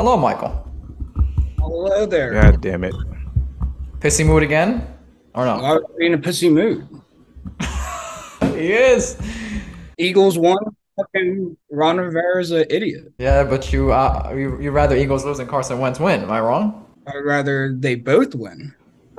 Hello, Michael. Hello there. God damn it. Pissy mood again? Or no? I was in a pissy mood. He is. Eagles won. Fucking Ron Rivera's an idiot. Yeah, but you uh you you rather Eagles lose than Carson Wentz win. Am I wrong? I'd rather they both win.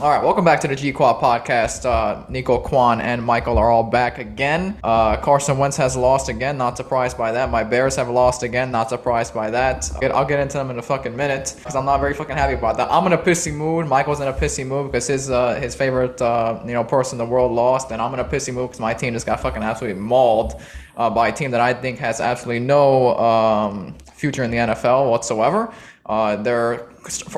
all right, welcome back to the G Quad podcast. Uh, Nico Kwan and Michael are all back again. Uh, Carson Wentz has lost again. Not surprised by that. My Bears have lost again. Not surprised by that. I'll get, I'll get into them in a fucking minute because I'm not very fucking happy about that. I'm in a pissy mood. Michael's in a pissy mood because his uh, his favorite uh, you know person in the world lost, and I'm in a pissy mood because my team just got fucking absolutely mauled uh, by a team that I think has absolutely no um, future in the NFL whatsoever. Uh, they're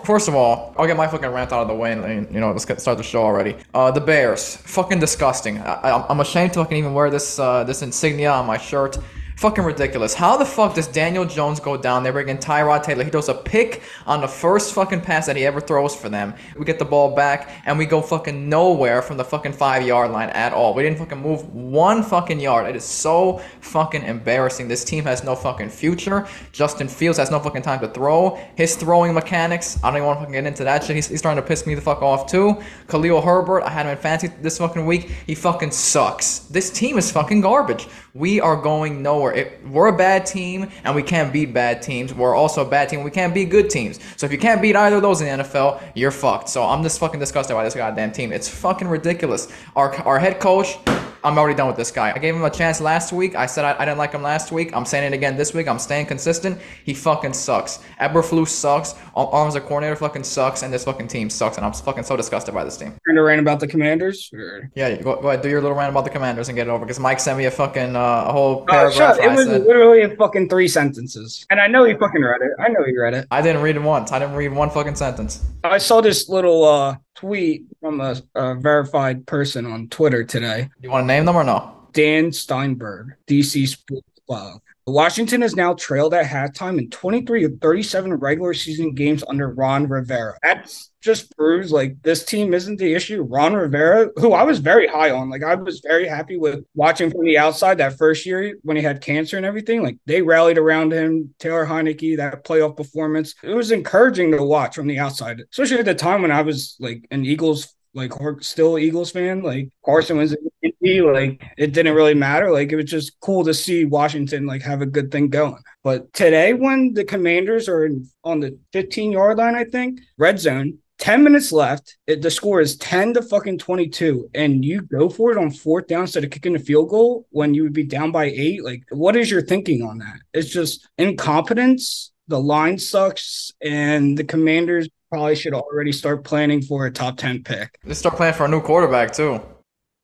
first of all, I'll get my fucking rant out of the way, and you know, let's get start the show already. Uh, the Bears, fucking disgusting. I, I'm ashamed to fucking even wear this uh, this insignia on my shirt. Fucking ridiculous. How the fuck does Daniel Jones go down there bringing Tyrod Taylor? He throws a pick on the first fucking pass that he ever throws for them. We get the ball back and we go fucking nowhere from the fucking five yard line at all. We didn't fucking move one fucking yard. It is so fucking embarrassing. This team has no fucking future. Justin Fields has no fucking time to throw. His throwing mechanics, I don't even want to fucking get into that shit. He's, he's starting to piss me the fuck off too. Khalil Herbert, I had him in fancy this fucking week. He fucking sucks. This team is fucking garbage. We are going nowhere. We're a bad team and we can't beat bad teams. We're also a bad team. We can't beat good teams. So if you can't beat either of those in the NFL, you're fucked. So I'm just fucking disgusted by this goddamn team. It's fucking ridiculous. Our our head coach. I'm already done with this guy. I gave him a chance last week. I said I, I, didn't like him last week. I'm saying it again this week. I'm staying consistent. He fucking sucks. Eberflus sucks. Arms a coordinator fucking sucks, and this fucking team sucks. And I'm fucking so disgusted by this team. Trying to rant about the Commanders? Or? Yeah, go, go ahead. Do your little rant about the Commanders and get it over. Because Mike sent me a fucking uh, a whole paragraph. Oh, it was said, literally a fucking three sentences, and I know he fucking read it. I know he read it. I didn't read it once. I didn't read one fucking sentence. I saw this little uh tweet from a, a verified person on Twitter today. Do You want to name them or no? Dan Steinberg, DC Sports Club. Washington is now trailed at halftime in 23 of 37 regular season games under Ron Rivera. That just proves like this team isn't the issue. Ron Rivera, who I was very high on, like I was very happy with watching from the outside that first year when he had cancer and everything. Like they rallied around him, Taylor Heinicke, that playoff performance. It was encouraging to watch from the outside, especially at the time when I was like an Eagles like still Eagles fan. Like Carson was like it didn't really matter. Like it was just cool to see Washington like have a good thing going. But today, when the Commanders are on the 15 yard line, I think red zone. 10 minutes left. It, the score is 10 to fucking 22. And you go for it on fourth down instead of kicking a field goal when you would be down by eight. Like, what is your thinking on that? It's just incompetence. The line sucks. And the commanders probably should already start planning for a top 10 pick. Just start planning for a new quarterback too.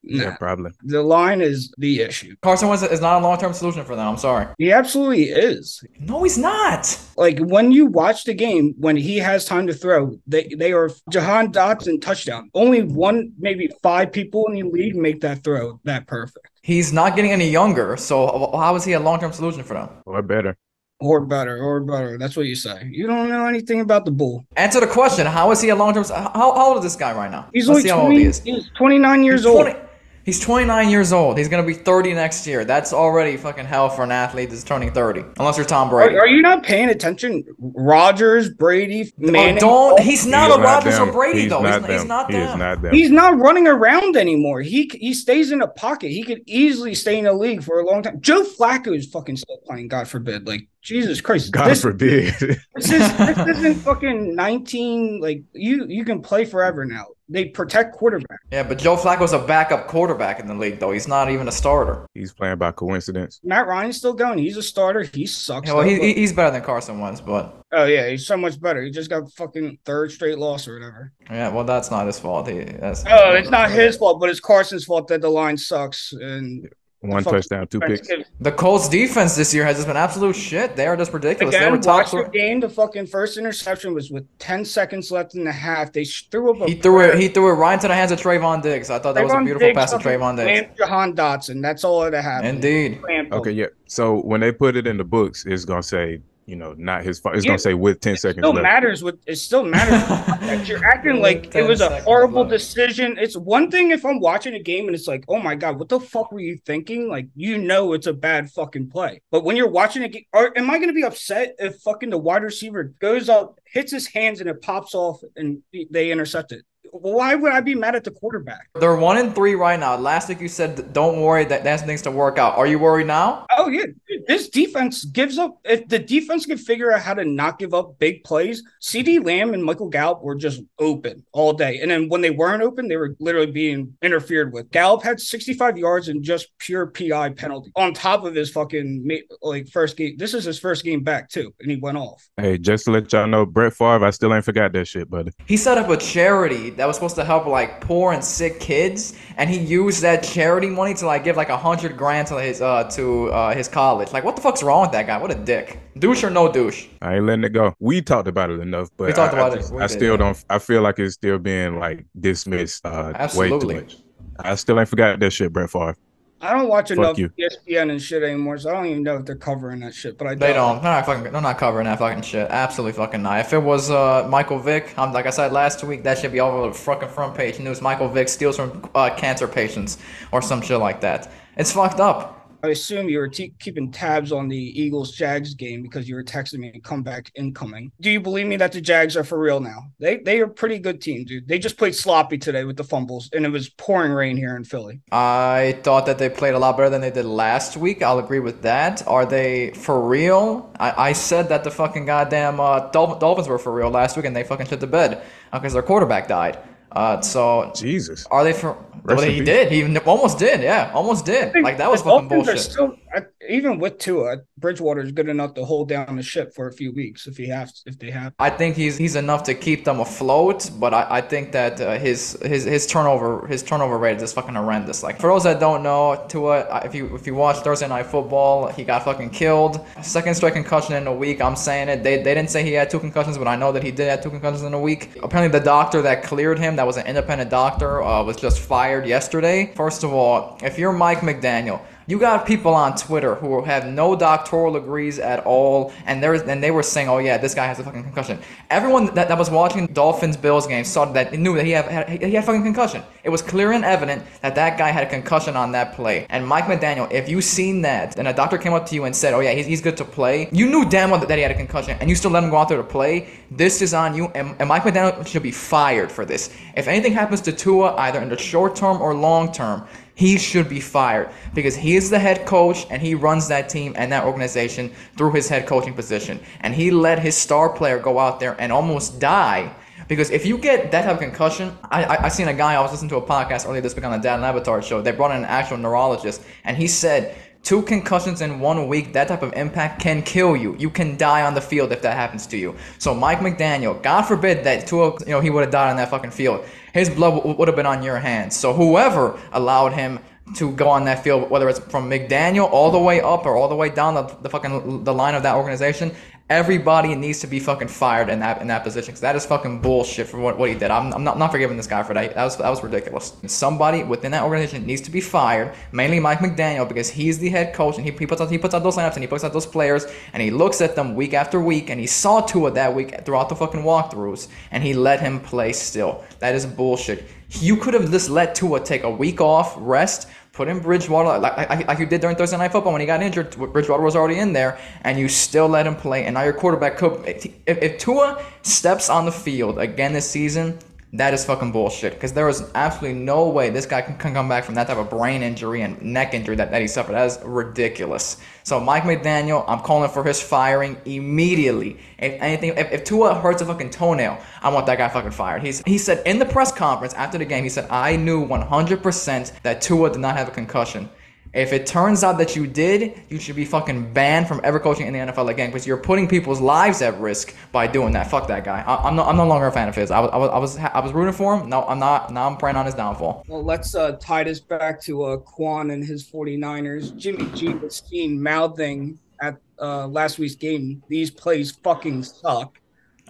Nah, yeah, probably. The line is the issue. Carson Wentz is not a long term solution for them. I'm sorry. He absolutely is. No, he's not. Like when you watch the game, when he has time to throw, they they are Jahan Dotson touchdown. Only one, maybe five people in the league make that throw that perfect. He's not getting any younger, so how is he a long term solution for them? Or better. Or better, or better. That's what you say. You don't know anything about the bull. Answer the question. How is he a long term? How, how old is this guy right now? He's Let's only 20, he He's 29 years he's 20, old. He's 29 years old. He's gonna be 30 next year. That's already fucking hell for an athlete that's turning 30. Unless you're Tom Brady. Are, are you not paying attention? Rodgers, Brady, oh, Manning. Oh, don't. He's not he a Rodgers or Brady he's though. Not he's, he's, not he them. Not them. He's not running around anymore. He he stays in a pocket. He could easily stay in the league for a long time. Joe Flacco is fucking still playing. God forbid. Like Jesus Christ. God this, forbid. this is this isn't fucking 19. Like you you can play forever now they protect quarterback. Yeah, but Joe Flacco's a backup quarterback in the league, though. He's not even a starter. He's playing by coincidence. Matt Ryan's still going. He's a starter. He sucks. Yeah, well, he, he's better than Carson Wentz, but. Oh yeah, he's so much better. He just got fucking third straight loss or whatever. Yeah, well, that's not his fault. He, that's, oh, it's not his fault, but it's Carson's fault that the line sucks and one touchdown, two picks. The Colts defense this year has just been absolute shit. They are just ridiculous. Again, they were top watch the game. The fucking first interception was with ten seconds left in the half. They threw up. he threw it. He threw it right into the hands of Trevon Diggs. I thought that Trevon was a beautiful Diggs pass to Trevon Diggs. Jahan Dotson. That's all that happened. Indeed. Okay, yeah. So when they put it in the books, it's gonna say you know, not his fault. It's Yeah. gonna say with ten It seconds still left. matters. With it still matters. You're acting like it was a horrible left. decision. It's one thing if I'm watching a game and it's like, oh my god, what the fuck were you thinking? Like you know it's a bad fucking play. But when you're watching a game, are, am I going to be upset if fucking the wide receiver goes up, hits his hands, and it pops off and they intercept it? Why would I be mad at the quarterback? They're one and three right now. Last week you said, "Don't worry, that that's things to work out." Are you worried now? Oh yeah, this defense gives up. If the defense can figure out how to not give up big plays, CeeDee Lamb and Michael Gallup were just open all day, and then when they weren't open, they were literally being interfered with. Gallup had 65 yards and just pure PI penalty on top of his fucking like first game. This is his first game back too, and he went off. Hey, just to let y'all know, Brett Favre, I still ain't forgot that shit, buddy. He set up a charity that was supposed to help like poor and sick kids, and he used that charity money to like give like a hundred grand to his uh to uh his college. Like, what the fuck's wrong with that guy? What a dick. Douche or no douche? I ain't letting it go. We talked about it enough, but We talked I, about I, it. just- We I still don't. I feel like it's still being like dismissed. Uh, Absolutely. Way too much. I still ain't forgot that shit, Brett Favre. I don't watch enough you. ESPN and shit anymore, so I don't even know if they're covering that shit. But I They don't. don't. They're not fucking. They're not covering that fucking shit. Absolutely fucking not. If it was uh Michael Vick, um, like I said last week, that should be all over the fucking front page news. Michael Vick steals from uh, cancer patients or some shit like that. It's fucked up. I assume you were te- keeping tabs on the Eagles Jags game because you were texting me comeback incoming. Do you believe me that the Jags are for real now? They they are a pretty good team, dude. They just played sloppy today with the fumbles, and it was pouring rain here in Philly. I thought that they played a lot better than they did last week. I'll agree with that. Are they for real? I, I said that the fucking goddamn uh, Dol- Dolphins were for real last week, and they fucking shit the bed because their quarterback died. Uh, so Jesus. are they for? Rest Well, he peace. did. He almost did. Yeah, almost did. Like that was The fucking bullshit. Still, I- even with Tua, Bridgewater is good enough to hold down the ship for a few weeks if he has if they have. I think he's he's enough to keep them afloat, but I, I think that uh, his his his turnover his turnover rate is just fucking horrendous. Like for those that don't know, Tua, uh, if you if you watch Thursday Night Football, he got fucking killed. Second straight concussion in a week. I'm saying it. They they didn't say he had two concussions, but I know that he did have two concussions in a week. Apparently, the doctor that cleared him, that was an independent doctor, uh, was just fired yesterday. First of all, if you're Mike McDaniel. You got people on Twitter who have no doctoral degrees at all, and and they were saying, "Oh yeah, this guy has a fucking concussion." Everyone that, that was watching Dolphins Bills game saw that knew that he had, had he had fucking concussion. It was clear and evident that that guy had a concussion on that play. And Mike McDaniel, if you seen that, and a doctor came up to you and said, "Oh yeah, he's, he's good to play," you knew damn well that, that he had a concussion, and you still let him go out there to play. This is on you, and, and Mike McDaniel should be fired for this. If anything happens to Tua, either in the short term or long term he should be fired because he is the head coach and he runs that team and that organization through his head coaching position. And he let his star player go out there and almost die. Because if you get that type of concussion, I, I, I seen a guy, I was listening to a podcast earlier this week on the Dan Le Batard show. They brought in an actual neurologist and he said, Two concussions in one week, that type of impact can kill you. You can die on the field if that happens to you. So Mike McDaniel, God forbid that Tua, you know, he would have died on that fucking field. His blood w- would have been on your hands. So whoever allowed him to go on that field, whether it's from McDaniel all the way up or all the way down the, the fucking the line of that organization, everybody needs to be fucking fired in that in that position. Cause that is fucking bullshit for what, what he did. I'm, I'm not, not forgiving this guy for that. That was that was ridiculous. Somebody within that organization needs to be fired. Mainly Mike McDaniel because he's the head coach and he, he puts out he puts out those lineups and he puts out those players and he looks at them week after week and he saw Tua that week throughout the fucking walkthroughs and he let him play still. That is bullshit. You could have just let Tua take a week off, rest, put in Bridgewater like, like, like you did during Thursday Night Football when he got injured. Bridgewater was already in there, and you still let him play. And now your quarterback. If, if Tua steps on the field again this season, that is fucking bullshit. Because there is absolutely no way this guy can, can come back from that type of brain injury and neck injury that, that he suffered. That is ridiculous. So Mike McDaniel, I'm calling for his firing immediately. If anything, if, if Tua hurts a fucking toenail, I want that guy fucking fired. He's he said in the press conference after the game, he said, I knew 100% that Tua did not have a concussion. If it turns out that you did, you should be fucking banned from ever coaching in the NFL again because you're putting people's lives at risk by doing that. Fuck that guy. I, am no, I'm no longer a fan of his. I was, I was, I was, I was rooting for him. No, I'm not. Now I'm praying on his downfall. Well, let's uh, tie this back to uh, Quan and his 49ers. Jimmy G was seen mouthing at uh, last week's game, these plays fucking suck.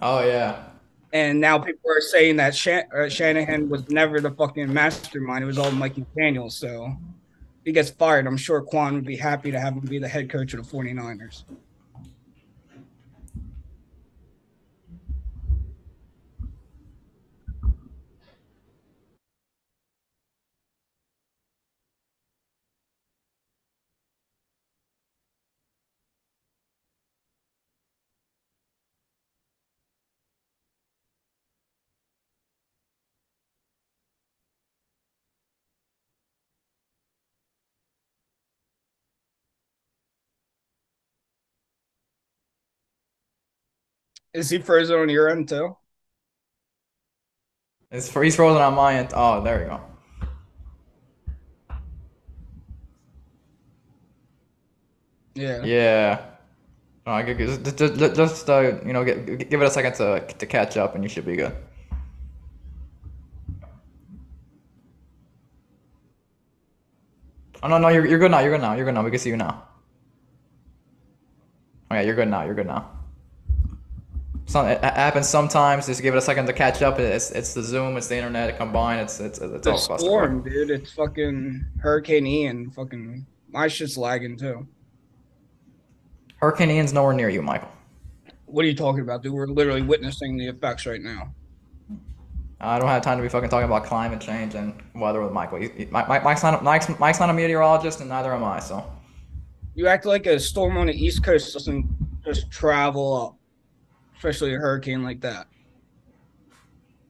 Oh yeah. And now people are saying that Shan- uh, Shanahan was never the fucking mastermind. It was all Mike McDaniel. So he gets fired, I'm sure Quan would be happy to have him be the head coach of the 49ers. Is he frozen on your end too? It's for, he's frozen on my end. Oh, there you go. Yeah. Yeah. No, I get- just, just, just uh, you know, get, give it a second to to catch up, and you should be good. Oh no, no, you're you're good now. You're good now. You're good now. We can see you now. Oh yeah, you're good now. You're good now. Some it happens sometimes. Just give it a second to catch up. It's it's the Zoom, it's the internet combined. It's it's it's The all storm, dude. It's fucking Hurricane Ian. Fucking my shit's lagging too. Hurricane Ian's nowhere near you, Michael. What are you talking about, dude? We're literally witnessing the effects right now. I don't have time to be fucking talking about climate change and weather with Michael. He- he- Mike- Mike- Mike's not, Mike's, Mike's not a meteorologist, and neither am I. So You act like a storm on the East Coast doesn't just travel up, especially a hurricane like that.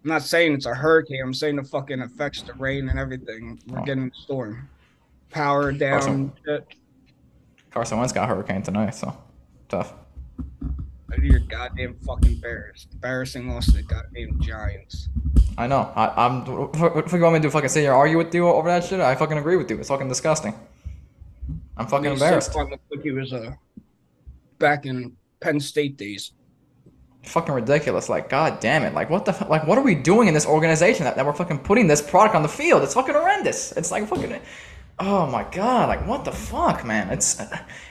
I'm not saying it's a hurricane. I'm saying the fucking affects the rain and everything. We're Oh. getting a storm. Power down. Awesome. shit. Carson Wentz got a hurricane tonight, so tough. Look at your goddamn fucking Bears. Embarrassing loss to the goddamn Giants. I know. I, I'm. What, you want me to do? Fucking sit here argue with you over that shit? I fucking agree with you. It's fucking disgusting. I'm fucking embarrassed. He was uh, back in Penn State days. Fucking ridiculous. Like, god damn it. Like, what the? Like, what are we doing in this organization that, that we're fucking putting this product on the field? It's fucking horrendous. It's like fucking. Oh my god. Like, what the fuck, man? It's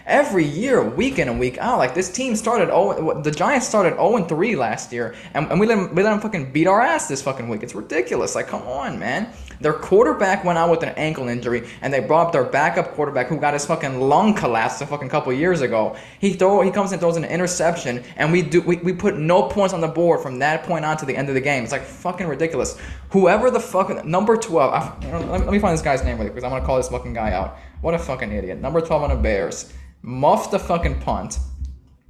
every year, week in and week out. Like, this team started. Oh, the Giants started 0 and 3 last year, and, and we let them, we let them fucking beat our ass this fucking week. It's ridiculous. Like, come on, man. Their quarterback went out with an ankle injury, and they brought up their backup quarterback who got his fucking lung collapsed a fucking couple years ago. He throw he comes and throws an interception, and we do we, we put no points on the board from that point on to the end of the game. It's like fucking ridiculous. Whoever the fuck number twelve, I, let, me, let me find this guy's name really because I'm gonna call this fucking guy out. What a fucking idiot. Number twelve on the Bears, muff the fucking punt.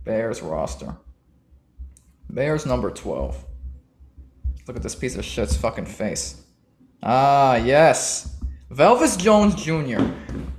Bears roster. Bears number twelve. Look at this piece of shit's fucking face. Ah, yes. Velus Jones Jr.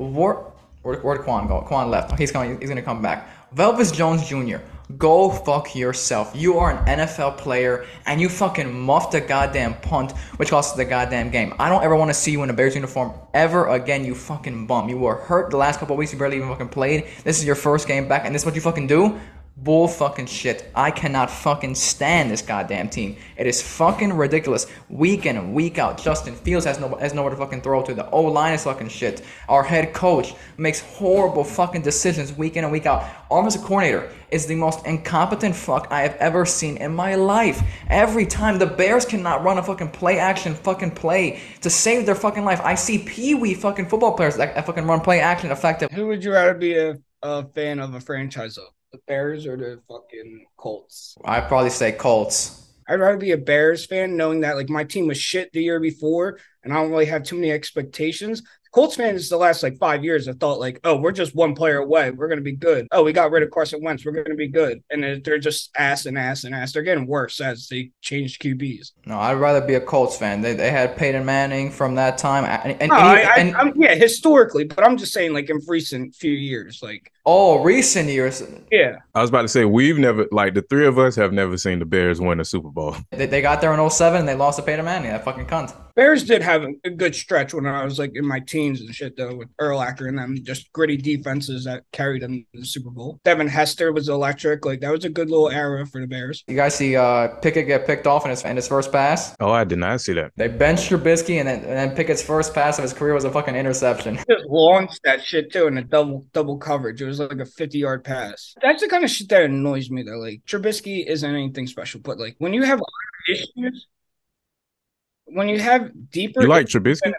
Where, where, where'd Quan go? Quan left. He's coming. He's gonna come back. Velus Jones Jr. Go fuck yourself. You are an NFL player and you fucking muffed a goddamn punt, which cost the goddamn game. I don't ever want to see you in a Bears uniform ever again. You fucking bum. You were hurt the last couple weeks. You barely even fucking played. This is your first game back, and this is what you fucking do. Bull fucking shit. I cannot fucking stand this goddamn team. It is fucking ridiculous. Week in and week out, Justin Fields has no has nowhere to fucking throw to. The O line is fucking shit. Our head coach makes horrible fucking decisions week in and week out. Offensive coordinator is the most incompetent fuck I have ever seen in my life. Every time the Bears cannot run a fucking play action fucking play to save their fucking life. I see pee wee fucking football players that fucking run play action effective. Who would you rather be a, a fan of a franchise of? The Bears or the fucking Colts? I'd probably say Colts. I'd rather be a Bears fan knowing that like my team was shit the year before and I don't really have too many expectations. Colts fans the last like five years have thought like, oh, we're just one player away. We're gonna be good. Oh, we got rid of Carson Wentz. We're gonna be good. And they're just ass and ass and ass. They're getting worse as they changed QBs. No, I'd rather be a Colts fan. They, they had Peyton Manning from that time, and, and, No, and, I, I, yeah, historically, but I'm just saying like in recent few years, like oh, recent years yeah, I was about to say we've never like the three of us have never seen the Bears win a Super Bowl. they, they got there in 07 and they lost to Peyton Manning. That fucking cunt. Bears did have a, a good stretch when I was like in my teens and shit though with Urlacher and them just gritty defenses that carried them to the Super Bowl. Devin Hester was electric. Like that was a good little era for the Bears. You guys see uh, Pickett get picked off in his in his first pass. Oh, I did not see that. They benched Trubisky, and then and then Pickett's first pass of his career was a fucking interception. Just launched that shit too in a double double coverage. It was like a 50 yard pass. That's the kind of shit that annoys me though. Like Trubisky isn't anything special, but like when you have issues, when you have deeper You like Trubisky?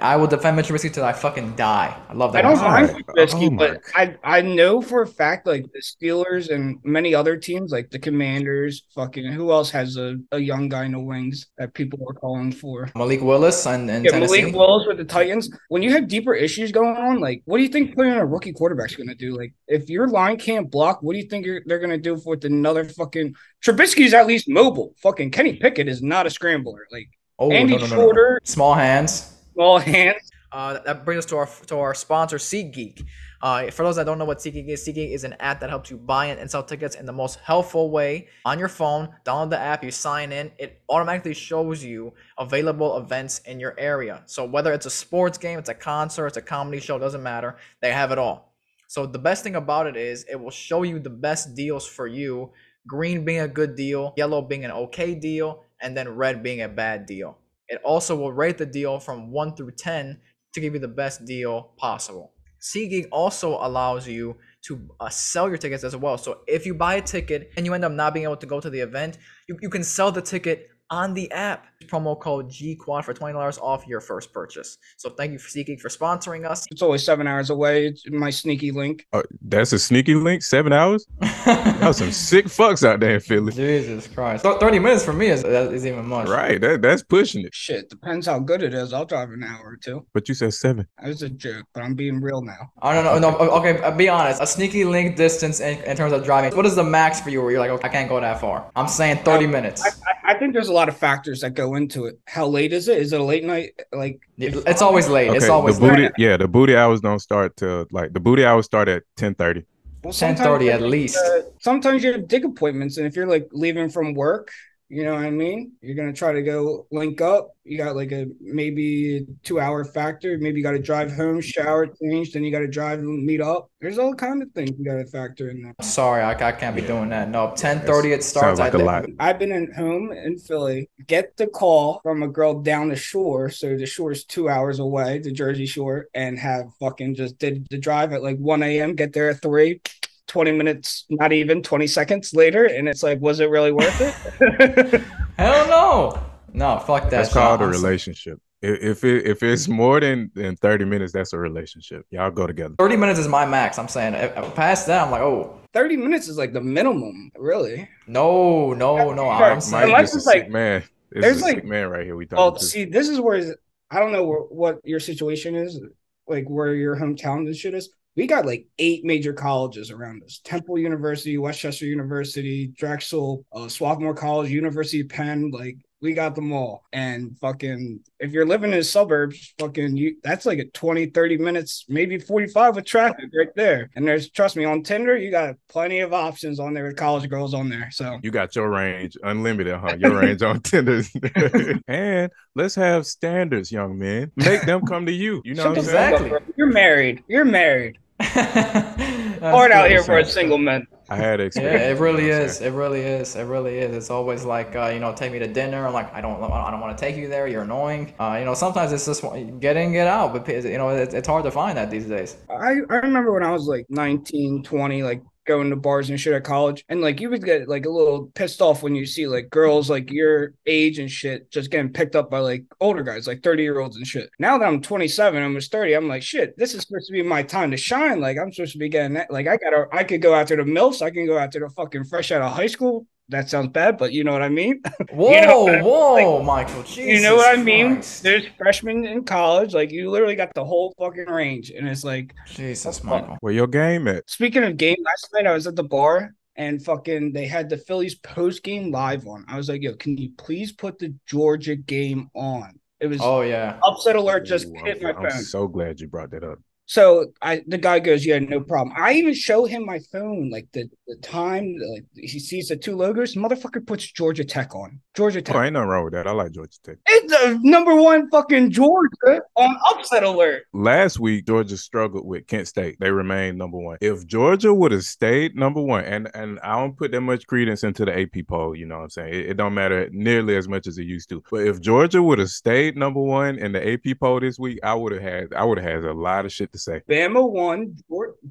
I will defend Mitch Trubisky till I fucking die. I love that. I don't guy. mind Alright. Trubisky, Oh but I I know for a fact like the Steelers and many other teams like the Commanders, fucking who else has a, a young guy in the wings that people are calling for? Malik Willis and, and Yeah, Tennessee. Malik Willis with the Titans. When you have deeper issues going on, like what do you think putting in a rookie quarterback's going to do? Like if your line can't block, what do you think you're, they're going to do with another fucking Trubisky's at least mobile. Fucking Kenny Pickett is not a scrambler. Like oh, Andy no, no, no, no. Shorter, Small hands. Small hands. Uh, that brings us to our to our sponsor, SeatGeek. Uh, for those that don't know what SeatGeek is, SeatGeek is an app that helps you buy and sell tickets in the most helpful way on your phone. Download the app, you sign in, it automatically shows you available events in your area. So whether it's a sports game, it's a concert, it's a comedy show, doesn't matter. They have it all. So the best thing about it is it will show you the best deals for you. Green being a good deal, yellow being an okay deal, and then red being a bad deal. It also will rate the deal from 1 through 10 to give you the best deal possible. SeatGeek also allows you to uh, sell your tickets as well. So if you buy a ticket and you end up not being able to go to the event, you, you can sell the ticket on the app. Promo code GQuad for $20 off your first purchase. So thank you for SeatGeek for sponsoring us. It's only seven hours away. It's my sneaky link. Oh, that's a sneaky link. Seven hours. That's some sick fucks out there in Philly. Jesus Christ. Th- 30 minutes for me is, that is even much. Right. That that's pushing it. Shit, depends how good it is. I'll drive an hour or two. But you said seven. That was a joke, but I'm being real now. I don't know. No, okay, uh, be honest. A sneaky link distance in, in terms of driving. What is the max for you where you're like, okay, I can't go that far? I'm saying 30 minutes. I, I, I think there's a lot of factors that go into it. How late is it? Is it a late night? Like It's always late. It's always the booty. late. Yeah, the booty hours don't start till like the booty hours start at ten thirty. well, 10:30 sometimes, at least. uh, sometimes you have dig appointments, and if you're like leaving from work, you know what I mean. You're gonna try to go link up. You got like a maybe two hour factor. Maybe you got to drive home, shower, change, then you got to drive and meet up. There's all kind of things you got to factor in there. Sorry, I, I can't be doing that. No, 10:30 it starts. Like I a think- lot. I've been at home in Philly, get the call from a girl down the shore. So the shore is two hours away, the Jersey Shore, and have fucking just did the drive at like 1 a.m., get there at 3, 20 minutes, not even 20 seconds later. And it's like, was it really worth it? Hell no. No, fuck that. That's called a I'm- relationship. If it if it's more than than thirty minutes, that's a relationship. Y'all go together. 30 minutes is my max. I'm saying If- if past that, I'm like, oh 30 minutes is like the minimum, really. no, no, no. I'm saying Mike Unless is a like- sick man. This there's a like- sick man right here. We Well, talking to. see, this is where I don't know where, what your situation is, like where your hometown and shit is. We got like eight major colleges around us: Temple University, West Chester University, Drexel, uh, Swarthmore College, University of Penn. Like we got them all. And fucking, if you're living in the suburbs, fucking, you that's like a 20, 30 minutes, maybe 45 with traffic right there. And there's, trust me, on Tinder, you got plenty of options on there with college girls on there. So You got your range unlimited, huh? Your range on Tinder. and let's have standards, young men. Make them come to you. You know Shut what I'm saying? Exactly. You're married. You're married. That's Hard out here for a single man. I had experience. Yeah, experience. it really you know what I'm is. It really is. It really is. It's always like, uh, you know, take me to dinner. I'm like, I don't, I don't want to take you there. You're annoying. Uh, you know, sometimes it's just get in, get out. But you know, it's, it's hard to find that these days. I, I remember when I was like 19, 20, like going to bars and shit at college. And like you would get like a little pissed off when you see like girls like your age and shit just getting picked up by like older guys, like 30 year olds and shit. Now that I'm 27, almost 30, I'm like, shit, this is supposed to be my time to shine. Like I'm supposed to be getting that. Like I gotta, I could go after the MILFs. I can go after the fucking fresh out of high school. That sounds bad, but you know what I mean? Whoa, know, whoa, Michael. Jesus you know what I mean? There's freshmen in college. Like you literally got the whole fucking range. And it's like, Jesus, Michael. Where your game at? Speaking of game, last night I was at the bar and fucking they had the Phillies post game live on. I was like, yo, can you please put the Georgia game on? It was Oh yeah. upset alert just Ooh, hit my I'm, I'm phone. so glad you brought that up. So I the guy goes, Yeah, no problem. I even show him my phone, like the, the time, like he sees the two logos. Motherfucker puts Georgia Tech on. Georgia Tech. Oh, ain't nothing wrong with that. I like Georgia Tech. It's the number one fucking Georgia on upset alert. Last week, Georgia struggled with Kent State. They remained number one. If Georgia would have stayed number one, and and I don't put that much credence into the AP poll, you know what I'm saying? It, it don't matter nearly as much as it used to. But if Georgia would have stayed number one in the AP poll this week, I would have had I would have had a lot of shit to say. Bama one,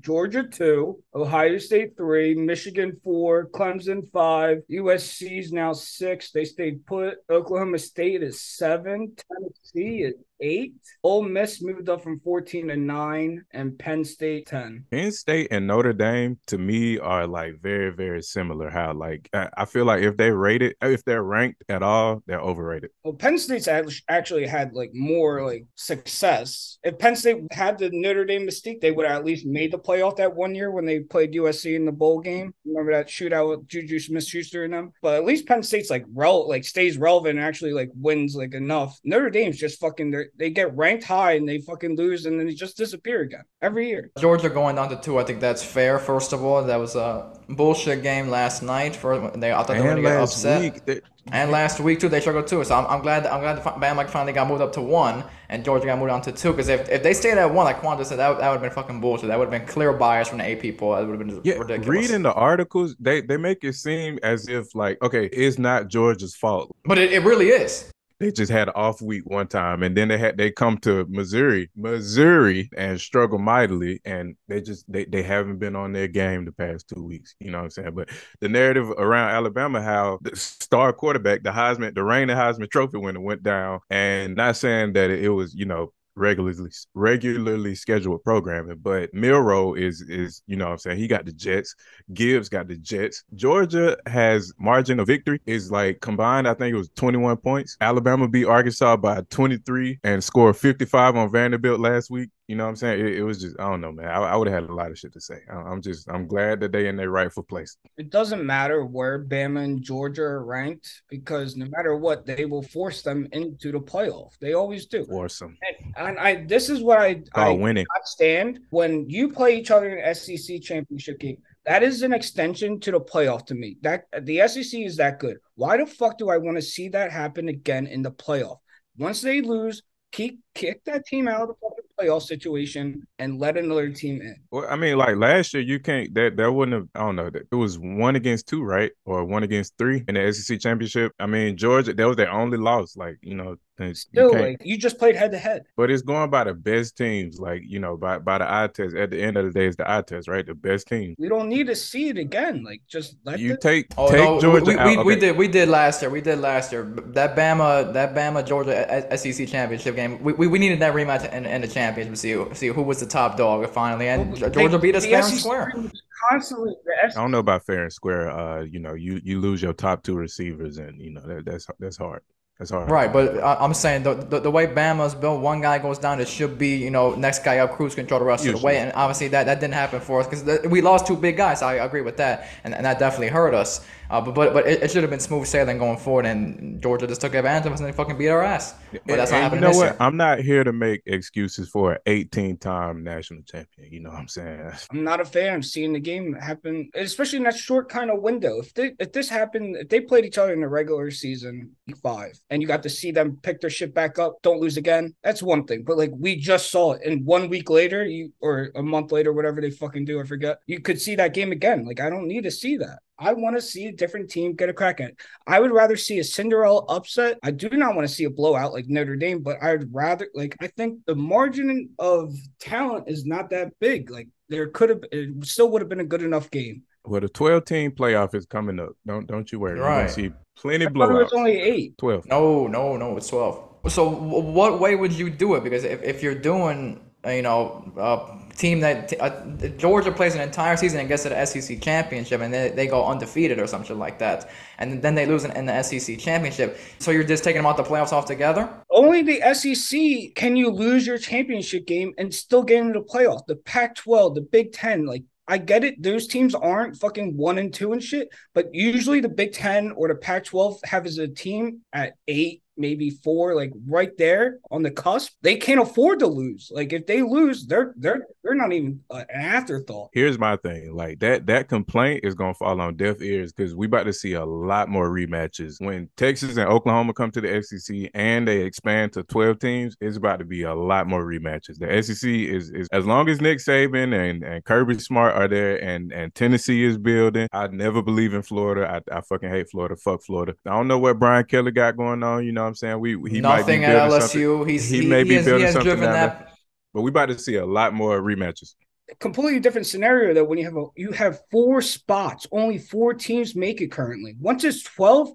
Georgia two, Ohio State three, Michigan four, Clemson five, USC's now six. They stayed put. Oklahoma State is seven. Tennessee is eight. Ole Miss moved up from fourteen to nine, and Penn State ten. Penn State and Notre Dame to me are like very very similar. How like I feel like if they rated if they're ranked at all, they're overrated. Well, Penn State's actually had like more like success. If Penn State had the Notre Dame mystique, they would have at least made the playoff that one year when they played USC in the bowl game. Remember that shootout with Juju Smith-Schuster and them? But at least Penn State's like rel like stays relevant and actually like wins like enough. Notre Dame's just fucking they're where they get ranked high and they fucking lose and then they just disappear again every year. Georgia going down to two, I think that's fair. First of all, that was a bullshit game last night. For they, I thought they were And gonna get last upset. week, they- And last week too, they struggled too. So I'm, I'm glad I'm glad that Bama finally got moved up to one, and Georgia got moved down to two. Because if, if they stayed at one, like Quan just said, that, would- that would have been fucking bullshit. That would have been clear bias from the AP poll. That would have been yeah, ridiculous. reading the articles, they they make it seem as if like, okay, it's not Georgia's fault. but it, it really is. They just had an off week one time, and then they had they come to Missouri, Missouri, and struggle mightily, and they just they they haven't been on their game the past two weeks. You know what I'm saying? But the narrative around Alabama, how the star quarterback, the Heisman, the reigning Heisman Trophy winner, went down, and not saying that it was you know regularly regularly scheduled programming. But Milroe is is you know what I'm saying he got the Jets, Gibbs got the Jets. Georgia has margin of victory is like combined. I think it was 21 points. Alabama beat Arkansas by 23 and scored 55 on Vanderbilt last week. You know what I'm saying? It, it was just I don't know, man. I, I would have had a lot of shit to say. I, I'm just I'm glad that they're in their rightful place. It doesn't matter where Bama and Georgia are ranked because no matter what, they will force them into the playoff. They always do. Awesome. And, and I this is what I I winning. stand when you play each other in SEC championship game. That is an extension to the playoff to me. That the SEC is that good. Why the fuck do I want to see that happen again in the playoff? Once they lose, keep kick that team out of the playoff situation and let another team in. Well, I mean, like last year, you can't that that wouldn't have. I don't know. It was one against two, right, or one against three in the SEC championship. I mean, Georgia, that was their only loss. Like you know, it's- Still, you like you just played head to head. But it's going by the best teams, like you know, by by the eye test. At the end of the day, it's the eye test, right? The best team. We don't need to see it again. Like just let You the, take Oh take no, Georgia we, out. we, we did we did last year. We did last year. That Bama that Bama Georgia SEC championship game. We, we, we needed that rematch in, in the championship to see see who was the top dog finally. And Well, Georgia they- beat us the fair and square. Constantly, the I don't know about fair and square. Uh, you know, you you lose your top two receivers, and you know that, that's that's hard. That's hard. Right, but I- I'm saying the, the the way Bama's built, one guy goes down, it should be you know next guy up, cruise control the rest of the way, and obviously that, that didn't happen for us because we lost two big guys. I agree with that, and, and that definitely hurt us. Uh, but but but it, it should have been smooth sailing going forward, and Georgia just took advantage of us and they fucking beat our ass. But that's not And- and happening you know this what? year. I'm not here to make excuses for an 18 time national champion. You know what I'm saying? I'm not a fan of seeing the game happen, especially in that short kind of window. If they, if this happened, if they played each other in the regular season, five, and you got to see them pick their shit back up, don't lose again, that's one thing. But like we just saw it, and one week later, you or a month later, whatever they fucking do, I forget, you could see that game again. Like I don't need to see that. I want to see a different team get a crack at it. I would rather see a Cinderella upset. I do not want to see a blowout like Notre Dame, but I'd rather like I think the margin of talent is not that big. Like there could have it still would have been a good enough game. Well, the 12 team playoff is coming up. Don't don't you worry. You're Right. gonna see plenty I thought it blowouts. was only eight. 12. No, no, no, it's 12. So, what way would you do it? Because if, if you're doing, uh, you know, a team that uh, Georgia plays an entire season and gets to the SEC championship and they, they go undefeated or something like that, and then they lose in, in the SEC championship, so you're just taking them out the playoffs altogether? Only the SEC can you lose your championship game and still get into the playoff. The Pac-12, the Big Ten, like I get it. Those teams aren't fucking one and two and shit, but usually the Big Ten or the Pac-12 have as a team at eight, maybe four, like right there on the cusp. They can't afford to lose. Like if they lose, they're they're they're not even an afterthought. Here's my thing. Like that that complaint is gonna fall on deaf ears because we about to see a lot more rematches. When Texas and Oklahoma come to the SEC and they expand to 12 teams, it's about to be a lot more rematches. The SEC is, is as long as Nick Saban and, and Kirby Smart are there and, and Tennessee is building. I never believe in Florida. I, I fucking hate Florida. Fuck Florida. I don't know what Brian Kelly got going on. You know what I'm saying? We he Nothing might be at building something, LSU. He's he he, may he be has, building something driven that. but we about to see a lot more rematches. completely different scenario though when you have a you have four spots only four teams make it currently once it's 12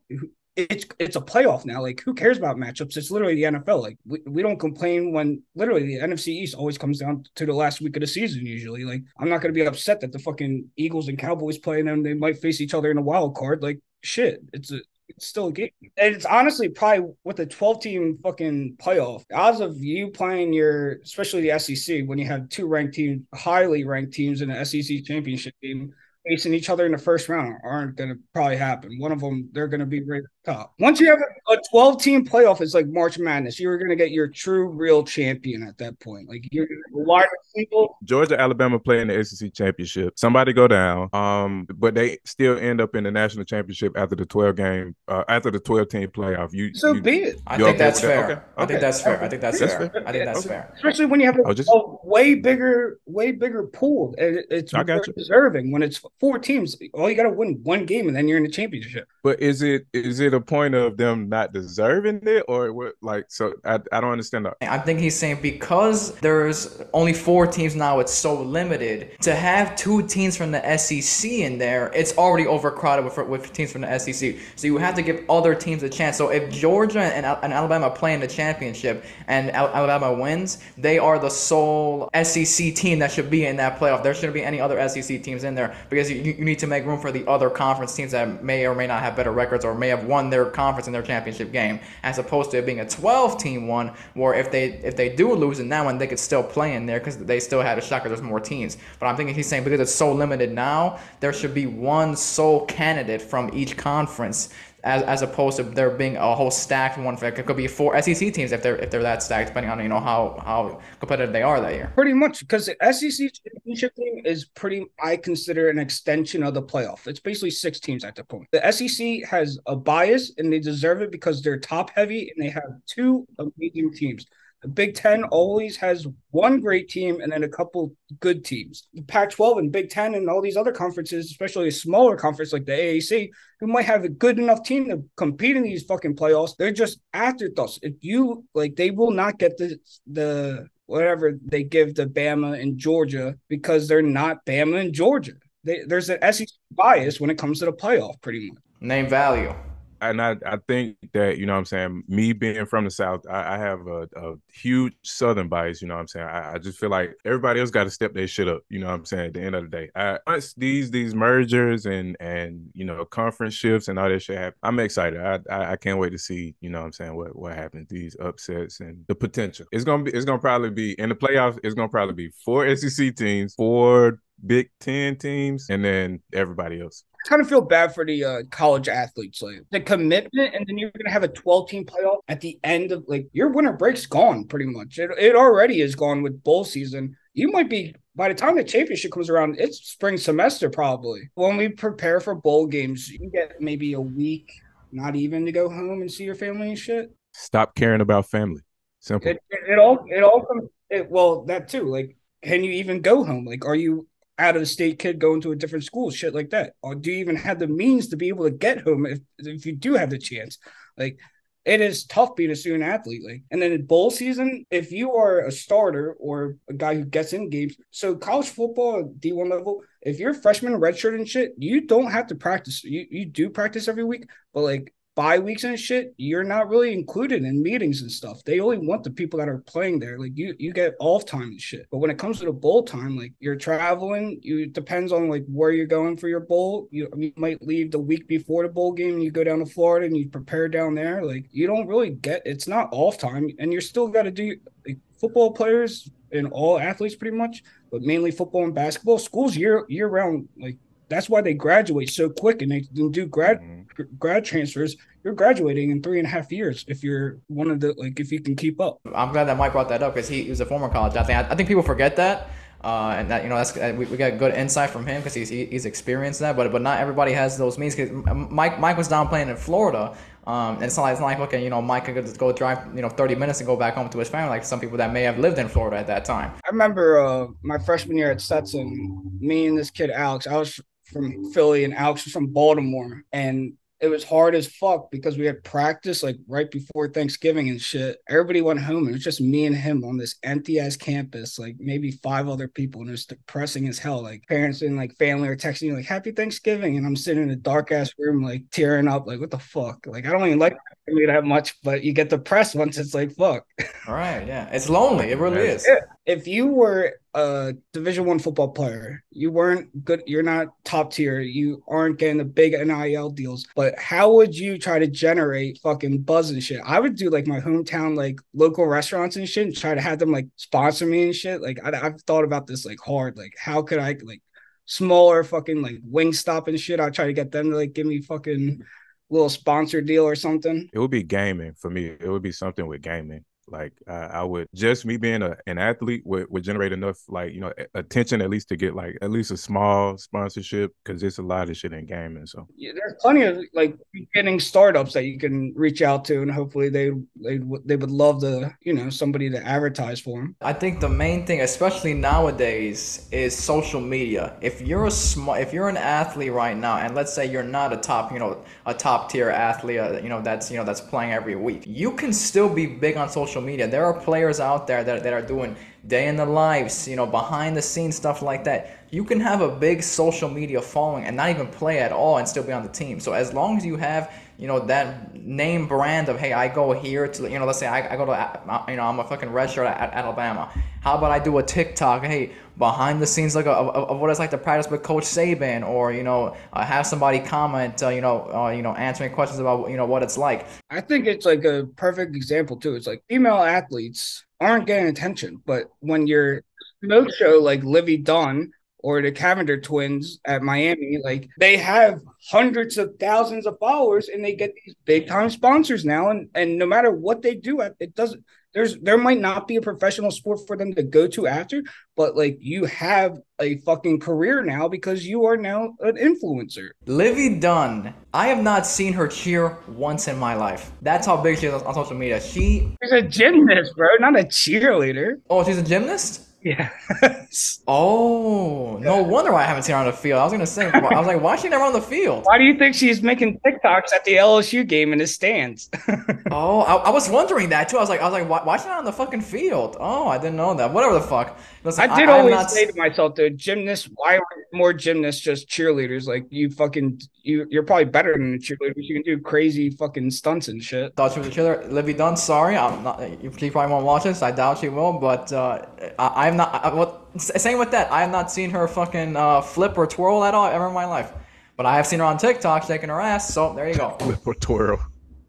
it's it's a playoff now like who cares about matchups it's literally the nfl like we, we don't complain when literally the nfc east always comes down to the last week of the season usually like i'm not going to be upset that the fucking eagles and cowboys play and then they might face each other in a wild card like shit it's a it's still a game. And it's honestly probably with a 12 team fucking playoff. Odds of you playing your, especially the SEC, when you have two ranked teams, highly ranked teams in the SEC championship game, facing each other in the first round aren't going to probably happen. One of them, they're going to be right top. Once you have a 12 team playoff, it's like March Madness. You're going to get your true, real champion at that point. Like you're wide people. Georgia, Alabama play in the SEC championship. Somebody go down, um, but they still end up in the national championship after the 12 game, uh, after the 12 team playoff. You so you, be it. I think okay that's with that? fair. Okay. I think that's fair. I think that's, That's fair. fair. I think that's Okay. fair. Especially when you have a, Oh, just- a way bigger, way bigger pool. It- It's I got you. deserving when it's four teams. All you got to win one game and then you're in the championship. But is it is it a point of them not deserving it or what? Like, so I, I don't understand that. I think he's saying because there's only four teams now, it's so limited. To have two teams from the SEC in there, it's already overcrowded with, with teams from the SEC. So you have to give other teams a chance. So if Georgia and, and Alabama play in the championship and Al- Alabama wins, they are the sole SEC team that should be in that playoff. There shouldn't be any other SEC teams in there because you, you need to make room for the other conference teams that may or may not have better records or may have won their conference in their championship game, as opposed to it being a 12 team one where if they if they do lose in that one, they could still play in there because they still had a shot because there's more teams. But I'm thinking he's saying because it's so limited now, there should be one sole candidate from each conference. As, as opposed to there being a whole stacked one, it could be four SEC teams if they're if they're that stacked, depending on you know how how competitive they are that year. Pretty much because the SEC championship game is pretty, I consider an extension of the playoff. It's basically six teams at the point. The SEC has a bias and they deserve it because they're top heavy and they have two amazing teams. The Big Ten always has one great team and then a couple good teams. The Pac 12 and Big Ten and all these other conferences, especially a smaller conference like the AAC, who might have a good enough team to compete in these fucking playoffs, they're just afterthoughts. If you like, they will not get the the whatever they give to Bama and Georgia because they're not Bama and Georgia. They, there's an SEC bias when it comes to the playoff, pretty much. Name value. And I, I think that you know what I'm saying me being from the south I, I have a, a huge southern bias you know what I'm saying? I, I just feel like everybody else got to step their shit up you know what I'm saying at the end of the day. I, once these these mergers and and you know conference shifts and all that shit happen I'm excited. I, I I can't wait to see you know what I'm saying what what happens these upsets and the potential. It's gonna be it's gonna probably be in the playoffs it's gonna probably be four SEC teams four Big Ten teams and then everybody else kind of feel bad for the uh, college athletes, like the commitment, and then you're gonna have a 12 team playoff at the end of like your winter break's gone pretty much. It, it already is gone with bowl season. You might be by the time the championship comes around, it's spring semester probably. When we prepare for bowl games, you get maybe a week, not even to go home and see your family and shit. stop caring about family simple It it, it all it all comes. It, well, that too. Like, can you even go home? Like, are you out of the state kid going to a different school, shit like that? Or do you even have the means to be able to get home if if you do have the chance? Like it is tough being a student athlete. Like, and then in bowl season, if you are a starter or a guy who gets in games, so college football D one level, if you're freshman redshirt and shit, you don't have to practice. You you do practice every week, but like bye weeks and shit, you're not really included in meetings and stuff. They only want the people that are playing there. Like you, you get off time and shit. But when it comes to the bowl time, like you're traveling, you depends on like where you're going for your bowl. You, you might leave the week before the bowl game and you go down to Florida and you prepare down there. Like you don't really get it's not off time, and you're still got to do like football players and all athletes pretty much, but mainly football and basketball. Schools year year round like. That's why they graduate so quick and they do grad Mhm. grad transfers, you're graduating in three and a half years if you're one of the like if you can keep up. I'm glad that Mike brought that up because he, he was a former college athlete. I, I think people forget that, uh, and that you know that's uh, we, we got good insight from him because he's he, he's experienced that. But but not everybody has those means. Because Mike Mike was down playing in Florida. Um, and it's not, it's not like okay, you know, Mike could just go drive, you know, 30 minutes and go back home to his family, like some people that may have lived in Florida at that time. I remember uh, my freshman year at Stetson, me and this kid Alex. I was from Philly and Alex was from Baltimore, and it was hard as fuck because we had practice like right before Thanksgiving and shit. Everybody went home and it was just me and him on this empty ass campus, like maybe five other people, and it was depressing as hell. Like parents and like family are texting you like Happy Thanksgiving, and I'm sitting in a dark ass room like tearing up, like what the fuck? Like I don't even like me that much, but you get depressed once it's like fuck. All right, yeah, it's lonely. It really is. If you were a Division One football player, you weren't good. You're not top tier. You aren't getting the big NIL deals. But how would you try to generate fucking buzz and shit? I would do like my hometown like local restaurants and shit, and try to have them like sponsor me and shit. Like I, I've thought about this like hard. Like how could I like smaller fucking like wing stop and shit? I'll try to get them to like give me fucking little sponsor deal or something? It would be gaming for me. It would be something with gaming. Like uh, I would just me being a, an athlete would, would generate enough like you know attention at least to get like at least a small sponsorship because there's a lot of shit in gaming. So yeah, there's plenty of like beginning startups that you can reach out to, and hopefully they they they would love to you know somebody to advertise for them. I think the main thing, especially nowadays, is social media. If you're a small, if you're an athlete right now, and let's say you're not a top you know a top tier athlete, uh, you know that's you know that's playing every week, you can still be big on social social media. There are players out there that, that are doing day in the lives, you know, behind the scenes stuff like that. You can have a big social media following and not even play at all and still be on the team. So as long as you have, you know, that name brand of hey, I go here to, you know, let's say I, I go to, uh, you know, I'm a fucking redshirt at, at Alabama. How about I do a TikTok? Hey, behind the scenes like of, of, of, what it's like to practice with Coach Saban, or you know, uh, have somebody comment, uh, you know, uh, you know, answering questions about you know what it's like. I think it's like a perfect example too. It's like female athletes aren't getting attention, but when you're smoke show like Livvy Dunne or the Cavinder twins at Miami, like they have hundreds of thousands of followers and they get these big time sponsors now. And and no matter what they do, it doesn't there's there might not be a professional sport for them to go to after, but like you have a fucking career now because you are now an influencer. Livvy Dunne, I have not seen her cheer once in my life. That's how big she is on social media. She She's a gymnast, bro, not a cheerleader. Oh, she's a gymnast? Yeah. oh, no wonder why I haven't seen her on the field. I was gonna say, I was like, why is she never on the field? Why do you think she's making TikToks at the LSU game in the stands? oh, I, I, was wondering that too. I was like, I was like, why, why is she not on the fucking field? Oh, I didn't know that. Whatever the fuck. Listen, I did I, always not... say to myself, the gymnasts, why are more gymnasts just cheerleaders? Like you fucking, you, you're probably better than a cheerleader. You can do crazy fucking stunts and shit. Thought she was a cheerleader. Livvy Dunne, sorry, I'm not. She probably won't watch this. I doubt she will, but uh, I, I'm not. I, what same with that. I have not seen her fucking uh, flip or twirl at all ever in my life. But I have seen her on TikTok shaking her ass. So there you go. Flip or twirl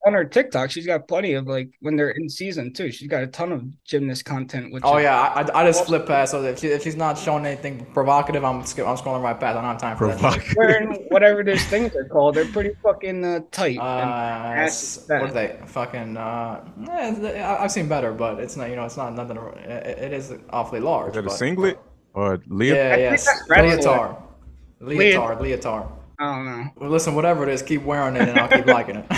on her TikTok, she's got plenty of like when they're in season too. She's got a ton of gymnast content. Which oh yeah, I, I just flip past. So if, she, if she's not showing anything provocative, I'm I'm scrolling right past. I don't have time for that. Wearing whatever those things are called, they're pretty fucking uh, tight. Uh, what are they? Fucking. Uh, eh, I've seen better, but it's not. You know, it's not nothing. It, it is awfully large. Is that but, a singlet or leotard? Yeah, yes. Leotard. Leotard. Leotard. I don't know. Listen, whatever it is, keep wearing it, and I'll keep liking it.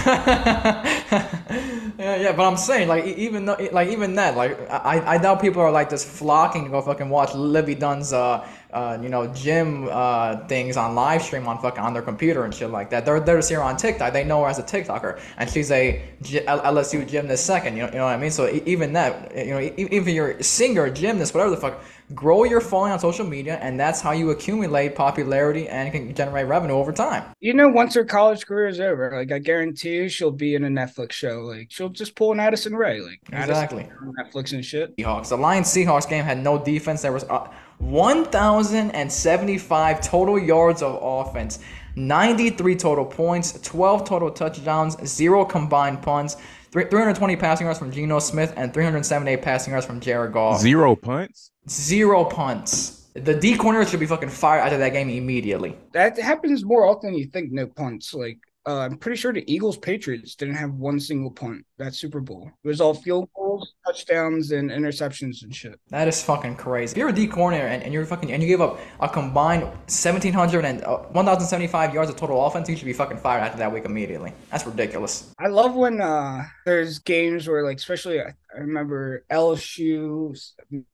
yeah, yeah, but I'm saying, like, even though, like, even that, like, I, I doubt people are like just flocking to go fucking watch Livvy Dunne's, uh, uh, you know, gym uh, things on live stream on fucking on their computer and shit like that. They're they're just here on TikTok. They know her as a TikToker, and she's a G- LSU gymnast second. You know, you know what I mean? So even that, you know, even a singer, gymnast, whatever the fuck grow your following on social media, and that's how you accumulate popularity and can generate revenue over time. You know, once her college career is over, like I guarantee you, she'll be in a Netflix show. Like she'll just pull an Addison Rae, like exactly Netflix and shit. Seahawks. The Lions Seahawks game had no defense. There was uh, 1,075 total yards of offense. 93 total points, 12 total touchdowns, zero combined punts, 320 passing yards from Geno Smith, and 378 passing yards from Jared Goff. Zero punts? Zero punts. The D corner should be fucking fired out of that game immediately. That happens more often than you think. No punts. Like uh, I'm pretty sure the Eagles Patriots didn't have one single punt that Super Bowl. It was all field goals, touchdowns, and interceptions and shit. That is fucking crazy. If you're a D corner and, and you're fucking and you gave up a combined 1,700 and uh, 1,075 yards of total offense, you should be fucking fired after that week immediately. That's ridiculous. I love when uh, there's games where like, especially I, I remember LSU,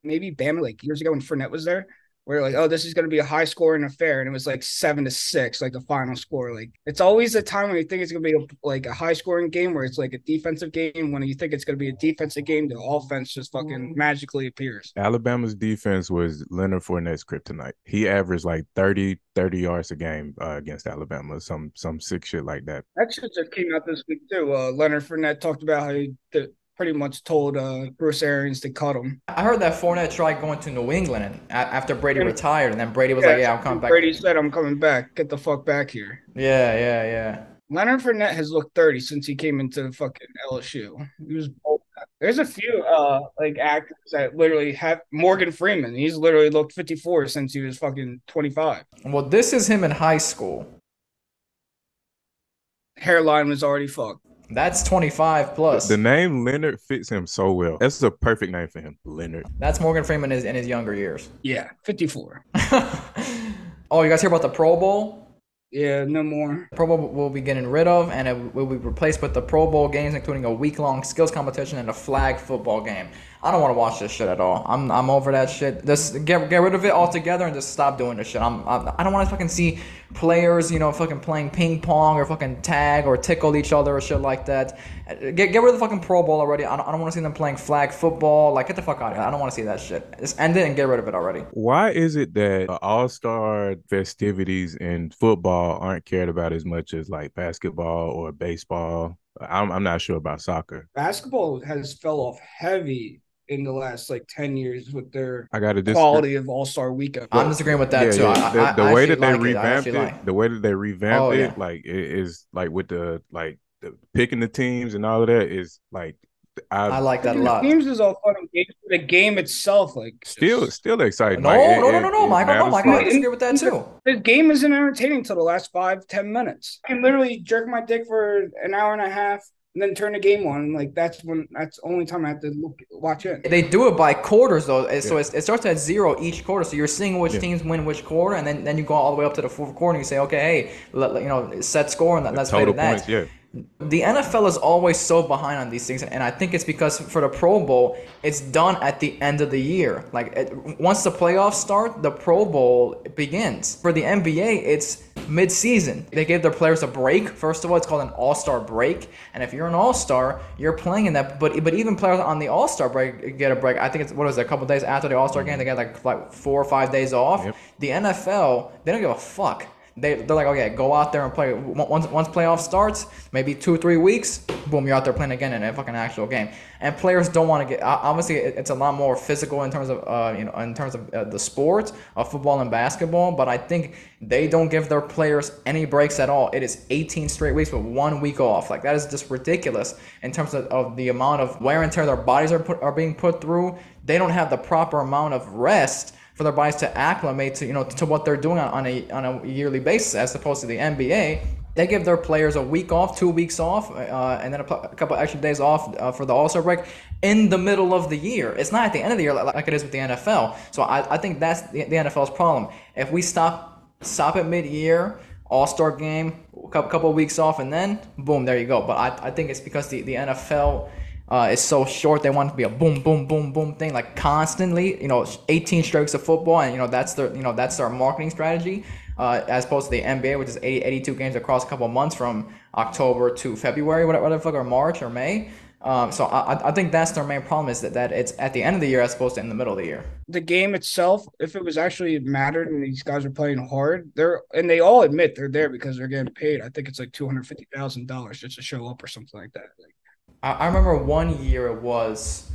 maybe Bama, like years ago when Fournette was there where like, oh, this is going to be a high scoring affair, and it was like seven to six, like the final score. Like it's always a time when you think it's going to be a, like a high scoring game where it's like a defensive game. When you think it's going to be a defensive game, the offense just fucking magically appears. Alabama's defense was Leonard Fournette's kryptonite. He averaged like 30, 30 yards a game uh, against Alabama, some some sick shit like that. That shit just came out this week too. Uh, Leonard Fournette talked about how he, the, pretty much told uh, Bruce Arians to cut him. I heard that Fournette tried going to New England after Brady and, retired, and then Brady was yeah, like, "Yeah, I'm coming back." Brady said, "I'm coming back. Get the fuck back here." Yeah, yeah, yeah. Leonard Fournette has looked 30 since he came into the fucking LSU. He was. There's a few uh like actors that literally have Morgan Freeman. He's literally looked 54 since he was fucking 25. Well, this is him in high school. hairline was already fucked. That's 25 plus. The name Leonard fits him so well. That's a perfect name for him, Leonard. That's Morgan Freeman in his, in his younger years. Yeah, 54. oh, you guys hear about the Pro Bowl? Yeah, no more. Pro Bowl will be getting rid of, and it will be replaced with the Pro Bowl games, including a week-long skills competition and a flag football game. I don't want to watch this shit at all. I'm, I'm over that shit. Just get, get rid of it altogether and just stop doing this shit. I'm, I'm I don't want to fucking see players, you know, fucking playing ping pong or fucking tag or tickle each other or shit like that. Get, get rid of the fucking Pro Bowl already. I don't, I don't want to see them playing flag football. Like, get the fuck out of here. I don't want to see that shit. Just end it and get rid of it already. Why is it that All Star festivities in football aren't cared about as much as like basketball or baseball? I'm, I'm not sure about soccer. Basketball has fell off heavy in the last like 10 years with their I got to quality of All Star Weekend. I'm disagreeing with that yeah, too. yeah. I, the, I, the I way that they like revamped it, like. the way that they revamped Oh, it, like it is like with the like the, picking the teams and all of that is like I, I like that a The lot. Games is all fun and games. The game itself, like still just- still exciting. No, Like, no, no, it- no, no, it Michael, no, Michael. I disagree with that too. the game isn't entertaining until the last five ten minutes. I can literally jerk my dick for an hour and a half and then turn the game on. Like that's when that's the only time I have to look watch it. They do it by quarters though, and so Yeah. it starts at zero each quarter. So you're seeing which Yeah. teams win which quarter, and then, then you go all the way up to the fourth quarter. and You say, okay, hey, let, let- you know, set score, and let's play total to that. points, yeah. The NFL is always so behind on these things, and I think it's because for the Pro Bowl, it's done at the end of the year. Like it, once the playoffs start, the Pro Bowl begins. For the NBA, it's mid-season. They gave their players a break. First of all, it's called an All-Star break, and if you're an All-Star, you're playing in that. But but even players on the All-Star break get a break. I think it's what was it, a couple days after the All-Star game, they get like like four or five days off. Yep. The NFL, they don't give a fuck. They, they're like, okay, go out there and play. Once once playoff starts, maybe two three weeks, boom, you're out there playing again in a fucking actual game. And players don't want to get. Obviously, it's a lot more physical in terms of uh, you know in terms of uh, the sport of football and basketball. But I think they don't give their players any breaks at all. It is 18 straight weeks with one week off. Like that is just ridiculous in terms of, of the amount of wear and tear their bodies are put are being put through. They don't have the proper amount of rest for their bodies to acclimate to you know to what they're doing on, a on a yearly basis as opposed to the NBA. They give their players a week off, two weeks off, uh, and then a, a couple extra days off uh, for the All Star break in the middle of the year. It's not at the end of the year like, like it is with the NFL. So I, I think that's the, the NFL's problem. If we stop stop at mid year, All Star game, a couple, couple of weeks off, and then boom, there you go. But I, I think it's because the, the NFL uh, is so short. They want it to be a boom, boom, boom, boom thing, like constantly. You know, 18 strokes of football, and you know that's their you know that's their marketing strategy. Uh, as opposed to the NBA, which is 80, 82 games across a couple months from October to February, whatever, whatever the fuck, or March or May. Um, so I, I- I think that's their main problem is that, that it's at the end of the year as opposed to in the middle of the year. The game itself, if it was actually mattered and these guys are playing hard, they're and they all admit they're there because they're getting paid. I think it's like two hundred fifty thousand dollars just to show up or something like that. Like, I, I remember one year it was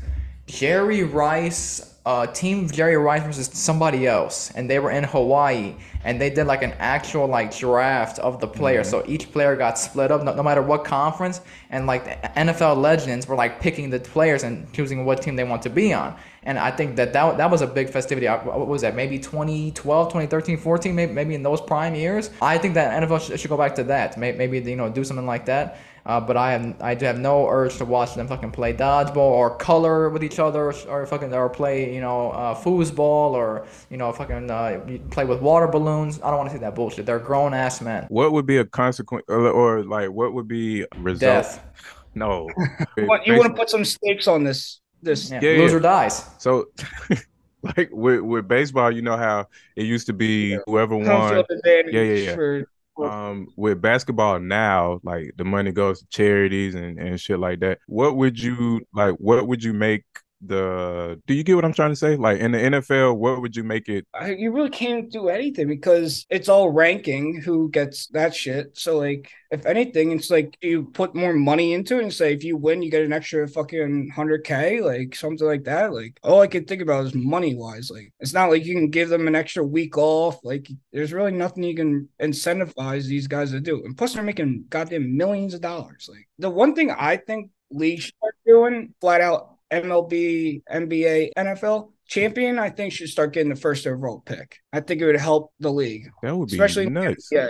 Jerry Rice, uh, team Jerry Rice versus somebody else, and they were in Hawaii, and they did like an actual like draft of the players. So each player got split up, no, no matter what conference, and like the NFL legends were like picking the players and choosing what team they want to be on. And I think that that, that was a big festivity. What was that? Maybe 2012, 2013, 14, maybe, maybe in those prime years. I think that NFL should, should go back to that. May- Maybe, you know, do something like that. Uh, but I have I do have no urge to watch them fucking play dodgeball or color with each other or, or fucking or play you know uh, foosball or you know fucking uh, play with water balloons. I don't want to see that bullshit. They're grown ass men. What would be a consequence, or, or like what would be a result? Death. No, What, you want to put some stakes on this? This Yeah. Yeah, Loser yeah. dies. So, like with with baseball, you know how it used to be whoever won. Yeah, yeah, yeah. for Um, with basketball now, like the money goes to charities and and shit like that. What would you like? What would you make the? Do you get what I'm trying to say? Like in the NFL, what would you make it? I, you really can't do anything because it's all ranking who gets that shit. So like, if anything, it's like you put more money into it and say if you win, you get an extra fucking hundred k, like something like that. Like all I can think about is money wise. Like it's not like you can give them an extra week off. Like there's really nothing you can incentivize these guys to do. And plus, they're making goddamn millions of dollars. Like the one thing I think leagues should start doing flat out MLB, NBA, NFL champion, I think should start getting the first overall pick. I think it would help the league, That would be especially nice. yeah.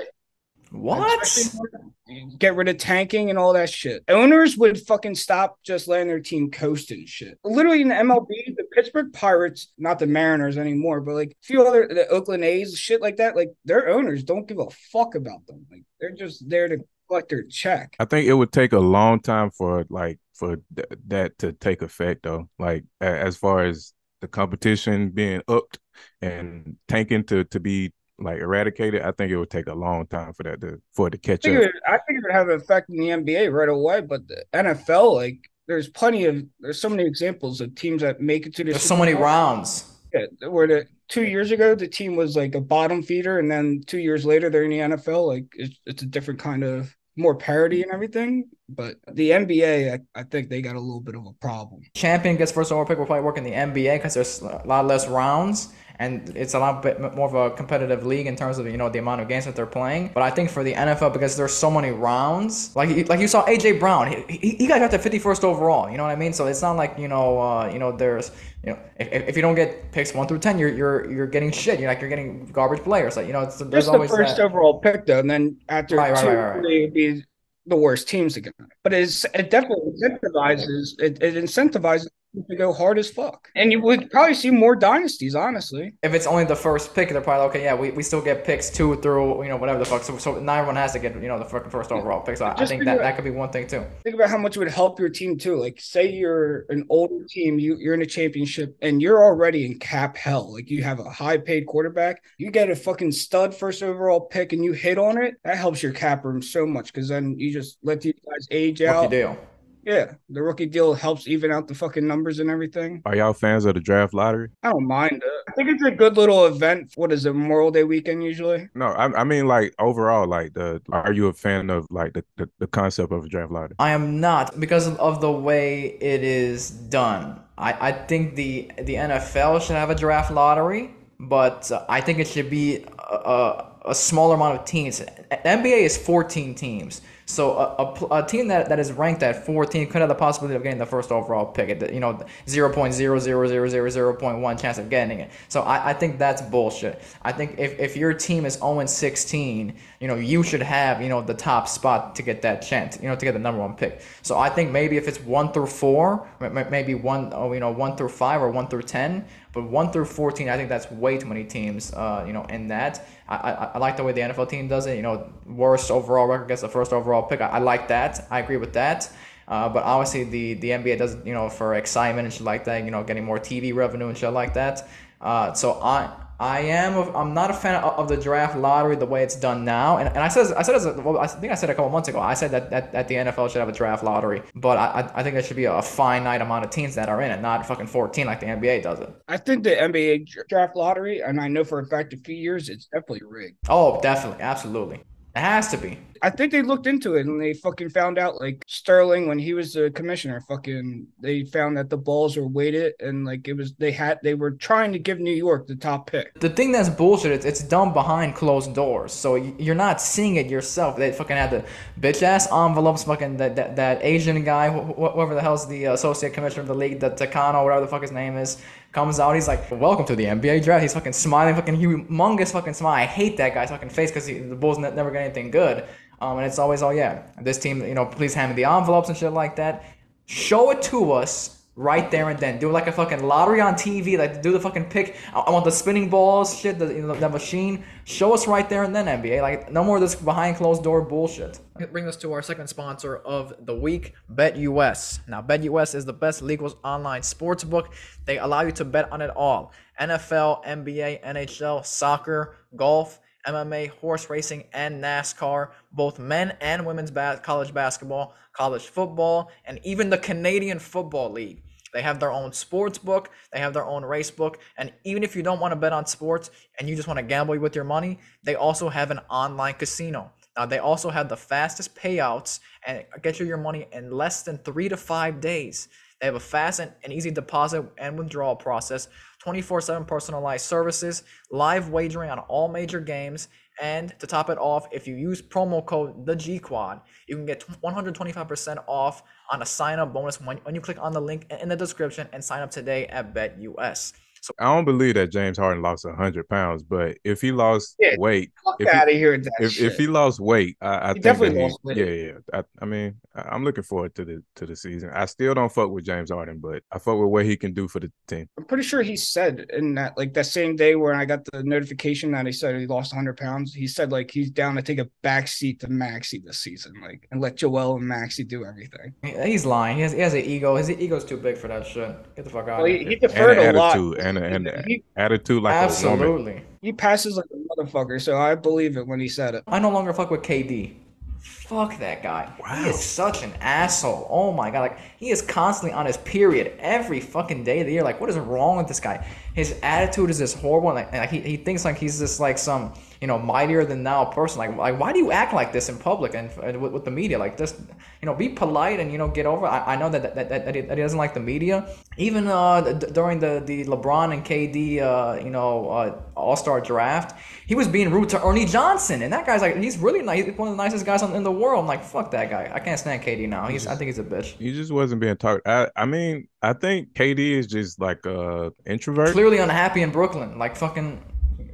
What? Get rid of tanking and all that shit. Owners would fucking stop just letting their team coast and shit. Literally in the MLB, the Pittsburgh Pirates, not the Mariners anymore, but like a few other the Oakland A's, shit like that. Like their owners don't give a fuck about them. Like they're just there to collect their check. I think it would take a long time for like for th- that to take effect though. Like a- as far as the competition being upped and tanking to to be like eradicated, I think it would take a long time for that to for it to catch think, up. it, I think it would have an effect in the NBA right away, but the NFL, like, there's plenty of there's so many examples of teams that make it to the There's so many Bowl. rounds. Yeah, where the two years ago the team was like a bottom feeder, and then two years later they're in the NFL. Like it's it's a different kind of more parity and everything. But the NBA, I, I think they got a little bit of a problem. Champion gets first overall pick will probably work in the NBA because there's a lot less rounds and it's a lot bit more of a competitive league in terms of you know the amount of games that they're playing. But I think for the NFL because there's so many rounds, like like you saw AJ Brown, he, he, he got drafted 51st overall. You know what I mean? So it's not like you know uh, you know there's you know if, if you don't get picks one through ten, you're you're you're getting shit. You're like you're getting garbage players. Like you know it's, there's Just the always first that. overall pick, though, and then after Right, two, right, right, right. the worst teams again. But it's it definitely incentivizes it, it incentivizes to go hard as fuck, and you would probably see more dynasties, honestly. if it's only the first pick, they're probably okay. Yeah, we, we still get picks two through you know whatever the fuck. So, so not everyone has to get you know the fucking first overall pick. So I, I think that that could be one thing too. think about how much it would help your team too. Like, say you're an older team, you you're in a championship, and you're already in cap hell. Like, you have a high paid quarterback, you get a fucking stud first overall pick, and you hit on it. That helps your cap room so much because then you just let these guys age out. deal. Yeah, the rookie deal helps even out the fucking numbers and everything. Are y'all fans of the draft lottery? I don't mind it. I think it's a good little event. What is it, Memorial Day weekend usually? No, I, I mean like overall, like the are you a fan of like the, the, the concept of a draft lottery? I am not because of the way it is done. I, I think the the NFL should have a draft lottery, but uh, I think it should be a, a, a smaller amount of teams. NBA is 14 teams. So a, a, a team that, that is ranked at 14 could have the possibility of getting the first overall pick. At you know, 0.0000001 chance of getting it. So I, I think that's bullshit. I think if, if your team is 0 16, you know, you should have, you know, the top spot to get that chance, you know, to get the number one pick. So I think maybe if it's 1 through 4, m- m- maybe 1, oh, you know, 1 through 5 or 1 through 10, but 1 through 14, I think that's way too many teams, uh, you know, in that. I, I, I like the way the NFL team does it. You know, worst overall record gets the first overall pick. I, I like that. I agree with that. Uh, but obviously, the, the NBA does, you know, for excitement and shit like that, you know, getting more TV revenue and shit like that. Uh, so I I am I'm not a fan of, of the draft lottery the way it's done now. And, and I said I said as a, well, I think I said a couple months ago. I said that, that, that the NFL should have a draft lottery, but I I- I think there should be a finite amount of teams that are in it, not fucking 14 like the NBA does it. I think the NBA draft lottery, and I know for a fact a few years it's definitely rigged. Oh, definitely, absolutely, it has to be. I think they looked into it and they fucking found out like Sterling when he was the commissioner, fucking they found that the balls were weighted and like it was they had they were trying to give New York the top pick. The thing that's bullshit, it's, it's done behind closed doors. So you're not seeing it yourself. They fucking had the bitch ass envelopes, fucking that, that, that Asian guy, wh- wh- whoever the hell's the uh, associate commissioner of the league, the Takano, whatever the fuck his name is, comes out. He's like, Welcome to the NBA draft. He's fucking smiling, fucking humongous fucking smile. I hate that guy's fucking face because the Bulls ne- never get anything good. Um, and it's always, oh yeah, this team, you know, please hand me the envelopes and shit like that. Show it to us right there and then. Do like a fucking lottery on TV. Like do the fucking pick. I, I want the spinning balls, shit, the you know, the machine. Show us right there and then NBA. Like no more of this behind closed door bullshit. Bring us to our second sponsor of the week, BetUS. Now, BetUS is the best legal online sports book. They allow you to bet on it all: NFL, NBA, NHL, soccer, golf. MMA, horse racing, and NASCAR, both men and women's ba- college basketball, college football, and even the Canadian Football League. They have their own sports book, they have their own race book, and even if you don't want to bet on sports and you just want to gamble with your money, they also have an online casino. Now, they also have the fastest payouts and get you your money in less than three to five days. They have a fast and, and easy deposit and withdrawal process, 24 7 personalized services, live wagering on all major games, and to top it off, if you use promo code the G Quad, you can get 125% off on a sign up bonus when, when you click on the link in the description and sign up today at BetUS. So I don't believe that James Harden lost hundred pounds, but if he lost Yeah, weight, fuck if he- out of here if, if he lost weight, I, I He think definitely that he- lost weight. Yeah, yeah. I, I mean, I- I'm looking forward to the to the season. I still don't fuck with James Harden, but I fuck with what he can do for the team. I'm pretty sure he said in that like that same day where I got the notification that he said he lost 100 pounds. He said like he's down to take a back seat to Maxey this season, like and let Joel and Maxey do everything. He's lying. He has, he has an ego. His ego's too big for that shit. Get the fuck out Well, of he, here. he And deferred an a lot. attitude, and a, and He, attitude like a woman. Absolutely. he passes like a motherfucker, so I believe it when he said it. I no longer fuck with KD. Fuck that guy. He Wow. is such an asshole. Oh my god, like he is constantly on his period every fucking day of the year. Like, what is wrong with this guy? His attitude is just horrible. And, like, and like, he, he thinks like he's just like some you know mightier than thou person. Like, like why do you act like this in public and, and with, with the media? Like, just you know, be polite and you know get over. It. I, I know that that, that, that, he, that he doesn't like the media. Even uh, d- during the the LeBron and KD uh, you know uh, All Star draft, he was being rude to Ernie Johnson, and that guy's like he's really nice. He's one of the nicest guys on, in the world. I'm like, fuck that guy. I can't stand KD now. He's I think he's a bitch. He just wasn't being talked. I, I mean, I think KD is just like a introvert. Clearly unhappy in Brooklyn. Like fucking,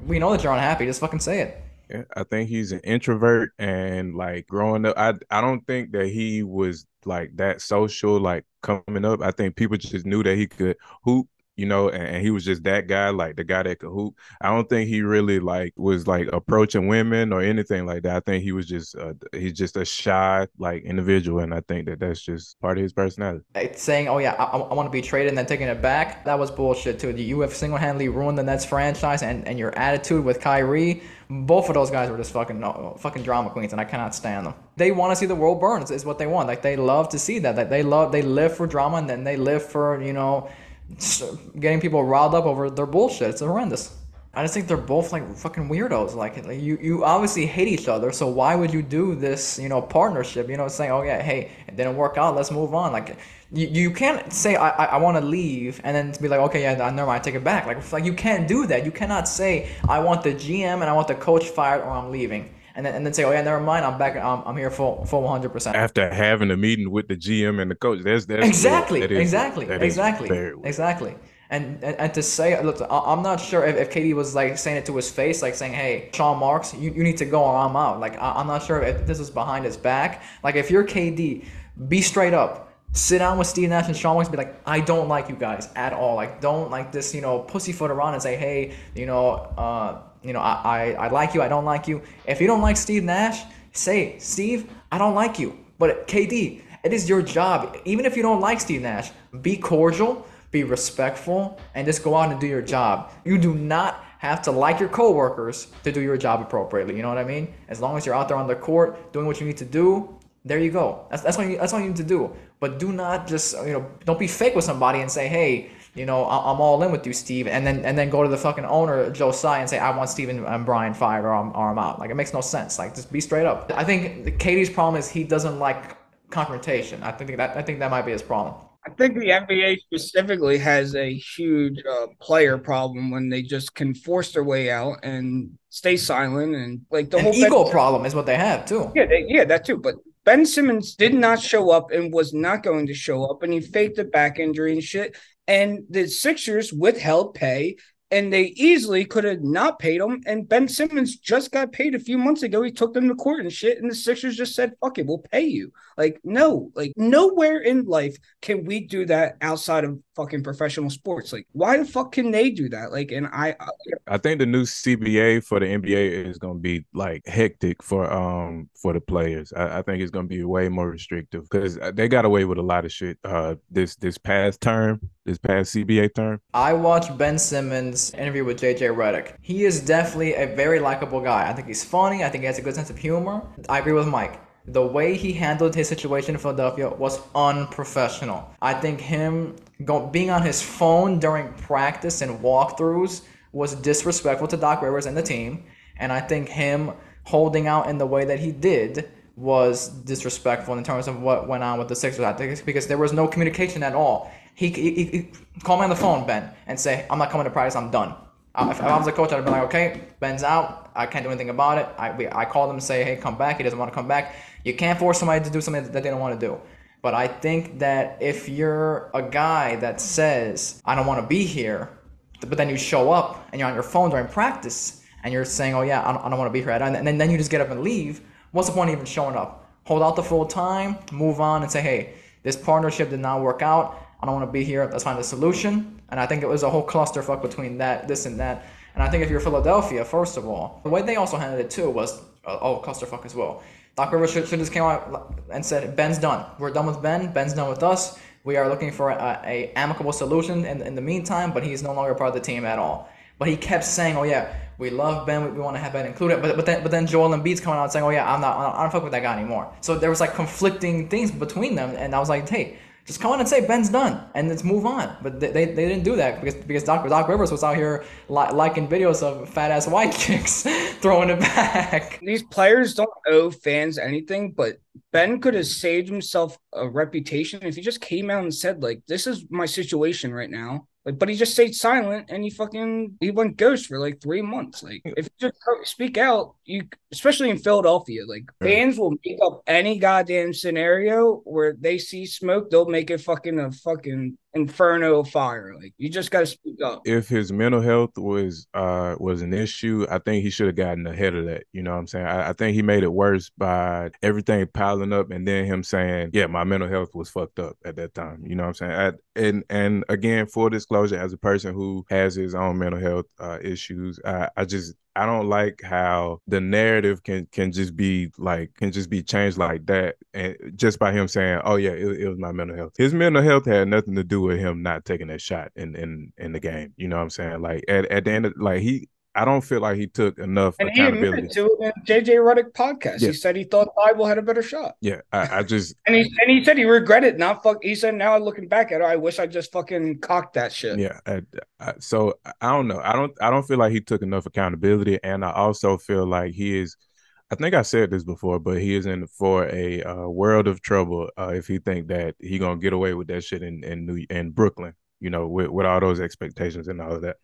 we know that you're unhappy. Just fucking say it. Yeah, I think he's an introvert and like growing up, I I don't think that he was like that social like coming up. I think people just knew that he could hoop, you know, and, and he was just that guy, like the guy that could hoop. I don't think he really like was like approaching women or anything like that. I think he was just uh, he's just a shy like individual, and I think that that's just part of his personality. Like, saying, "Oh yeah, I, I want to be traded," and then taking it back. That was bullshit too. You have single-handedly ruined the Nets franchise, and, and your attitude with Kyrie. Both of those guys were just fucking no, fucking drama queens, and I cannot stand them. They want to see the world burn. Is, what they want. Like they love to see that. Like they love, they live for drama, and then they live for you know, getting people riled up over their bullshit. It's horrendous. I just think they're both like fucking weirdos. Like, like you, you obviously hate each other, so why would you do this, you know, partnership? You know, saying, oh yeah, hey, it didn't work out, let's move on. Like, you, you can't say I, I, I want to leave and then be like, okay, yeah, never mind, take it back. Like, like you can't do that. You cannot say I want the GM and I want the coach fired or I'm leaving, and then and then say, oh yeah, never mind, I'm back, I'm, I'm here full full 100 percent. After having a meeting with the GM and the coach, that's that's Exactly, that is- exactly, that exactly, exactly. And, and and to say, look, I'm not sure if, if KD was like saying it to his face, like saying, "Hey, Sean Marks, you, you need to go or I'm out." Like I, I'm not sure if this is behind his back. Like if you're KD, be straight up. Sit down with Steve Nash and Sean Marks. And be like, I don't like you guys at all. Like don't like this, you know, pussyfoot around and say, "Hey, you know, uh, you know, I, I I like you. I don't like you." If you don't like Steve Nash, say, Steve, I don't like you. But KD, it is your job. Even if you don't like Steve Nash, be cordial, be respectful, and just go out and do your job. You do not have to like your coworkers to do your job appropriately. You know what I mean? As long as you're out there on the court doing what you need to do, there you go. That's that's what you, that's what you need to do. But do not just you know don't be fake with somebody and say, hey, you know, I- I'm all in with you, Steve, and then and then go to the fucking owner, Joe Tsai, and say, I want Steven and Brian fired or I'm, or I'm out. Like it makes no sense. Like just be straight up. I think KD's problem is he doesn't like confrontation. I think that I think that might be his problem. I think the NBA specifically has a huge uh, player problem when they just can force their way out and stay silent and like the An whole ego Ben- problem is what they have too. Yeah, they, yeah, that too. But Ben Simmons did not show up and was not going to show up, and he faked a back injury and shit. And the Sixers withheld pay, and they easily could have not paid him. And Ben Simmons just got paid a few months ago. He took them to court and shit, and the Sixers just said, "Fuck it, we'll pay you." Like, no, like nowhere in life can we do that outside of fucking professional sports. Like, why the fuck can they do that? Like, and I, I I think the new CBA for the NBA is going to be like hectic for um for the players. I, I think it's going to be way more restrictive because they got away with a lot of shit uh this this past term, this past CBA term. I watched Ben Simmons' interview with JJ Redick. He is definitely a very likable guy. I think he's funny. I think he has a good sense of humor. I agree with Mike. The way he handled his situation in Philadelphia was unprofessional. I think him go, being on his phone during practice and walkthroughs was disrespectful to Doc Rivers and the team. And I think him holding out in the way that he did was disrespectful in terms of what went on with the Sixers. I think because there was no communication at all. He, he, he, he call me on the phone, Ben, and say, "I'm not coming to practice. I'm done." If, I was a coach, I'd be like, "Okay, Ben's out. I can't do anything about it." I we, I called him and say, "Hey, come back." He doesn't want to come back. You can't force somebody to do something that they don't want to do. But I think that if you're a guy that says, "I don't want to be here," but then you show up and you're on your phone during practice and you're saying, oh yeah, I don't, I don't want to be here, and then, then you just get up and leave. What's the point of even showing up? Hold out the full time, move on, and say, hey, this partnership did not work out. I don't want to be here. Let's find a solution. And I think it was a whole clusterfuck between that, this, and that. And I think if you're Philadelphia, first of all, the way they also handled it too was uh, oh clusterfuck as well. Doc Rivers should, should just came out and said Ben's done. We're done with Ben. Ben's done with us. We are looking for a, a amicable solution in, in the meantime, but he's no longer part of the team at all. But he kept saying, "Oh yeah, we love Ben. We, we want to have Ben included." But but then but then Joel Embiid's coming out saying, "Oh yeah, I'm not. I don't fuck with that guy anymore." So there was like conflicting things between them, and I was like, "Hey, just come on and say Ben's done and let's move on. But they, they, they didn't do that because because Doc, Doc Rivers was out here li- liking videos of fat ass white chicks throwing it back. These players don't owe fans anything, but Ben could have saved himself a reputation if he just came out and said like, "This is my situation right now." Like, but he just stayed silent and he fucking he went ghost for like three months. Like, if you just speak out, you especially in Philadelphia, like fans will make up any goddamn scenario where they see smoke, they'll make it fucking a fucking inferno fire. Like, you just gotta speak up. If his mental health was uh was an issue, I think he should have gotten ahead of that. You know what I'm saying? I, I think he made it worse by everything piling up and then him saying, Yeah, my mental health was fucked up at that time. You know what I'm saying? I, and and again, full disclosure, as a person who has his own mental health uh, issues, I, I just I don't like how the narrative can can just be like can just be changed like that, and just by him saying, "Oh yeah, it, it, was my mental health." His mental health had nothing to do with him not taking that shot in in in the game. You know what I'm saying? Like at, at the end of like he I don't feel like he took enough and accountability. He to it in JJ Redick podcast. Yeah. He said he thought Thybulle had a better shot. Yeah, I, I just and he and he said he regretted not fuck. He said now looking back at it, I wish I just fucking cocked that shit. Yeah, I, I, so I don't know. I don't I don't feel like he took enough accountability, and I also feel like he is. I think I said this before, but he is in for a uh, world of trouble uh, if he think that he gonna get away with that shit in in New in Brooklyn. You know, with with all those expectations and all of that.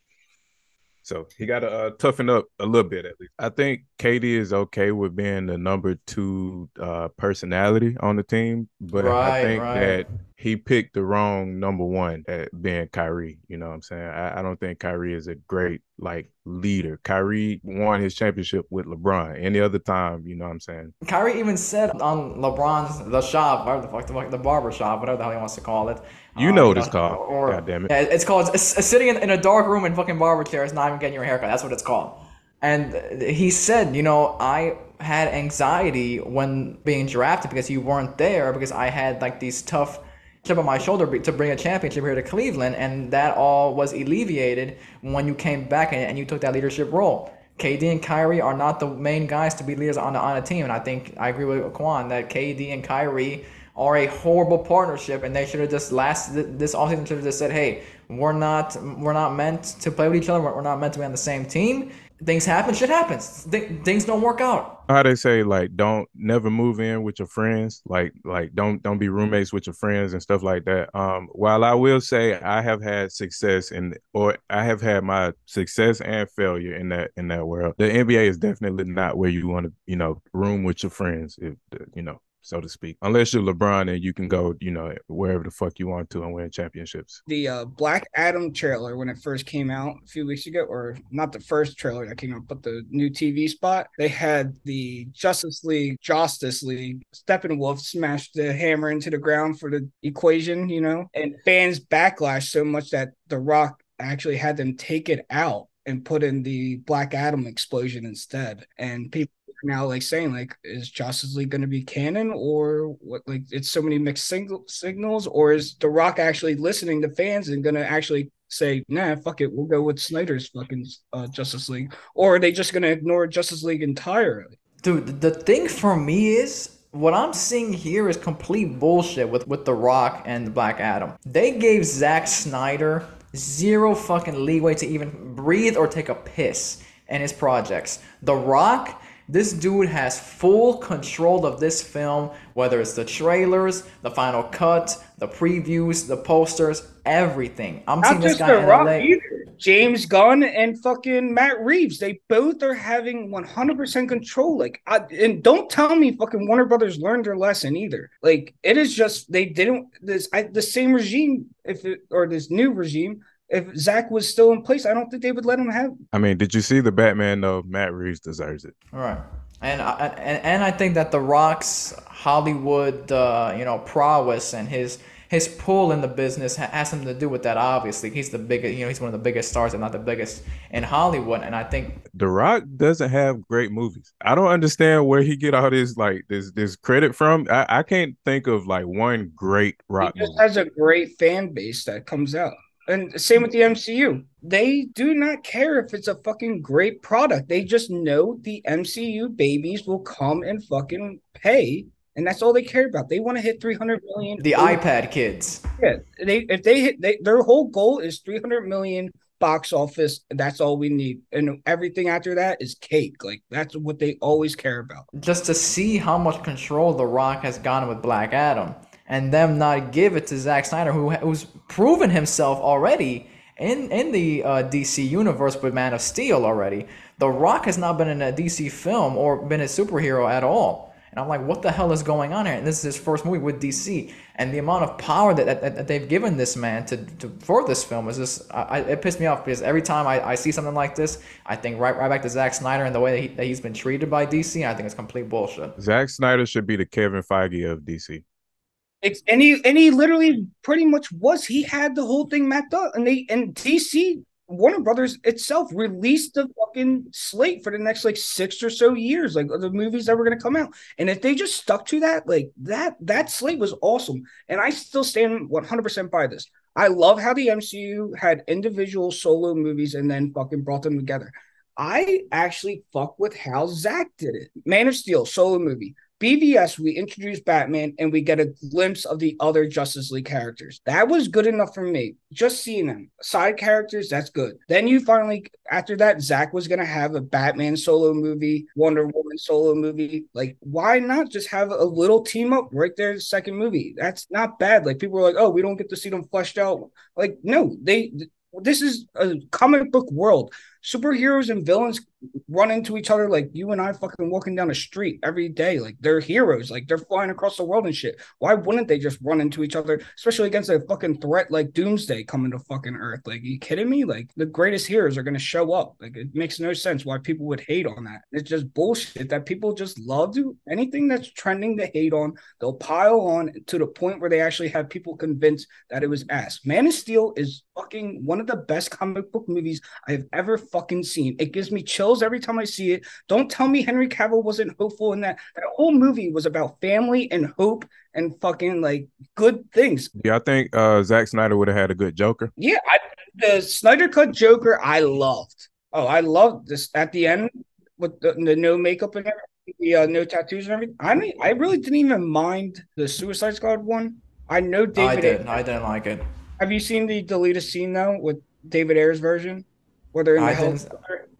So he got to uh, toughen up a little bit at least. I think KD is okay with being the number two uh, personality on the team, but right, I think right. that he picked the wrong number one at being Kyrie. You know what I'm saying? I, I, don't think Kyrie is a great like leader. Kyrie won his championship with LeBron. Any other time, you know what I'm saying? Kyrie even said on LeBron's the shop, whatever the fuck, the, the barber shop, whatever the hell he wants to call it. You know what um, it's called. Or, God damn it. It's called it's, it's sitting in, in, a dark room in fucking barber chairs, not even getting your haircut. That's what it's called. And he said, you know, I had anxiety when being drafted because you weren't there because I had like these tough chip on my shoulder to bring a championship here to Cleveland, and that all was alleviated when you came back and, you took that leadership role. KD and Kyrie are not the main guys to be leaders on, on a team, and I think I agree with Quan that KD and Kyrie are a horrible partnership, and they should have just last this offseason should have just said, "Hey, we're not we're not meant to play with each other. We're not meant to be on the same team." Things happen, shit happens. Th- things don't work out. How they say like don't never move in with your friends, like like don't don't be roommates with your friends and stuff like that. Um, while I will say I have had success in or I have had my success and failure in that in that world. The NBA is definitely not where you want to you know room with your friends. If you know so to speak. Unless you're LeBron and you can go, you know, wherever the fuck you want to and win championships. The uh, Black Adam trailer when it first came out a few weeks ago, or not the first trailer that came out, but the new TV spot, they had the Justice League, Justice League, Steppenwolf smashed the hammer into the ground for the equation, you know, and fans backlash so much that The Rock actually had them take it out and put in the Black Adam explosion instead. And people now like saying like is Justice League going to be canon or what like it's so many mixed signals or is The Rock actually listening to fans and going to actually say nah fuck it we'll go with Snyder's fucking uh, Justice League or are they just going to ignore Justice League entirely? Dude, the thing for me is what I'm seeing here is complete bullshit with with The Rock and Black Adam. They gave Zack Snyder zero fucking leeway to even breathe or take a piss in his projects. The Rock this dude has full control of this film, whether it's the trailers, the final cut, the previews, the posters, everything. I'm Not seeing this guy in LA. Either. James Gunn and fucking Matt Reeves, they both are having 100% control. Like, I, and don't tell me fucking Warner Brothers learned their lesson either. Like, it is just they didn't this I, the same regime if it, or this new regime if Zack was still in place, I don't think they would let him have. I mean, did you see the Batman though? Matt Reeves deserves it. All right. And, I- and and I think that The Rock's Hollywood, uh, you know, prowess and his his pull in the business has something to do with that. Obviously, he's the biggest, you know, he's one of the biggest stars, if not the biggest in Hollywood. And I think The Rock doesn't have great movies. I don't understand where he get all this like this this credit from. I, I can't think of like one great Rock He just movie. has a great fan base that comes out. And same with the MCU. They do not care if it's a fucking great product. They just know the MCU babies will come and fucking pay. And that's all they care about. They want to hit 300 million. the iPad kids. Yeah, they if they hit they, their whole goal is 300 million box office. That's all we need. And everything after that is cake. Like that's what they always care about. just to see how much control The Rock has gotten with Black Adam, and them not give it to Zack Snyder, who who's proven himself already in in the uh, DC universe with Man of Steel already. The Rock has not been in a DC film or been a superhero at all. And I'm like, what the hell is going on here? And this is his first movie with DC, and the amount of power that, that, that they've given this man to, to for this film is just, I, it pissed me off because every time I, I see something like this, I think right right back to Zack Snyder and the way that, he, that he's been treated by DC. I think it's complete bullshit. Zack Snyder should be the Kevin Feige of DC. It's, and he and he literally pretty much was. He had the whole thing mapped out, and they and DC Warner Brothers itself released the fucking slate for the next like six or so years, like the movies that were gonna come out. And if they just stuck to that, like that that slate was awesome. And I still stand one hundred percent by this. I love how the MCU had individual solo movies and then fucking brought them together. I actually fuck with how Zack did it. Man of Steel solo movie. BVS, we introduce Batman and we get a glimpse of the other Justice League characters. That was good enough for me. Just seeing them. Side characters, that's good. Then you finally, after that, Zack was going to have a Batman solo movie, Wonder Woman solo movie. Like, why not just have a little team up right there, the second movie? That's not bad. Like, people are like, oh, we don't get to see them fleshed out. Like, no, they. This is a comic book world. Superheroes and villains run into each other like you and I fucking walking down the street every day. Like they're heroes, like they're flying across the world and shit. Why wouldn't they just run into each other, especially against a fucking threat like Doomsday coming to fucking Earth? Like, you kidding me? Like the greatest heroes are gonna show up. Like it makes no sense why people would hate on that. It's just bullshit that people just love to anything that's trending to hate on. They'll pile on to the point where they actually have people convinced that it was ass. Man of Steel is fucking one of the best comic book movies I have ever fucking seen. It gives me chills every time I see it. Don't tell me Henry Cavill wasn't hopeful in that. That whole movie was about family and hope and fucking like good things. Yeah, I think uh, Zack Snyder would have had a good Joker. Yeah, I, the Snyder Cut Joker, I loved. Oh, I loved this at the end with the, the no makeup and everything, the uh, no tattoos and everything. I mean, I really didn't even mind the Suicide Squad one. I know David. I didn't. I didn't like it. Have you seen the deleted scene though with David Ayer's version, where they're in the I didn't-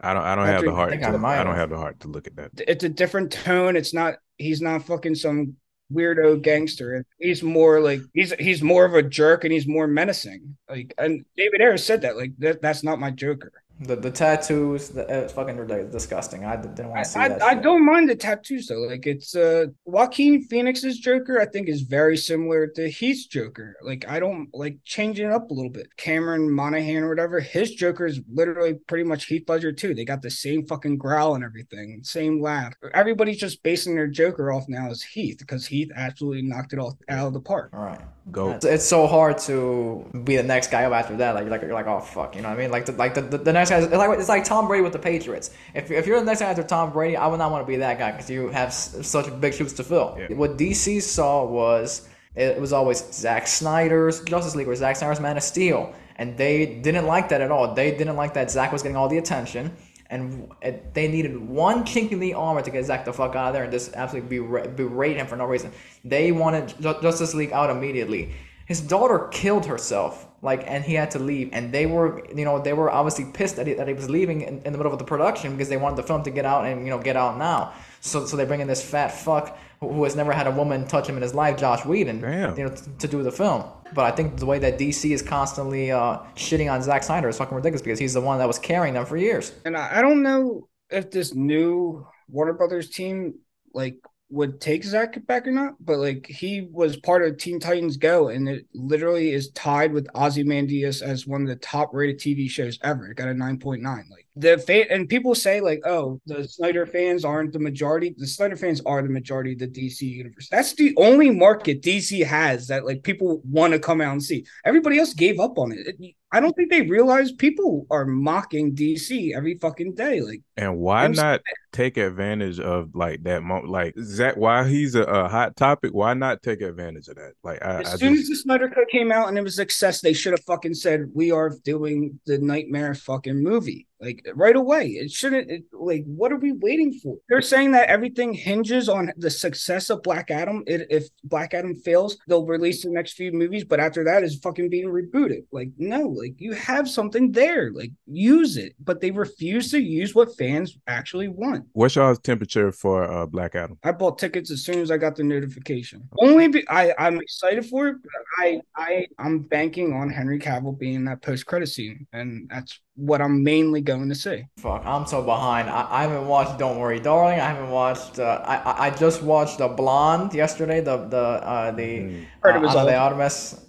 I don't. I don't have the heart. I to, I I, don't have. have the heart to look at that. It's a different tone. It's not. He's not fucking some weirdo gangster. He's more like he's he's more of a jerk and he's more menacing. Like and David Ayer said that like that, that's not my Joker. The the tattoos, the, it's fucking ridiculous, disgusting. I didn't want to see I, that. I shit. don't mind the tattoos though. Like it's uh Joaquin Phoenix's Joker, I think is very similar to Heath's Joker. Like I don't like changing it up a little bit. Cameron Monaghan or whatever, his Joker is literally pretty much Heath Ledger too. They got the same fucking growl and everything, same laugh. Everybody's just basing their Joker off now as Heath because Heath absolutely knocked it off out of the park. All right. Go. It's, it's so hard to be the next guy up after that. Like you're like you're like oh fuck, you know what I mean? Like the, like the, the, the next guy. It's like it's like Tom Brady with the Patriots. If if you're the next guy after Tom Brady, I would not want to be that guy because you have such big shoes to fill. Yeah. What DC saw was it was always Zack Snyder's Justice League or Zack Snyder's Man of Steel, and they didn't like that at all. They didn't like that Zack was getting all the attention. And it, they needed one chink in the armor to get Zack the fuck out of there and just absolutely berate, berate him for no reason. They wanted Justice League out immediately. His daughter killed herself, like, and he had to leave. And they were, you know, they were obviously pissed that he, that he was leaving in, in the middle of the production because they wanted the film to get out and you know get out now. So, so they bring in this fat fuck who, who has never had a woman touch him in his life, Joss Whedon, Damn. you know, t- to do the film. But I think the way that DC is constantly uh, shitting on Zack Snyder is fucking ridiculous because he's the one that was carrying them for years. And I, I don't know if this new Warner Brothers team like would take Zack back or not, but like he was part of Teen Titans Go, and it literally is tied with Ozymandias as one of the top rated TV shows ever. It got a nine point nine. Like the fan and people say like, oh, the Snyder fans aren't the majority. The Snyder fans are the majority of the DC universe. That's the only market DC has that like people want to come out and see. Everybody else gave up on it. it I don't think they realize people are mocking DC every fucking day. Like, and why not take advantage of like that moment? Like Zack, why he's a, a, hot topic? Why not take advantage of that? Like, I, as I soon just... as the Snyder Cut came out and it was a success, they should have fucking said we are doing the Nightmare fucking movie like right away. It shouldn't it, like what are we waiting for? They're saying that everything hinges on the success of Black Adam. It, if Black Adam fails, they'll release the next few movies, but after that is fucking being rebooted. Like no, like you have something there, like use it. But they refuse to use what fans actually want. What's y'all's temperature for uh, Black Adam? I bought tickets as soon as I got the notification. Only be, I I'm excited for it. I I I'm banking on Henry Cavill being that post credit scene, and that's what I'm mainly going to see. Fuck, I'm so behind. I, I haven't watched Don't Worry, Darling. I haven't watched. Uh, I I just watched The Blonde yesterday. The the uh, the mm. uh, Ana de Armas.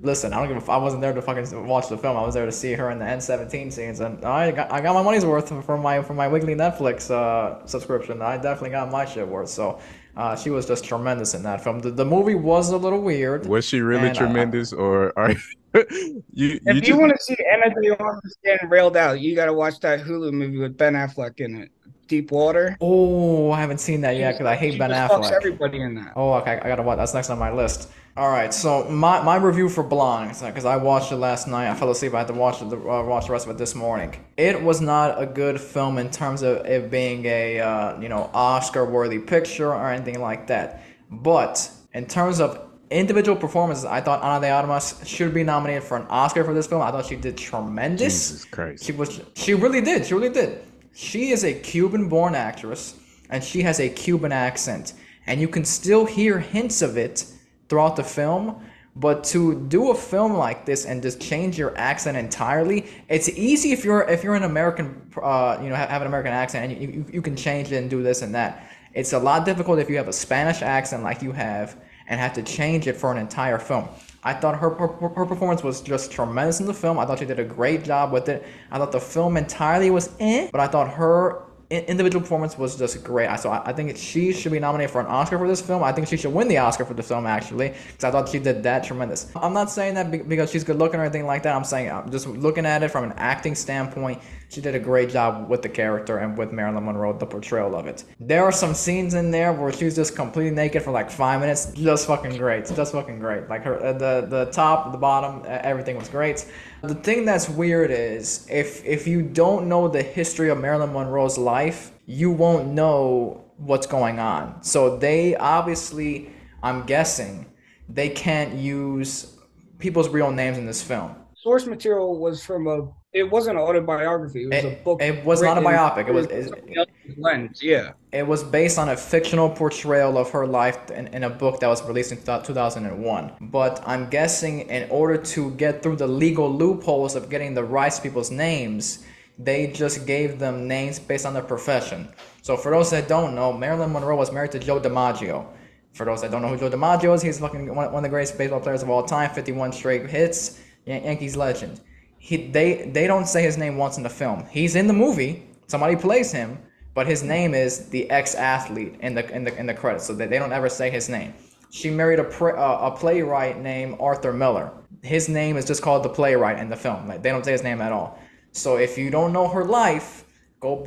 Listen, I don't give. A, I wasn't there to fucking watch the film. I was there to see her in the NC-17 scenes, and I got I got my money's worth from my from my weekly Netflix uh, subscription. I definitely got my shit worth. So. Uh, she was just tremendous in that film. The, the movie was a little weird. Was she really and, uh, tremendous, or are you, you if just... you want to see Ana de Armas getting railed out, you got to watch that Hulu movie with Ben Affleck in it. Deep Water. Oh, I haven't seen that yet because I hate Ben Affleck. everybody in that. Oh, okay. I gotta watch. That's next on my list. All right. So my, my review for Blonde, because I watched it last night. I fell asleep. I had to watch it, uh, watch the rest of it this morning. It was not a good film in terms of it being a uh, you know Oscar worthy picture or anything like that. But in terms of individual performances, I thought Ana de Armas should be nominated for an Oscar for this film. I thought she did tremendous. Jesus Christ. She was she really did. She really did. She is a Cuban-born actress and she has a Cuban accent and you can still hear hints of it throughout the film. But to do a film like this and just change your accent entirely, it's easy if you're if you're an American, uh, you know, have, have an American accent and you, you, you can change it and do this and that. It's a lot difficult if you have a Spanish accent like you have and have to change it for an entire film. I thought her, her, her performance was just tremendous in the film. I thought she did a great job with it. I thought the film entirely was eh, but I thought her individual performance was just great. So I, I think she should be nominated for an Oscar for this film. I think she should win the Oscar for the film actually, because I thought she did that tremendous. I'm not saying that because she's good looking or anything like that. I'm saying I'm just looking at it from an acting standpoint. She did a great job with the character and with Marilyn Monroe, the portrayal of it. There are some scenes in there where she's just completely naked for like five minutes. Just fucking great. Just fucking great. Like her, uh, the the top, the bottom, everything was great. The thing that's weird is if if you don't know the history of Marilyn Monroe's life, you won't know what's going on. So they obviously, I'm guessing, they can't use people's real names in this film. Source material was from a it wasn't an autobiography. It was it, a book. It was not a biopic. It was it, lens. Yeah. It was based on a fictional portrayal of her life in, in a book that was released in 2001. But I'm guessing in order to get through the legal loopholes of getting the rights to people's names, they just gave them names based on their profession. So for those that don't know, Marilyn Monroe was married to Joe DiMaggio. For those that don't know who Joe DiMaggio is, he's fucking one, one of the greatest baseball players of all time, 51 straight hits, Yankees legend he they they don't say his name once in the film. He's in the movie. Somebody plays him, but his name is the ex-athlete in the in the in the credits, so they, they don't ever say his name. She married a pre, uh, a playwright named Arthur Miller. His name is just called the playwright in the film. Like they don't say his name at all. So if you don't know her life, go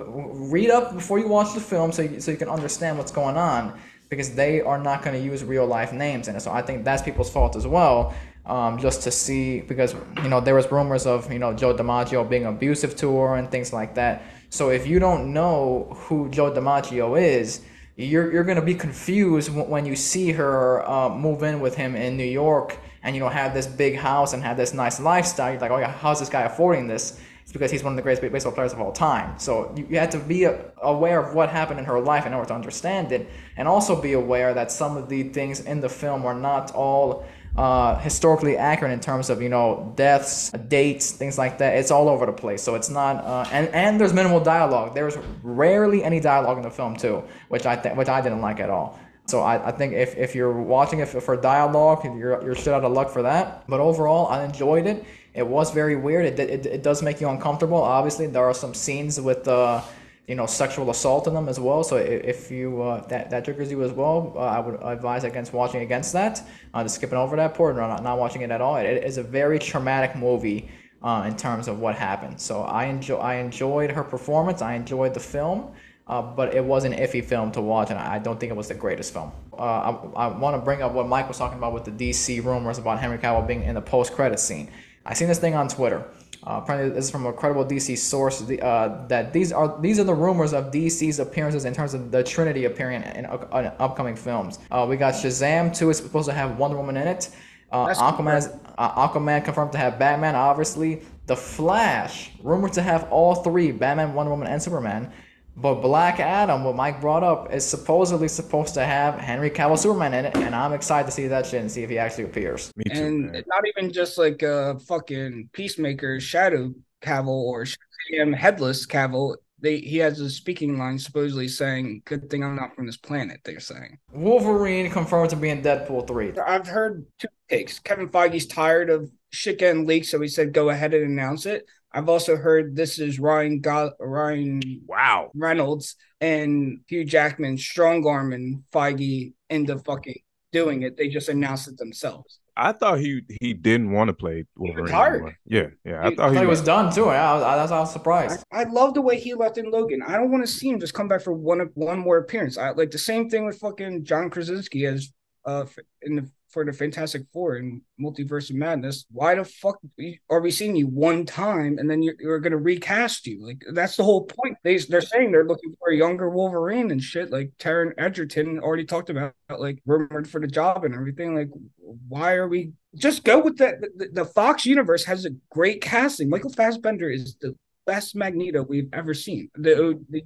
read up before you watch the film so you, so you can understand what's going on because they are not going to use real life names in it. So I think that's people's fault as well um, just to see because you know there was rumors of you know Joe DiMaggio being abusive to her and things like that. So if you don't know who Joe DiMaggio is, you're you're gonna be confused when you see her uh, move in with him in New York and you know have this big house and have this nice lifestyle. You're like, oh yeah, how's this guy affording this? It's because he's one of the greatest baseball players of all time. So you, you have to be aware of what happened in her life in order to understand it, and also be aware that some of the things in the film are not all uh, historically accurate in terms of you know deaths, dates, things like that. It's all over the place. So it's not, uh, and and there's minimal dialogue. There's rarely any dialogue in the film too, which I th- which I didn't like at all. So I, I think if, if you're watching it for dialogue, you're you're shit out of luck for that. But overall, I enjoyed it. It was very weird. It, it, it does make you uncomfortable. Obviously, there are some scenes with uh, you know sexual assault in them as well. So if you uh, that that triggers you as well, uh, I would advise against watching against that. Uh, just skipping over that part, not, not watching it at all. It, it is a very traumatic movie uh, in terms of what happened. So I enjoy I enjoyed her performance. I enjoyed the film. Uh, but it was an iffy film to watch, and I don't think it was the greatest film. Uh, I, I want to bring up what Mike was talking about with the DC rumors about Henry Cavill being in the post-credit scene. I seen this thing on Twitter. Uh, apparently, this is from a credible DC source. Uh, that these are these are the rumors of DC's appearances in terms of the Trinity appearing in, in upcoming films. Uh, we got Shazam 2 is supposed to have Wonder Woman in it. Uh, Aquaman is, uh, Aquaman confirmed to have Batman. Obviously, The Flash rumored to have all three: Batman, Wonder Woman, and Superman. But Black Adam, what Mike brought up, is supposedly supposed to have Henry Cavill Superman in it, and I'm excited to see that shit and see if he actually appears. Me too. And man. not even just like a fucking Peacemaker, Shadow Cavill, or Shazam Headless Cavill. They he has a speaking line supposedly saying, "Good thing I'm not from this planet." They're saying Wolverine confirmed to be in Deadpool three. I've heard two takes. Kevin Feige's tired of shit getting leaked, so he said, "Go ahead and announce it." I've also heard this is Ryan Go- Ryan Wow Reynolds and Hugh Jackman strong arming Feige into fucking doing it. They just announced it themselves. I thought he he didn't want to play Wolverine. Anymore. Yeah, yeah. I he, thought he, was, was, done too. I, I, that's I was surprised. I, I, love the way he left in Logan. I don't want to see him just come back for one one more appearance. I like the same thing with fucking John Krasinski as uh in the for the Fantastic Four and Multiverse of Madness, why the fuck are we seeing you one time and then you're, you're going to recast you? Like that's the whole point. They they're saying they're looking for a younger Wolverine and shit. Like Taron Egerton already talked about, like rumored for the job and everything. Like why are we just go with that? The, the Fox universe has a great casting. Michael Fassbender is the best Magneto we've ever seen. The the,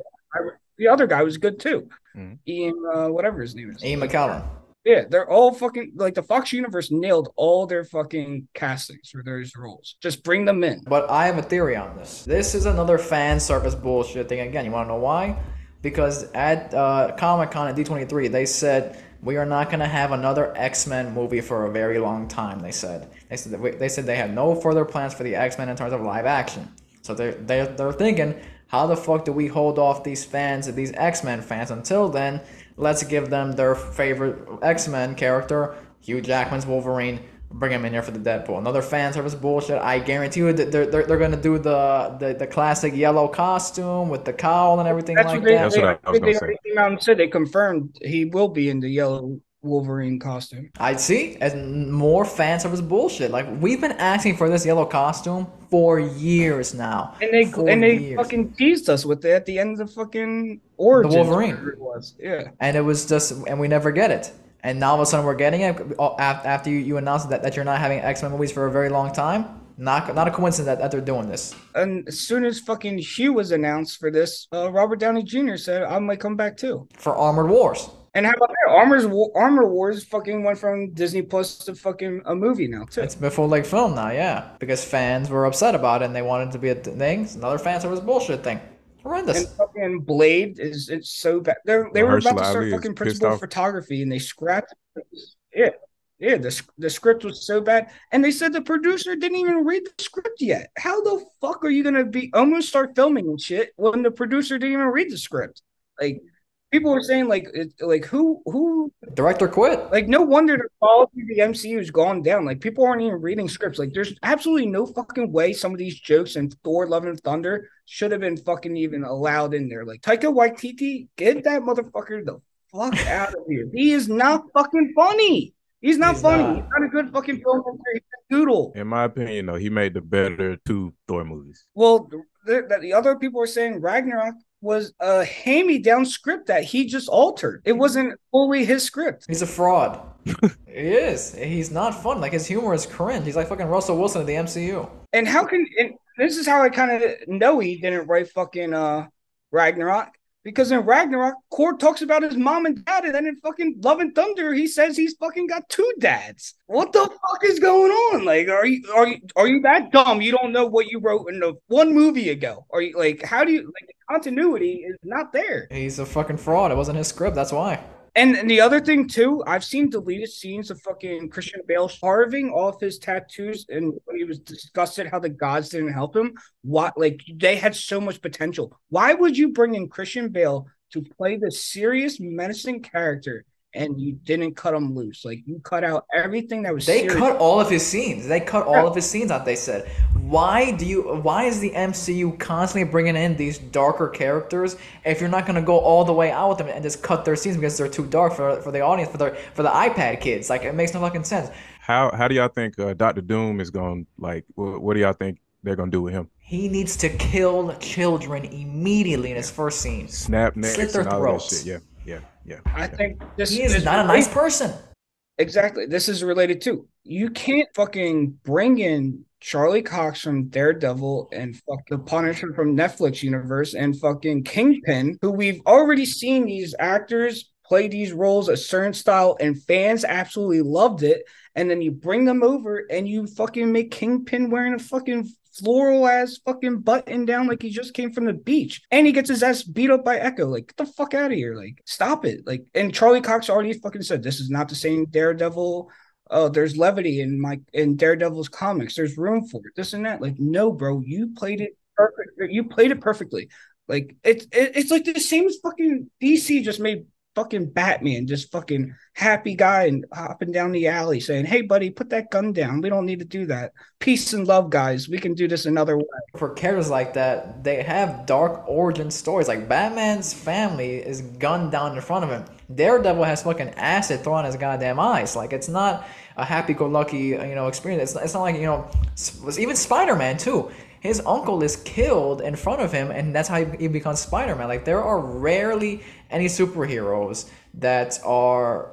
the other guy was good too. Mm-hmm. Ian, uh, whatever his name is. Ian McKellen. Yeah, they're all fucking like the Fox universe nailed all their fucking castings for those roles. Just bring them in. But I have a theory on this. This is another fan service bullshit thing again. You want to know why? Because at uh, Comic Con at D23, they said we are not going to have another X Men movie for a very long time. They said they said we, they said they had no further plans for the X Men in terms of live action. So they're they're, they're thinking, how the fuck do we hold off these fans, these X Men fans until then? Let's give them their favorite X Men character, Hugh Jackman's Wolverine. Bring him in here for the Deadpool. Another fan service bullshit. I guarantee you that they're, they're, they're gonna do the, the the classic yellow costume with the cowl and everything That's like they, that. That's what I was they, gonna say. came out and said they confirmed he will be in the yellow Wolverine costume. I see as more fan service bullshit. Like we've been asking for this yellow costume for years now. And they For and they years. fucking teased us with it at the end of the fucking origin. Wolverine. It was. Yeah. and it was just and we never get it. And now all of a sudden we're getting it uh, after you, you announced that, that you're not having X Men movies for a very long time. Not not a coincidence that, that they're doing this. And as soon as fucking Hugh was announced for this, uh, Robert Downey Jr. said I might come back too. For Armored Wars. And how about that? Armor's Wa- Armor Wars fucking went from Disney Plus to fucking a movie now too. It's been full length film now, yeah. Because fans were upset about it and they wanted it to be a thing. It's another fan service bullshit thing. Horrendous. And fucking Blade is it's so bad. They're, they were Mahershala about to start Ali fucking principal photography and they scrapped. it. yeah. The the script was so bad, and they said the producer didn't even read the script yet. How the fuck are you gonna be almost start filming and shit when the producer didn't even read the script? Like people were saying, like like who who Director quit. like no wonder the quality of the MCU has gone down. Like people aren't even reading scripts. Like there's absolutely no fucking way some of these jokes in Thor: Love and Thunder should have been fucking even allowed in there. Like Taika Waititi, get that motherfucker the fuck out of here. He is not fucking funny. He's not He's funny. not. He's not a good fucking filmmaker. He's a doodle. In my opinion, though, he made the better two Thor movies. Well, the, the, the other people were saying Ragnarok was a hand-me-down script that he just altered. It wasn't fully his script. He's a fraud. he is. He's not fun. Like his humor is cringe. He's like fucking Russell Wilson of the MCU. And how can and this is how I kind of know he didn't write fucking uh Ragnarok Because in Ragnarok, Korg talks about his mom and dad, and then in fucking Love and Thunder, he says he's fucking got two dads. What the fuck is going on? Like, are you are you are you that dumb? You don't know what you wrote in the one movie ago? Are you like, how do you like the continuity is not there? He's a fucking fraud. It wasn't his script. That's why. And, the other thing too, I've seen deleted scenes of fucking Christian Bale carving off his tattoos, and he was disgusted how the gods didn't help him. What like they had so much potential. Why would you bring in Christian Bale to play the serious, menacing character? And you didn't cut him loose. Like you cut out everything that was. They serious. cut all of his scenes. They cut all of his scenes out. They said, "Why do you? Why is the MCU constantly bringing in these darker characters if you're not gonna go all the way out with them and just cut their scenes because they're too dark for for the audience for the for the iPad kids? Like it makes no fucking sense. How how do y'all think uh, Doctor Doom is going? Like, what, what do y'all think they're gonna do with him? He needs to kill children immediately in his first scene. Snap necks Slit their and all throats. that shit. Yeah, yeah, yeah. I yeah. think this He is this not a nice person. Exactly. This is related too. You can't fucking bring in Charlie Cox from Daredevil and fuck the Punisher from Netflix universe and fucking Kingpin, who we've already seen these actors play these roles a certain style and fans absolutely loved it. And then you bring them over and you fucking make Kingpin wearing a fucking floral ass fucking button down like he just came from the beach. And he gets his ass beat up by Echo. Like, get the fuck out of here. Like, stop it. Like, and Charlie Cox already fucking said this is not the same Daredevil. Oh, there's levity in my in Daredevil's comics. There's room for it. This and that. Like, no, bro, you played it perfect. You played it perfectly. Like, it's it, it's like the same as fucking DC just made fucking Batman, just fucking happy guy and hopping down the alley saying, Hey buddy, put that gun down. We don't need to do that. Peace and love, guys. We can do this another way. For characters like that, they have dark origin stories. Like Batman's family is gunned down in front of him. Daredevil has fucking acid thrown in his goddamn eyes. Like it's not a happy-go-lucky, you know, experience. It's, it's not like you know, even Spider-Man too. His uncle is killed in front of him, and that's how he, becomes Spider-Man. Like there are rarely any superheroes that are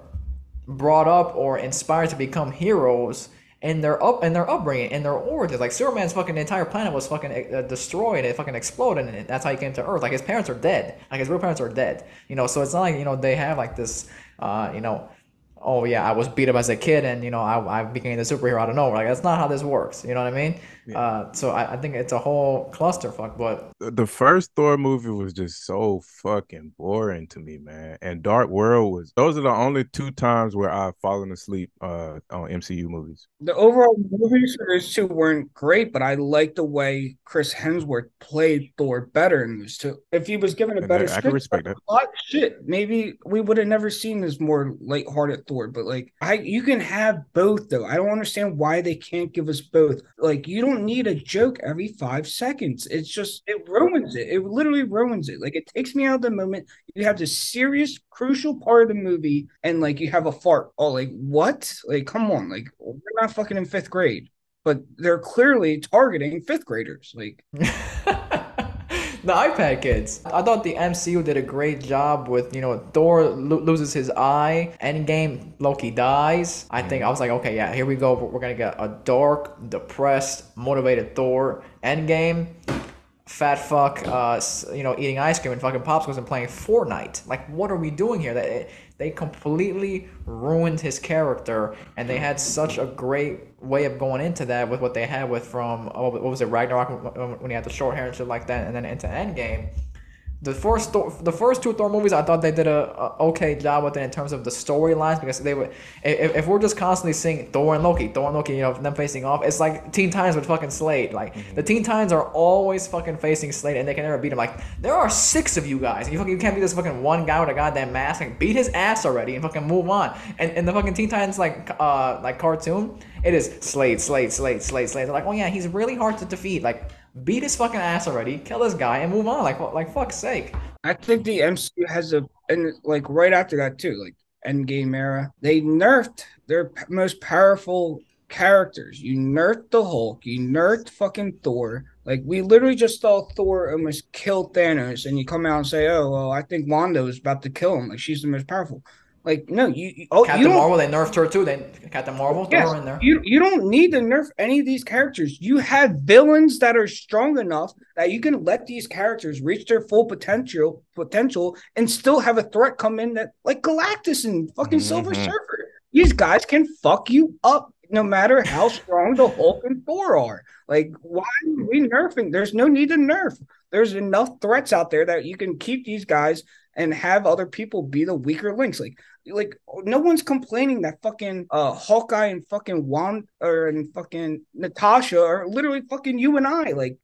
brought up or inspired to become heroes in their up in their upbringing in their origins. Like Superman's fucking entire planet was fucking uh, destroyed. It fucking exploded, and that's how he came to Earth. Like his parents are dead. Like his real parents are dead. You know, so it's not like you know they have like this. Uh, you know. Oh yeah, I was beat up as a kid, and you know I, I became the superhero out of nowhere. Like that's not how this works. You know what I mean? Uh, so I, I think it's a whole clusterfuck. But The- The first Thor movie was just so fucking boring to me, man. And Dark World was. Those are the only two times where I've fallen asleep uh, on MCU movies. The overall movies for those two weren't great, but I like the way Chris Hemsworth played Thor better in those two. If he was given a better I- I can script, respect that. shit, maybe we would have never seen this more lighthearted Thor. But like, I you can have both though. I don't understand why they can't give us both. Like, you don't need a joke every five seconds. It's just it ruins it. It literally ruins it. Like, it takes me out of the moment. You have this serious, crucial part of the movie, and like you have a fart. Oh, like what? Like, come on. Like, we're not fucking in fifth grade. But they're clearly targeting fifth graders. Like, the iPad kids. I thought the MCU did a great job with, you know, Thor lo- loses his eye, Endgame, Loki dies. I think I was like, okay, yeah, here we go. We're gonna get a dark, depressed, motivated Thor. Endgame, fat fuck, uh, you know, eating ice cream and fucking popsicles and playing Fortnite. Like, what are we doing here? That they completely ruined his character, and they had such a great way of going into that with what they had with from oh, what was it Ragnarok when- he had the short hair and shit like that, and then into Endgame. The first Thor, the first two Thor movies, I thought they did a, a okay job with it in terms of the storylines because they would. If, if we're just constantly seeing Thor and Loki, Thor and Loki, you know, them facing off, it's like Teen Titans with fucking Slade. Like the Teen Titans are always fucking facing Slade and they can never beat him. Like there are six of you guys. You fucking you can't beat this fucking one guy with a goddamn mask. Like beat his ass already and fucking move on. And and the fucking Teen Titans like uh like cartoon, it is Slade, Slade, Slade, Slade, Slade. They're like, oh yeah, he's really hard to defeat. Like beat his fucking ass already, kill this guy and move on. Like like fuck's sake. I think the MCU has a and like right after that too, like Endgame era, they nerfed their p- most powerful characters. You nerfed the Hulk, you nerfed fucking Thor. Like we literally just saw Thor almost kill Thanos, and you come out and say, "Oh, well, I think Wanda is about to kill him. Like she's the most powerful." Like no, you, you oh Captain you don't Marvel, they nerfed her too. They Captain Marvel, throw Yes, her in there. You you don't need to nerf any of these characters. You have villains that are strong enough that you can let these characters reach their full potential potential and still have a threat come in that like Galactus and fucking Silver Mhm. Surfer. These guys can fuck you up no matter how strong the Hulk and Thor are. Like, why are we nerfing? There's no need to nerf. There's enough threats out there that you can keep these guys and have other people be the weaker links. Like like no one's complaining that fucking uh Hawkeye and fucking Wand or and fucking Natasha are literally fucking you and I. Like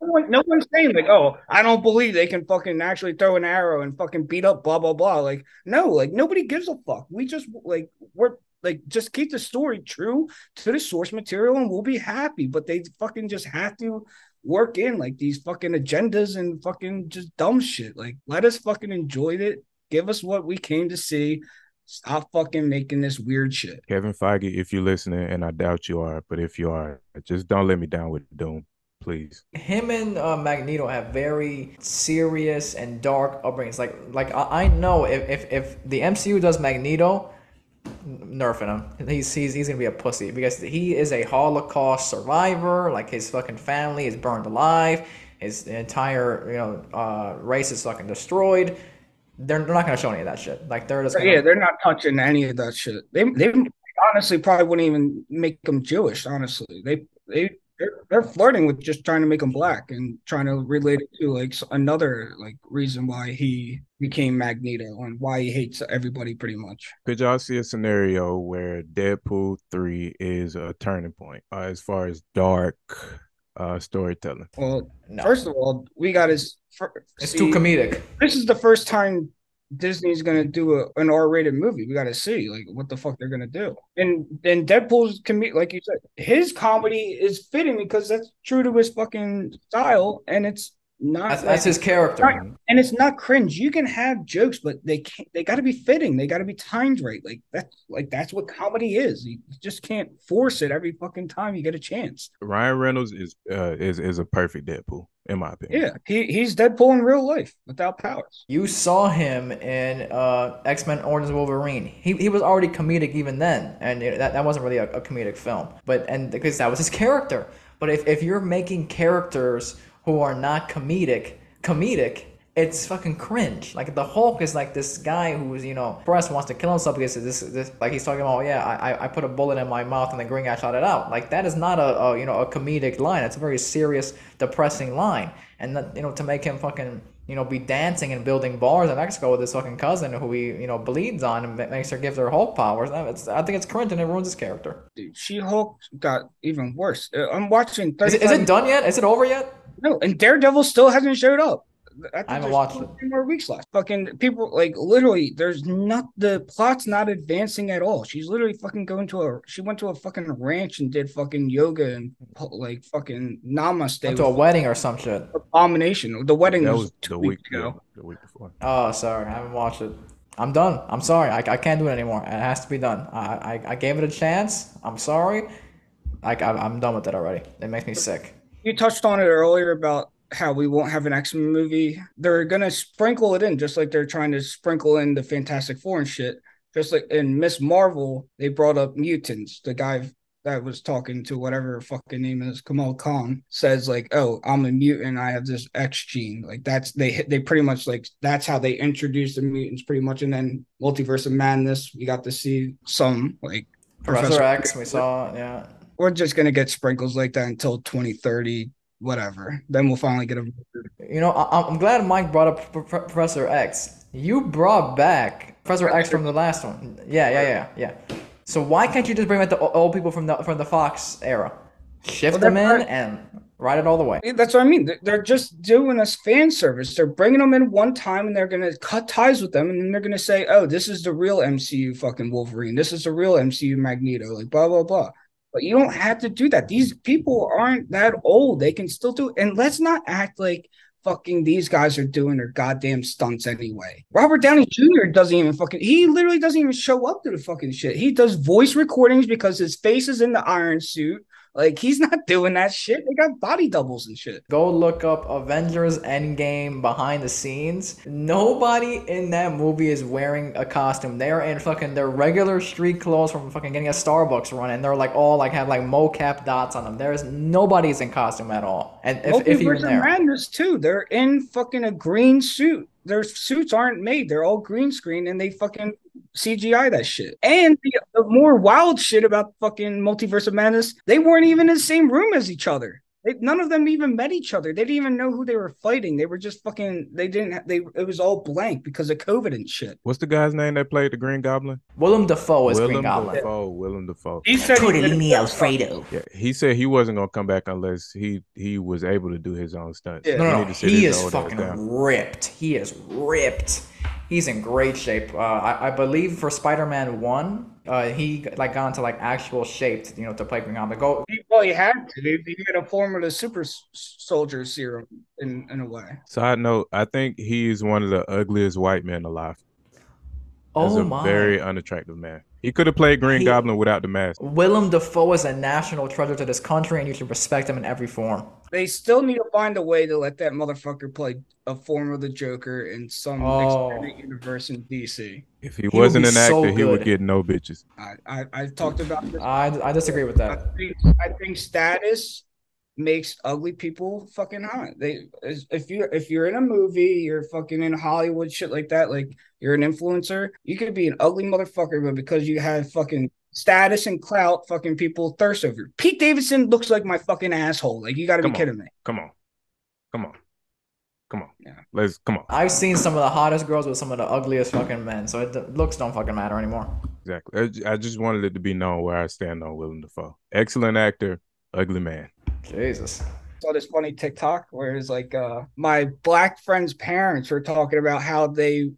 no, one, no one's saying like, oh, I don't believe they can fucking actually throw an arrow and fucking beat up blah blah blah. Like no, like nobody gives a fuck. We just like we're like just keep the story true to the source material and we'll be happy. But they fucking just have to work in like these fucking agendas and fucking just dumb shit. Like let us fucking enjoy it. Give us what we came to see. Stop fucking making this weird shit. Kevin Feige, if you're listening, and I doubt you are, but if you are, just don't let me down with Doom, please. him and uh, Magneto have very serious and dark upbringings. Like, like I, I know if, if if the MCU does Magneto, nerfing him, he's he's he's gonna be a pussy because he is a Holocaust survivor. Like his fucking family is burned alive. His entire you know uh, race is fucking destroyed. They're, they're not gonna show any of that shit. Like they're just gonna, Yeah, they're not touching any of that shit. They they honestly probably wouldn't even make them Jewish. Honestly, they they they're, they're flirting with just trying to make him black and trying to relate it to like another like reason why he became Magneto and why he hates everybody pretty much. Could y'all see a scenario where Deadpool 3 is a turning point uh, as far as dark uh, storytelling? Well, no. first of all, we got his. fir- it's see, too comedic. This is the first time Disney's gonna do a, an R-rated movie. We got to see like what the fuck they're gonna do. And and Deadpool's com- like you said, his comedy is fitting because that's true to his fucking style, and it's not. That's, that's his character. Right. and it's not cringe. You can have jokes, but they can't. They got to be fitting. They got to be timed right. Like that's like that's what comedy is. You just can't force it every fucking time you get a chance. Ryan Reynolds is uh, is is a perfect Deadpool, in my opinion. Yeah, he he's Deadpool in real life without powers. You saw him in uh, X Men Origins Wolverine. He, he was already comedic even then, and it, that, that wasn't really a, a comedic film. But and because that was his character. But if, if you're making characters who are not comedic comedic, it's fucking cringe. Like the Hulk is like this guy who's you know press wants to kill himself because this this like he's talking about yeah I I- I put a bullet in my mouth and the green guy shot it out. Like that is not a, a you know a comedic line. It's a very serious depressing line. And that, you know to make him fucking you know be dancing and building bars in Mexico with his fucking cousin who he you know bleeds on and makes her give her Hulk powers. It's, I think it's cringe and it ruins his character. Dude, She Hulk got even worse. Uh, I'm watching. Is it, is it done yet? Is it over yet? No, and Daredevil still hasn't showed up. I, I haven't watched it. three more weeks left. Fucking people like literally. There's not the plot's not advancing at all. She's literally fucking going to a. She went to a fucking ranch and did fucking yoga and like fucking namaste. Went to a wedding or some shit. abomination. The wedding That was, was two the week weeks ago. yeah, the week before. Oh, sorry, I haven't watched it. I'm done. I'm sorry. I, I can't do it anymore. It has to be done. I, I, I gave it a chance. I'm sorry. Like I, I'm done with it already. It makes me sick. You touched on it earlier about how we won't have an X Men movie. They're gonna sprinkle it in, just like they're trying to sprinkle in the Fantastic Four and shit. Just like in Miss Marvel, they brought up mutants. The guy that was talking to whatever fucking name is Kamal Khan says like, "Oh, I'm a mutant. I have this X gene." Like that's they they pretty much like that's how they introduced the mutants pretty much. And then Multiverse of Madness, we got to see some like Professor X, we saw. Yeah. We're just gonna get sprinkles like that until 2030 whatever then we'll finally get a You know, I, I'm glad Mike brought up Pro- Pro- Professor X. You brought back Professor X from the last one. Yeah, yeah, yeah, yeah. So why can't you just bring back the old people from the from the Fox era? Shift Well, them in and ride it all the way. that's what i mean They're- they're just doing us fan service they're bringing them in one time and they're gonna cut ties with them and they're gonna say oh this is the real mcu fucking wolverine this is the real mcu magneto like blah blah blah but you don't have to do that these people aren't that old they can still do and let's not act like fucking these guys are doing their goddamn stunts anyway. Robert Downey Jr. doesn't even fucking he literally doesn't even show up to the fucking shit. He does voice recordings because his face is in the iron suit Like he's not doing that shit. They got body doubles and shit. Go look up Avengers Endgame behind the scenes. Nobody in that movie is wearing a costume. They're in fucking their regular street clothes from fucking getting a Starbucks run, and they're like all like have like mocap dots on them. There's nobody's in costume at all. And if, if of there. Madness too. They're in fucking a green suit. Their suits aren't made. They're all green screen, and they fucking CGI that shit. And the, the more wild shit about fucking Multiverse of Madness, they weren't even in the same room as each other. They, none of them even met each other. They didn't even know who they were fighting. They were just fucking. They didn't. They it was all blank because of COVID and shit. What's the guy's name that played the Green Goblin? Willem Dafoe is Green Goblin. Dafoe. Willem Dafoe. He said he did Tortellini Alfredo. Yeah, he said he wasn't gonna come back unless he he was able to do his own stunts. Yeah. No, He no, need no. He is fucking ripped. He is ripped. He's in great shape. Uh, I, I believe for Spider-Man One, uh, he like got into like actual shape, you know, to play Green Goblin. Go. He, well, he had to. He, he had a form of the super soldier serum in in a way. Side note: I think he is one of the ugliest white men alive. He's Oh a my. very unattractive man. He could have played Green He- Goblin without the mask. Willem Dafoe is a national treasure to this country, and you should respect him in every form. They still need to find a way to let that motherfucker play a form of the Joker in some Oh. expanded universe in DC. If he, would wasn't an actor, so he would get no bitches. I, I I've talked about this. I, I disagree with I that. think I think status makes ugly people fucking hot. They if you're if you're in a movie, you're fucking in Hollywood shit like that, like you're an influencer, you could be an ugly motherfucker, but because you have fucking status and clout, fucking people thirst over. you. Pete Davidson looks like my fucking asshole. Like you got to be on. kidding me. Come on, come on, come on. Yeah. Let's come on. I've seen some of the hottest girls with some of the ugliest fucking men, so it, looks don't fucking matter anymore. Exactly. I I just wanted it to be known where I stand on Willem Dafoe. Excellent actor, ugly man. Jesus. saw this funny TikTok where it's like uh my black friend's parents were talking about how they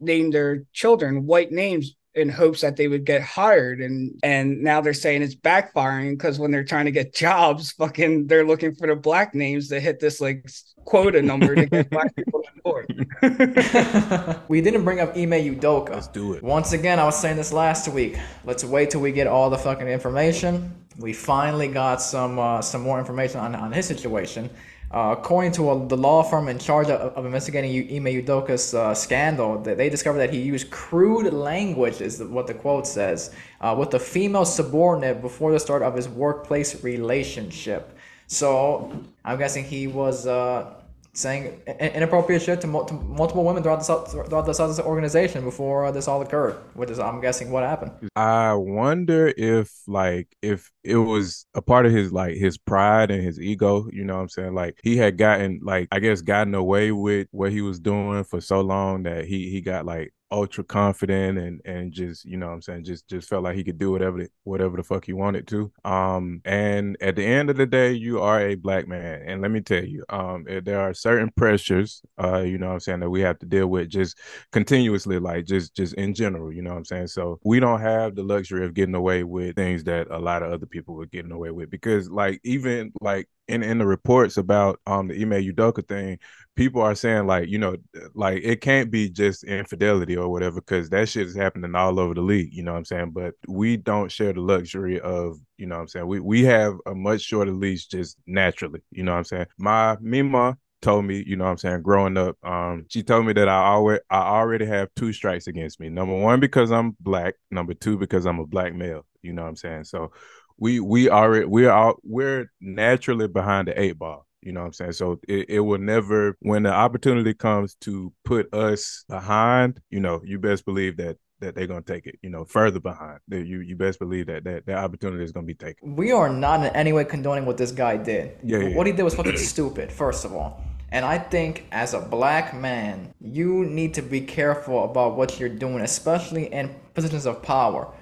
named their children white names in hopes that they would get hired and and now they're saying it's backfiring because when they're trying to get jobs fucking they're looking for the black names to hit this like quota number to get black people on board. we didn't bring up Ime Udoka. Let's do it. Once again, I was saying this last week. Let's wait till we get all the fucking information. We finally got some uh, some more information on, on his situation. Uh, according to a, the law firm in charge of, of investigating Ime Udoka's uh, scandal, they, they discovered that he used crude language, is what the quote says, uh, with a female subordinate before the start of his workplace relationship. So I'm guessing he was uh, saying inappropriate shit to, multiple women throughout the throughout the organization before this all occurred, which is I'm guessing what happened. I wonder if like if it was a part of his like his pride and his ego, you know what I'm saying? Like he had gotten like I guess gotten away with what he was doing for so long that he he got like ultra confident and and just you know I'm saying just just felt like he could do whatever the, whatever the fuck he wanted to. Um and at the end of the day you are a black man and let me tell you um eh, there are certain pressures uh you know what I'm saying that we have to deal with just continuously like just just in general you know what i'm saying so we don't have the luxury of getting away with things that a lot of other people were getting away with because like even like in in the reports about um the Ime Udoka thing people are saying like you know like it can't be just infidelity or whatever because that shit is happening all over the league you know what i'm saying but we don't share the luxury of you know what i'm saying we we have a much shorter leash just naturally you know what i'm saying my mima told me, you know what I'm saying, growing up, um, she told me that I always I already have two strikes against me. Number one, because I'm black, number two, because I'm a black male. You know what I'm saying? So we we already we're we're naturally behind the eight ball. You know what I'm saying? So it, it will never when the opportunity comes to put us behind, you know, you best believe that that they're gonna take it, you know, further behind. That you you best believe that that that opportunity is gonna be taken. We are not in any way condoning what this guy did. Yeah, yeah, What he did was fucking stupid, first of all. And I think as a black man, you need to be careful about what you're doing, especially in positions of power.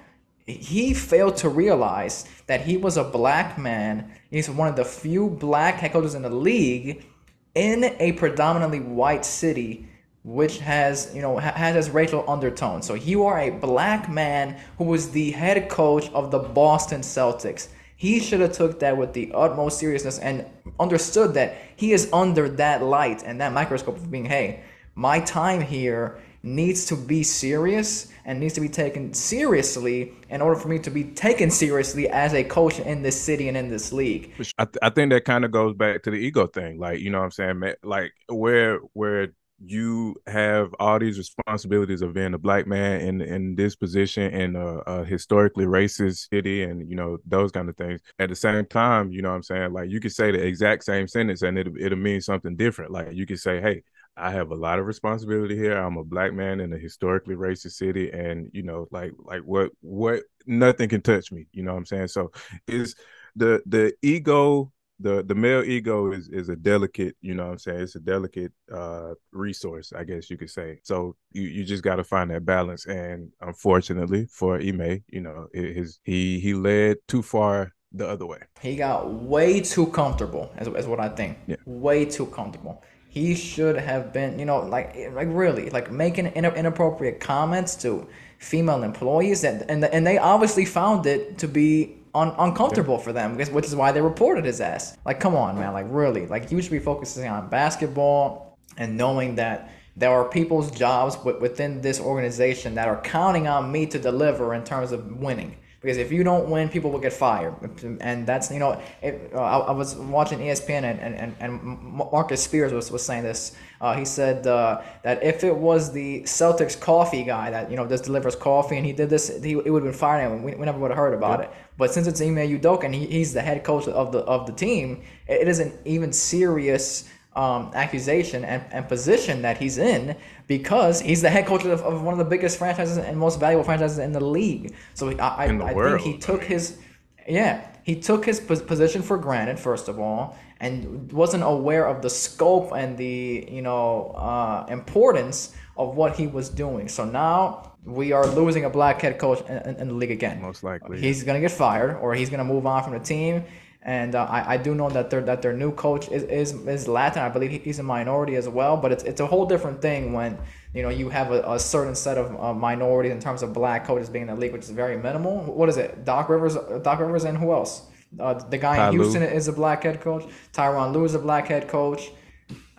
He failed to realize that he was a black man. He's one of the few black head coaches in the league in a predominantly white city which has you know has racial undertone. So you are a black man who was the head coach of the boston celtics. He should have took that with the utmost seriousness and understood that he is under that light and that microscope of being hey my time here needs to be serious and needs to be taken seriously in order for me to be taken seriously as a coach in this city and in this league. I, th- I think that kind of goes back to the ego thing. Like, you know what I'm saying? Like where where you have all these responsibilities of being a black man in in this position in a, a, historically racist city and you know those kind of things at the same time you know what i'm saying like you could say the exact same sentence and it, it'll mean something different like you could say hey I have a lot of responsibility here. I'm a black man in a historically racist city, and you know, like like what what nothing can touch me. You know what I'm saying? So is the the ego the the male ego is is a delicate you know what i'm saying it's a delicate uh resource i guess you could say so you you just got to find that balance and unfortunately for Ime, you know his he he led too far the other way he got way too comfortable as, as what i think yeah. way too comfortable he should have been you know like like really like making inappropriate comments to female employees and and, and they obviously found it to be un- uncomfortable for them, which is why they reported his ass. Like, come on, man. Like, really. Like, you should be focusing on basketball and knowing that there are people's jobs within this organization that are counting on me to deliver in terms of winning. Because if you don't win, people will get fired, and that's you know. It, uh, I, I, was watching ESPN and, and, and Marcus Spears was, was saying this. Uh, he said uh, that if it was the Celtics coffee guy that you know just delivers coffee and he did this, he it would have been fired and we, we never would have heard about it. But since it's Ime Udoka and he, he's the head coach of the of the team, it isn't even serious um, accusation and, and position that he's in because he's the head coach of, of, one of the biggest franchises and most valuable franchises in the league. So I, I, I think he took his yeah he took his position for granted first of all and wasn't aware of the scope and the you know uh, importance of what he was doing. So now we are losing a black head coach in, in, in the league again. Most likely, he's gonna get fired or he's gonna move on from the team and uh, I, I do know that their that their new coach is, is is Latin. I believe he's a minority as well, but it's it's a whole different thing when you know you have a, a certain set of uh, minorities in terms of black coaches being in the league, which is very minimal. What is it? Doc Rivers, Doc Rivers, and who else? Uh, the guy Ty in Houston Lue. is a black head coach. Tyronn Lue is a black head coach.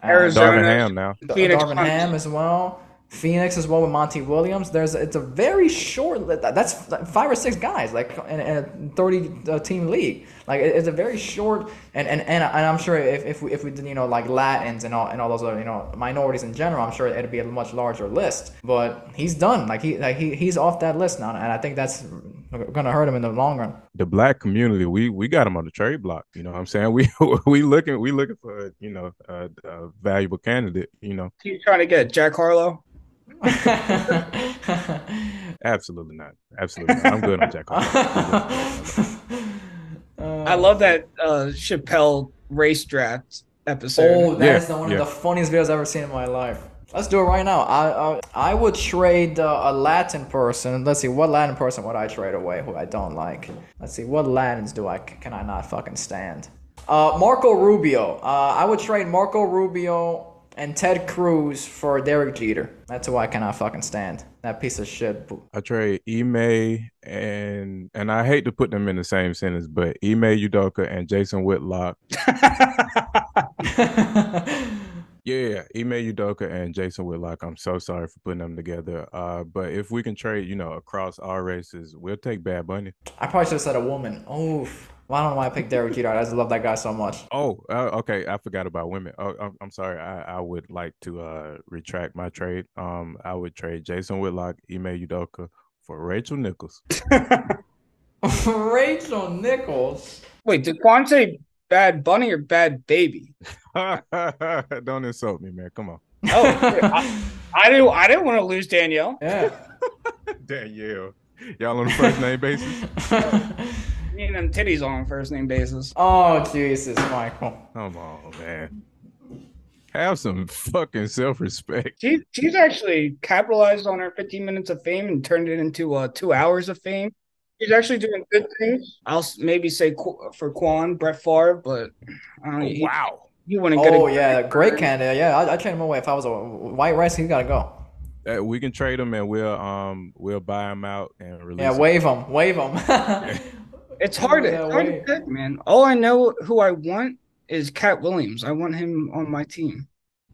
Arizona, Darvin Ham now. Darvin Ham as well. Phoenix as well with Monty Williams. There's it's a very short. That's five or six guys like in, in a thirty uh, team league. Like it's a very short and and, and, and I'm sure if, if we if we did you know like Latins and all and all those other you know minorities in general, I'm sure it'd be a much larger list. But he's done. Like he like he, he's off that list now, and I think that's gonna hurt him in the long run. The black community, we we got him on the trade block. You know what I'm saying? We we looking we looking for you know a, a valuable candidate. You know, he's trying to get Jack Harlow. Absolutely not. Absolutely not. I'm good on Jack. I love that uh, Chappelle race draft episode. Oh, that's yeah, one yeah. of the funniest videos I've ever seen in my life. Let's do it right now. I I, I would trade uh, a Latin person. Let's see, what Latin person would I trade away who I don't like? Let's see, what Latins do I can I not fucking stand? Uh, Marco Rubio. Uh, I would trade Marco Rubio and Ted Cruz for Derek Jeter. That's who I cannot fucking stand. That piece of shit. I trade Ime and and I hate to put them in the same sentence, but Ime Udoka and Jason Whitlock. yeah, Ime Udoka and Jason Whitlock. I'm so sorry for putting them together. Uh, but if we can trade, you know, across our races, we'll take Bad Bunny. I probably should have said a woman. Oof. Well, I don't know why I picked Derek Jeter. I just love that guy so much. Oh, uh, okay. I forgot about women. Oh, I'm, I'm sorry. I, I would like to uh, retract my trade. Um, I would trade Jason Whitlock, Ime Udoka for Rachel Nichols. Rachel Nichols. Wait, did Quan say Bad Bunny or Bad Baby? don't insult me, man. Come on. Oh, I, I didn't. I didn't want to lose Danielle. Yeah. Danielle. Y'all on the first name basis. Me and them titties on first name basis. Oh Jesus, Michael. Come on, man. Have some fucking self respect. She, she's actually capitalized on her 15 minutes of fame and turned it into uh, two hours of fame. She's actually doing good things. I'll maybe say for Quan, Brett Favre, but uh, oh, wow. You wouldn't get Oh, yeah, great candidate. Yeah, I'd, I'd trade him away if I was a white rice. He got to go. Uh, we can trade him and we'll um we'll buy him out and release. Yeah, wave him, wave him. It's hard, to, hard to pick, man. All I know who I want is Katt Williams. I want him on my team.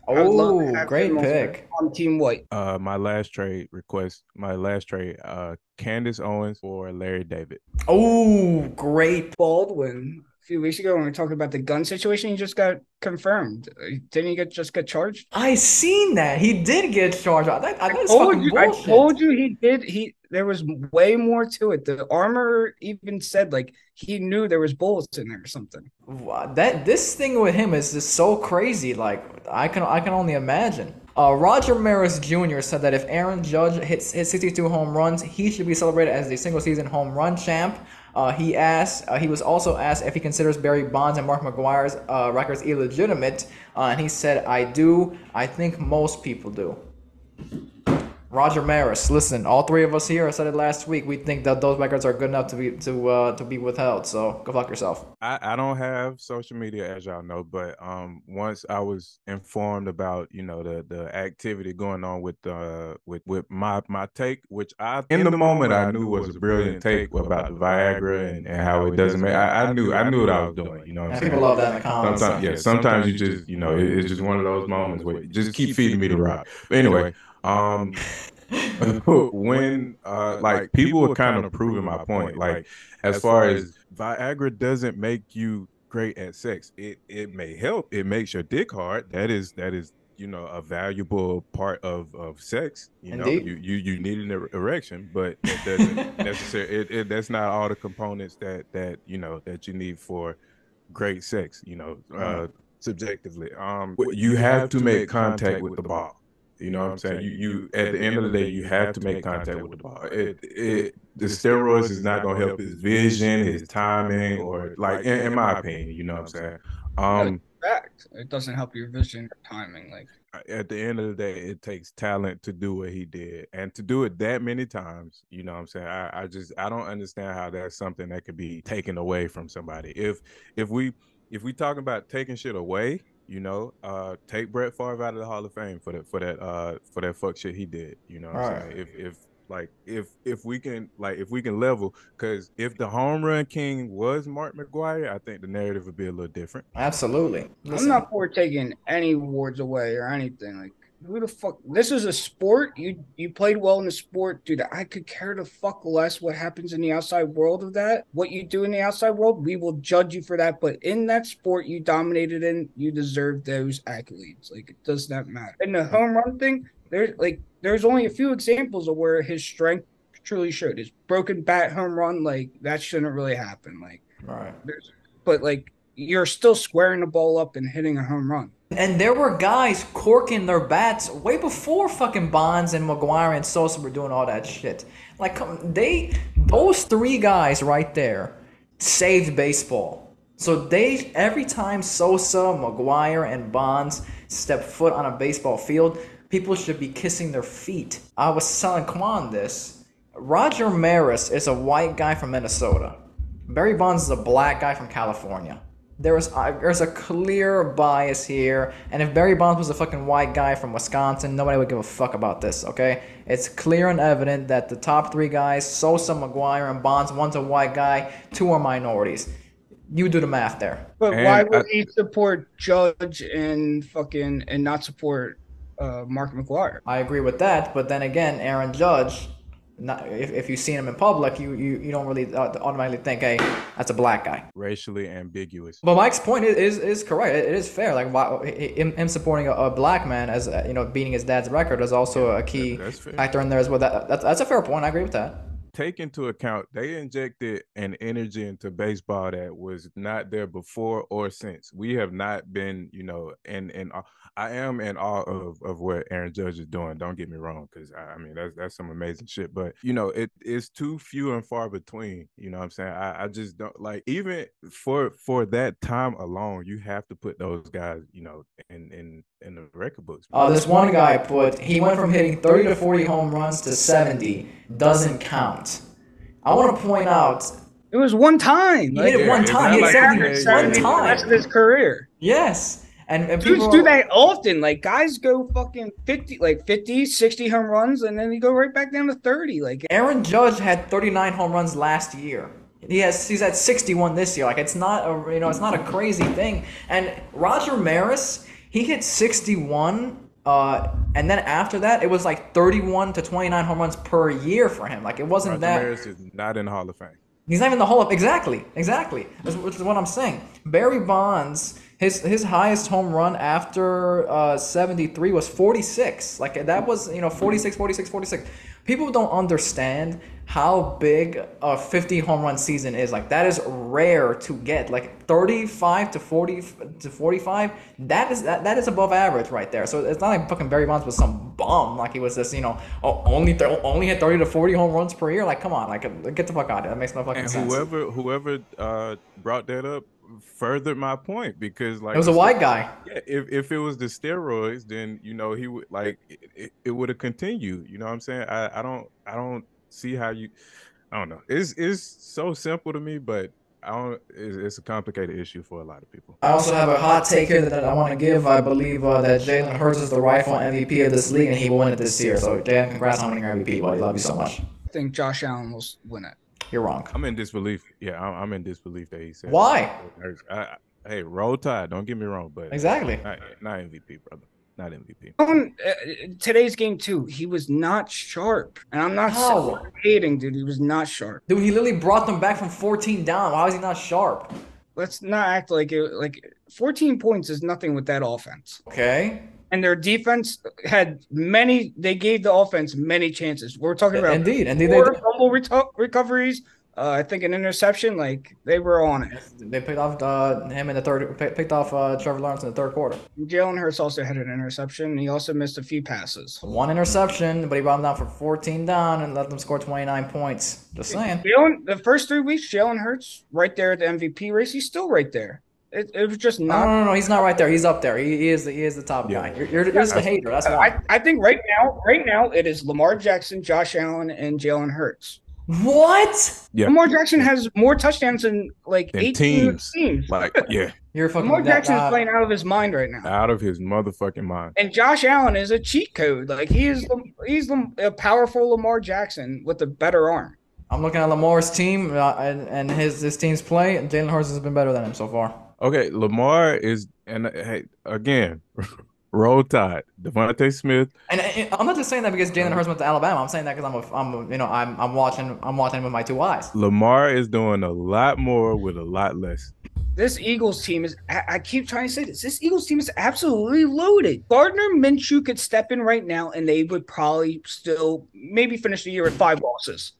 I would love to Oh, great pick. on Team White. Uh, my last trade request, my last trade, uh, Candace Owens for Larry David. Oh, great. Baldwin a few weeks ago when we were talking about the gun situation, he just got confirmed. Uh, Didn't he get just get charged? I seen that. He did get charged. I, I, that's told you, I told you he did. He there was way more to it. The armor even said like he knew there was bullets in there or something. Wow, That this thing with him is just so crazy. Like I can I can only imagine. Uh, Roger Maris Jr. said that if Aaron Judge hits hits 62 home runs, he should be celebrated as the single season home run champ. Uh, he asked. Uh, he was also asked if he considers Barry Bonds and Mark McGwire's uh, records illegitimate, uh, and he said, "I do. I think most people do." Roger Maris, listen, all three of us here, I said it last week. We think that those records are good enough to be to uh, to be withheld. So go fuck yourself. I, I don't have social media as y'all know, but um once I was informed about you know the the activity going on with uh with with my my take, which I in, the, moment I knew was a brilliant take about the Viagra and, and how it doesn't make I, I knew I knew what I was doing. You know what I'm And saying? people love that in the comments. Sometimes, yeah. Sometimes you just, you know, it- it's just one of those moments where you just keep feeding me the rock. But anyway, um, when uh, like people were kind of proving my point, like as far as Viagra doesn't make you great at sex, it it may help. It makes your dick hard. That is that is you know a valuable part of of sex. You know, you you you need an er- erection, but it doesn't necessarily. It, it that's not all the components that that you know that you need for great sex. You know, uh, subjectively. Um, you have to make contact with the ball. You know what I'm saying? You you at the end of the day, you have to make contact with the ball. It, it the steroids is not gonna help his vision, his timing, or like in, in my opinion. You know what I'm saying? Um, Fact. It doesn't help your vision or timing. Like at the end of the day, it takes talent to do what he did, and to do it that many times. You know what I'm saying? I, I just I don't understand how that's something that could be taken away from somebody. If if we if we talking about taking shit away, you know, uh, take Brett Favre out of the Hall of Fame for that for that uh for that fuck shit he did. You know what I'm Right. saying? If if like if if we can like if we can level, because if the home run king was Mark McGwire, I think the narrative would be a little different. Absolutely. I'm not for taking any awards away or anything. Like who the fuck? This is a sport. You you played well in the sport, dude. I could care the fuck less what happens in the outside world of that. What you do in the outside world, we will judge you for that. But in that sport you dominated in, you deserve those accolades. Like it does not matter. In the home run thing, there's like there's only a few examples of where his strength truly showed. His broken bat home run, like that shouldn't really happen. Like right. there's, but like you're still squaring the ball up and hitting a home run. And there were guys corking their bats way before fucking Bonds and McGwire and Sosa were doing all that shit. Like, come- they, those three guys right there saved baseball. So they, every time Sosa, McGwire, and Bonds step foot on a baseball field, people should be kissing their feet. I was telling Kwan this. Roger Maris is a white guy from Minnesota. Barry Bonds is a black guy from California. There is uh, there's a clear bias here, and if Barry Bonds was a fucking white guy from Wisconsin, nobody would give a fuck about this. Okay, it's clear and evident that the top three guys, Sosa, McGwire, and Bonds, one's a white guy, two are minorities. You do the math there. But And why would I- he support Judge and fucking and not support uh, Mark McGwire? I agree with that, but then again, Aaron Judge, not, if, if you see him in public, you, you, you don't really uh, automatically think, hey, that's a black guy. Racially ambiguous. But Mike's point is is, is correct. It, it is fair. Like why, him, him supporting a, a black man as uh, you know beating his dad's record is also a key that's factor in there as well. That, that's that's a fair point. I agree with that. Take into account they injected an energy into baseball that was not there before or since. We have not been, you know, and and I am in awe of of what Aaron Judge is doing. Don't get me wrong, because I, I mean that's that's some amazing shit. But you know, it is too few and far between. You know what I'm saying? I, I just don't like even for for that time alone, you have to put those guys, you know, in in in the record books. Uh, this one guy put he went from hitting 30 to 40 home runs to 70 doesn't count. I want to point out, It was one time. He Like, hit it one time. not He hit like 70 he average hit one 70 for the time. rest of his career. Yes, and, and Dudes people do that often. Like guys go fucking 50, like 50, 60 home runs, and then you go right back down to 30. Like Aaron Judge had 39 home runs last year. He has he's at 61 this year. Like it's not a you know it's not a crazy thing. And Roger Maris, He hit 61, uh, and then after that, it was like 31 to 29 home runs per year for him. Like it wasn't Roger that. Maris is not in the Hall of Fame. He's not even the Hall of exactly, exactly. That's, which is what I'm saying. Barry Bonds, his his highest home run after uh, 73 was 46. Like that was you know 46, 46, 46. People don't understand how big a 50 home run season is. Like that is rare to get. Like 35 to 40 to 45. That is that, that is above average right there. So it's not like fucking Barry Bonds was some bum. Like he was this you know oh, only th- only hit 30 to 40 home runs per year. Like come on, like get the fuck out of here. That makes no fucking And sense. whoever whoever uh, brought that up furthered my point because like It was a white guy. Yeah, if if it was the steroids, then you know he would like it, it, it would have continued. You know what I'm saying? I, I don't I don't see how you I don't know. It's it's so simple to me, but I don't. It's, it's a complicated issue for a lot of people. I also have a hot take here that I want to give. I believe uh, that Jalen Hurts is the rightful MVP of this league, and he will win it this year. So, Jalen, congrats on winning your MVP, buddy. Love you so much. I think Josh Allen will win it. You're wrong. I'm in disbelief. Yeah, I'm, I'm in disbelief that he said. Why? I, I, hey, roll tide. Don't get me wrong, but Exactly. not, not MVP, brother. Not MVP. On uh, today's game too, he was not sharp, and I'm not How? hating, dude. He was not sharp. Dude, he literally brought them back from 14 down. Why was he not sharp? Let's not act like it. Like 14 points is nothing with that offense. Okay. And their defense had many. They gave the offense many chances. We're talking about Indeed. Indeed. They, four fumble reto- recoveries. Uh, I think an interception. Like they were on it. they picked off uh, him in the third, picked off uh, Trevor Lawrence in the third quarter. Jalen Hurts also had an interception. He also missed a few passes. One interception, but he brought them down for 14 down and let them score 29 points. Just saying. Jalen, the first three weeks, Jalen Hurts right there at the MVP race. He's still right there. It, it was just No, not. no, no, no, he's not right there. He's up there. He, he is the he is the top Yeah. guy. You're, you're, you're just the hater. That's why. I, I think right now, right now, it is Lamar Jackson, Josh Allen, and Jalen Hurts. What? Yeah. Lamar Jackson has more touchdowns than like Than 18 teams. teams. Like, yeah, You're fucking. Lamar that- Jackson is playing out of his mind right now. out of his motherfucking mind. And Josh Allen is a cheat code. Like he is, he's the, a powerful Lamar Jackson with a better arm. I'm looking at Lamar's team uh, and, and his his team's play. and Jalen Hurts has been better than him so far. Okay, Lamar is, and uh, hey, again, roll tide. DeVonta Smith. And, and I'm not just saying that because Jalen Hurts went to Alabama. I'm saying that because I'm a, I'm a, you know I'm I'm watching I'm watching with my two eyes. Lamar is doing a lot more with a lot less. This Eagles team is. I, I keep trying to say this. This Eagles team is absolutely loaded. Gardner Minshew could step in right now, and they would probably still maybe finish the year with five losses.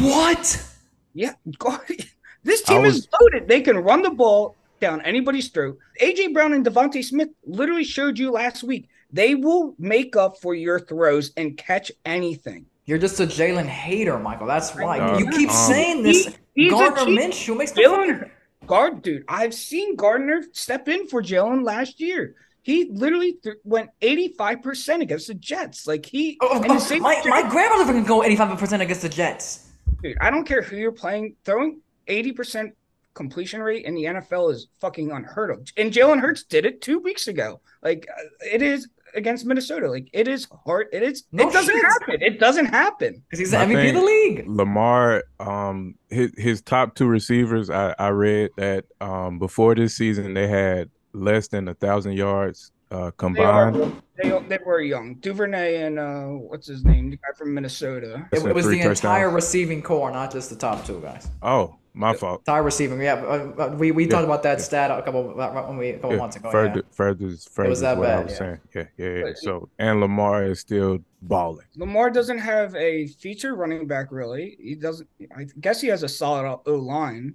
What? Yeah, Gar- this team was- is loaded. They can run the ball down anybody's throat. AJ Brown and DeVonta Smith literally showed you last week. They will make up for your throws and catch anything. You're just a Jalen hater, Michael. That's why know. you keep Um, saying this. He- Gardner Minshew makes the Jalen Guard, dude, I've seen Gardner step in for Jalen last year. He literally th- went 85% against the Jets. Like he, Oh, oh, the same my, my grandmother can go 85% against the Jets. dude, I don't care who you're playing, throwing 80% completion rate in the NFL is fucking unheard of. And Jalen Hurts did it two weeks ago. Like uh, it is against Minnesota. Like it is hard. It is. No it doesn't shit. happen. It doesn't happen. Because he's the I MVP of the league. Lamar, um, his his top two receivers, I, I read that um before this season they had less than a thousand yards uh They, combined. are, they, they were young. Duvernay and uh, what's his name? The guy from Minnesota. That's It, was the touchdowns. entire receiving core, not just the top two guys. Oh, my fault. Entire receiving. Yeah, uh, uh, we, we Yeah, talked about that yeah. stat a couple when we a couple Yeah, months ago. further, yeah. further, further was that what I bad, was yeah. saying. Yeah, yeah, yeah. So, and Lamar is still balling. Lamar doesn't have a feature running back really. He doesn't. I guess he has a solid O line,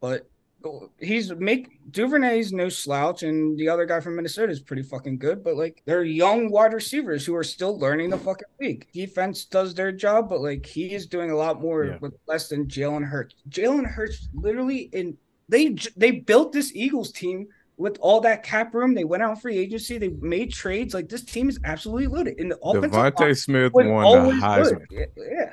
but he's make Duvernay's no slouch, and the other guy from Minnesota is pretty fucking good. But like they're young wide receivers who are still learning the fucking league. Defense does their job, but like he is doing a lot more Yeah. with less than Jalen Hurts. Jalen Hurts literally in they they built this Eagles team. With all that cap room, they went out free agency. They made trades. Like this team is absolutely loaded. In the offensive DeVonta Smith won the Heisman. good. Yeah.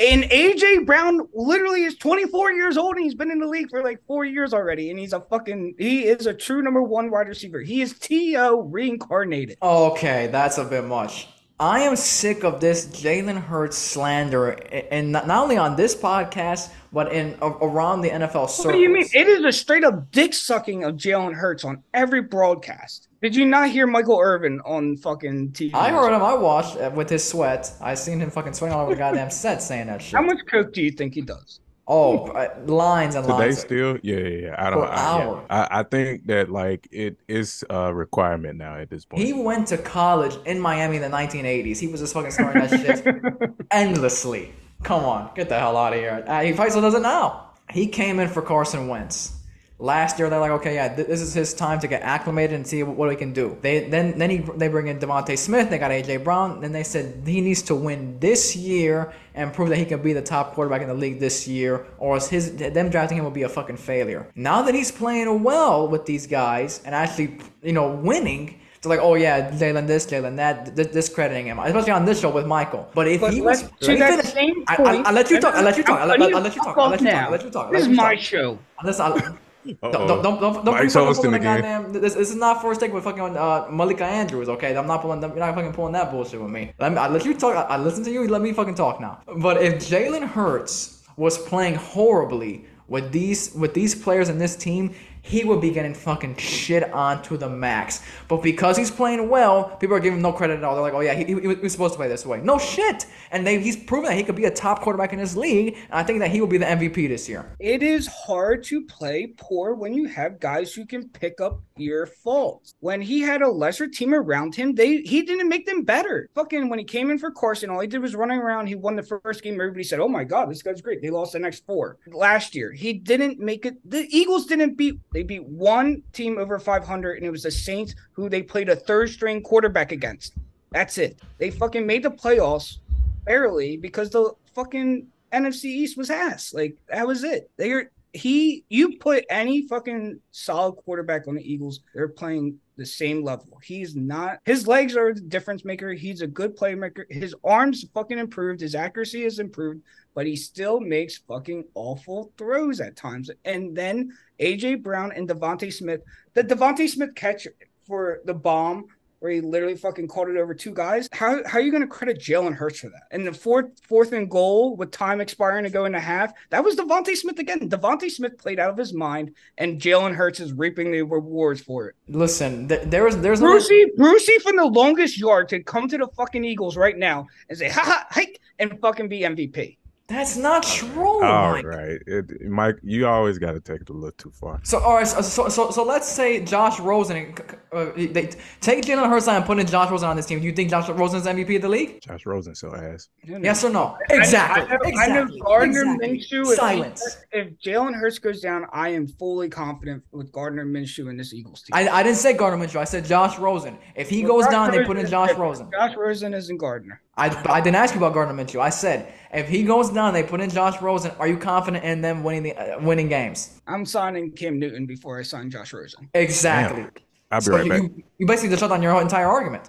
And AJ Brown literally is 24 years old and he's been in the league for like four years already. And he's a fucking he is a true number one wide receiver. He is TO reincarnated. Okay, that's a bit much. I am sick of this Jalen Hurts slander, and not only on this podcast, but in around the NFL circles. What do you mean? It is a straight up dick sucking of Jalen Hurts on every broadcast. Did you not hear Michael Irvin on fucking TV? I heard him. I watched uh, with his sweat. I seen him fucking sweating all over the goddamn set saying that shit. How much coke do you think he does? Oh, lines and Today lines. They still, yeah, yeah, yeah. I don't. I, yeah. I, I think that like it is a requirement now at this point. He went to college in Miami in the 1980s. He was just fucking scoring that shit endlessly. Come on, get the hell out of here. Uh, he probably still does it now. He came in for Carson Wentz. Last year, they're like, okay, yeah, th- this is his time to get acclimated and see what he can do. They then then he, they bring in DeVonta Smith. They got AJ Brown. Then they said he needs to win this year and prove that he can be the top quarterback in the league this year, or else his them drafting him will be a fucking failure. Now that he's playing well with these guys and actually, you know, winning. It's like, oh yeah, Jalen this, Jalen that, th- discrediting him, especially on this show with Michael. But if But he was, to that finish. same I, point, I, will let you talk. I'll let you talk. I'll, I'm I'll, I'll let you talk. I'll let you talk. I'll let you talk. This is my show. I, don't, Uh-oh. don't, don't, don't, don't Mike's hosting again. goddamn. This, this is not first take with fucking uh, Malika Andrews, okay? I'm not pulling. You're not fucking pulling that bullshit with me. Let me. I let you talk. I, I listen to you. Let me fucking talk now. But if Jalen Hurts was playing horribly with these with these players in this team, he would be getting fucking shit on to the max. But because he's playing well, people are giving him no credit at all. They're like, oh yeah, he, he, he was supposed to play this way. No shit. And they, he's proven that he could be a top quarterback in this league. And I think that he will be the MVP this year. It is hard to play poor when you have guys who can pick up your fault. When he had a lesser team around him, they he didn't make them better. Fucking when he came in for Carson, all he did was running around. He won the first game. Everybody said, "Oh my god, this guy's great." They lost the next four last year. He didn't make it. The Eagles didn't beat. They beat one team over 500, and it was the Saints, who they played a third string quarterback against. That's it. They fucking made the playoffs barely because the fucking NFC East was ass. Like that was it. They're he you put any fucking solid quarterback on the Eagles, they're playing the same level. He's not his legs are the difference maker. He's a good playmaker. His arms fucking improved, his accuracy has improved, but he still makes fucking awful throws at times. And then AJ Brown and DeVonta Smith, the DeVonta Smith catch for the bomb where he literally fucking caught it over two guys. How, how are you going to credit Jalen Hurts for that? And the fourth fourth and goal with time expiring to go into half, that was DeVonta Smith again. DeVonta Smith played out of his mind, and Jalen Hurts is reaping the rewards for it. Listen, th- there was there's no Brucey, Brucey from the longest yard could come to the fucking Eagles right now and say, ha ha, hike, and fucking be MVP. That's not true. All Mike. right, it, Mike, you always got to take it a little too far. So all right, so so so, so let's say Josh Rosen, uh, they take Jalen Hurts out and put in Josh Rosen on this team. Do you think Josh Rosen is MVP of the league? Josh Rosen so ass. Yes or no? Exactly. I, know, exactly. I know Gardner exactly. Minshew. If, Silence. he- if Jalen Hurts goes down, I am fully confident with Gardner Minshew in this Eagles team. I, I didn't say Gardner Minshew. I said Josh Rosen. If he goes down, they put in Josh Rosen. Josh Rosen isn't Gardner. I, I didn't ask you about Gardner Minshew. I said if he goes down, they put in Josh Rosen. Are you confident in them winning the uh, winning games? I'm signing Cam Newton before I sign Josh Rosen. Exactly. I'll be So right you, back. you, you basically just shut down your entire argument.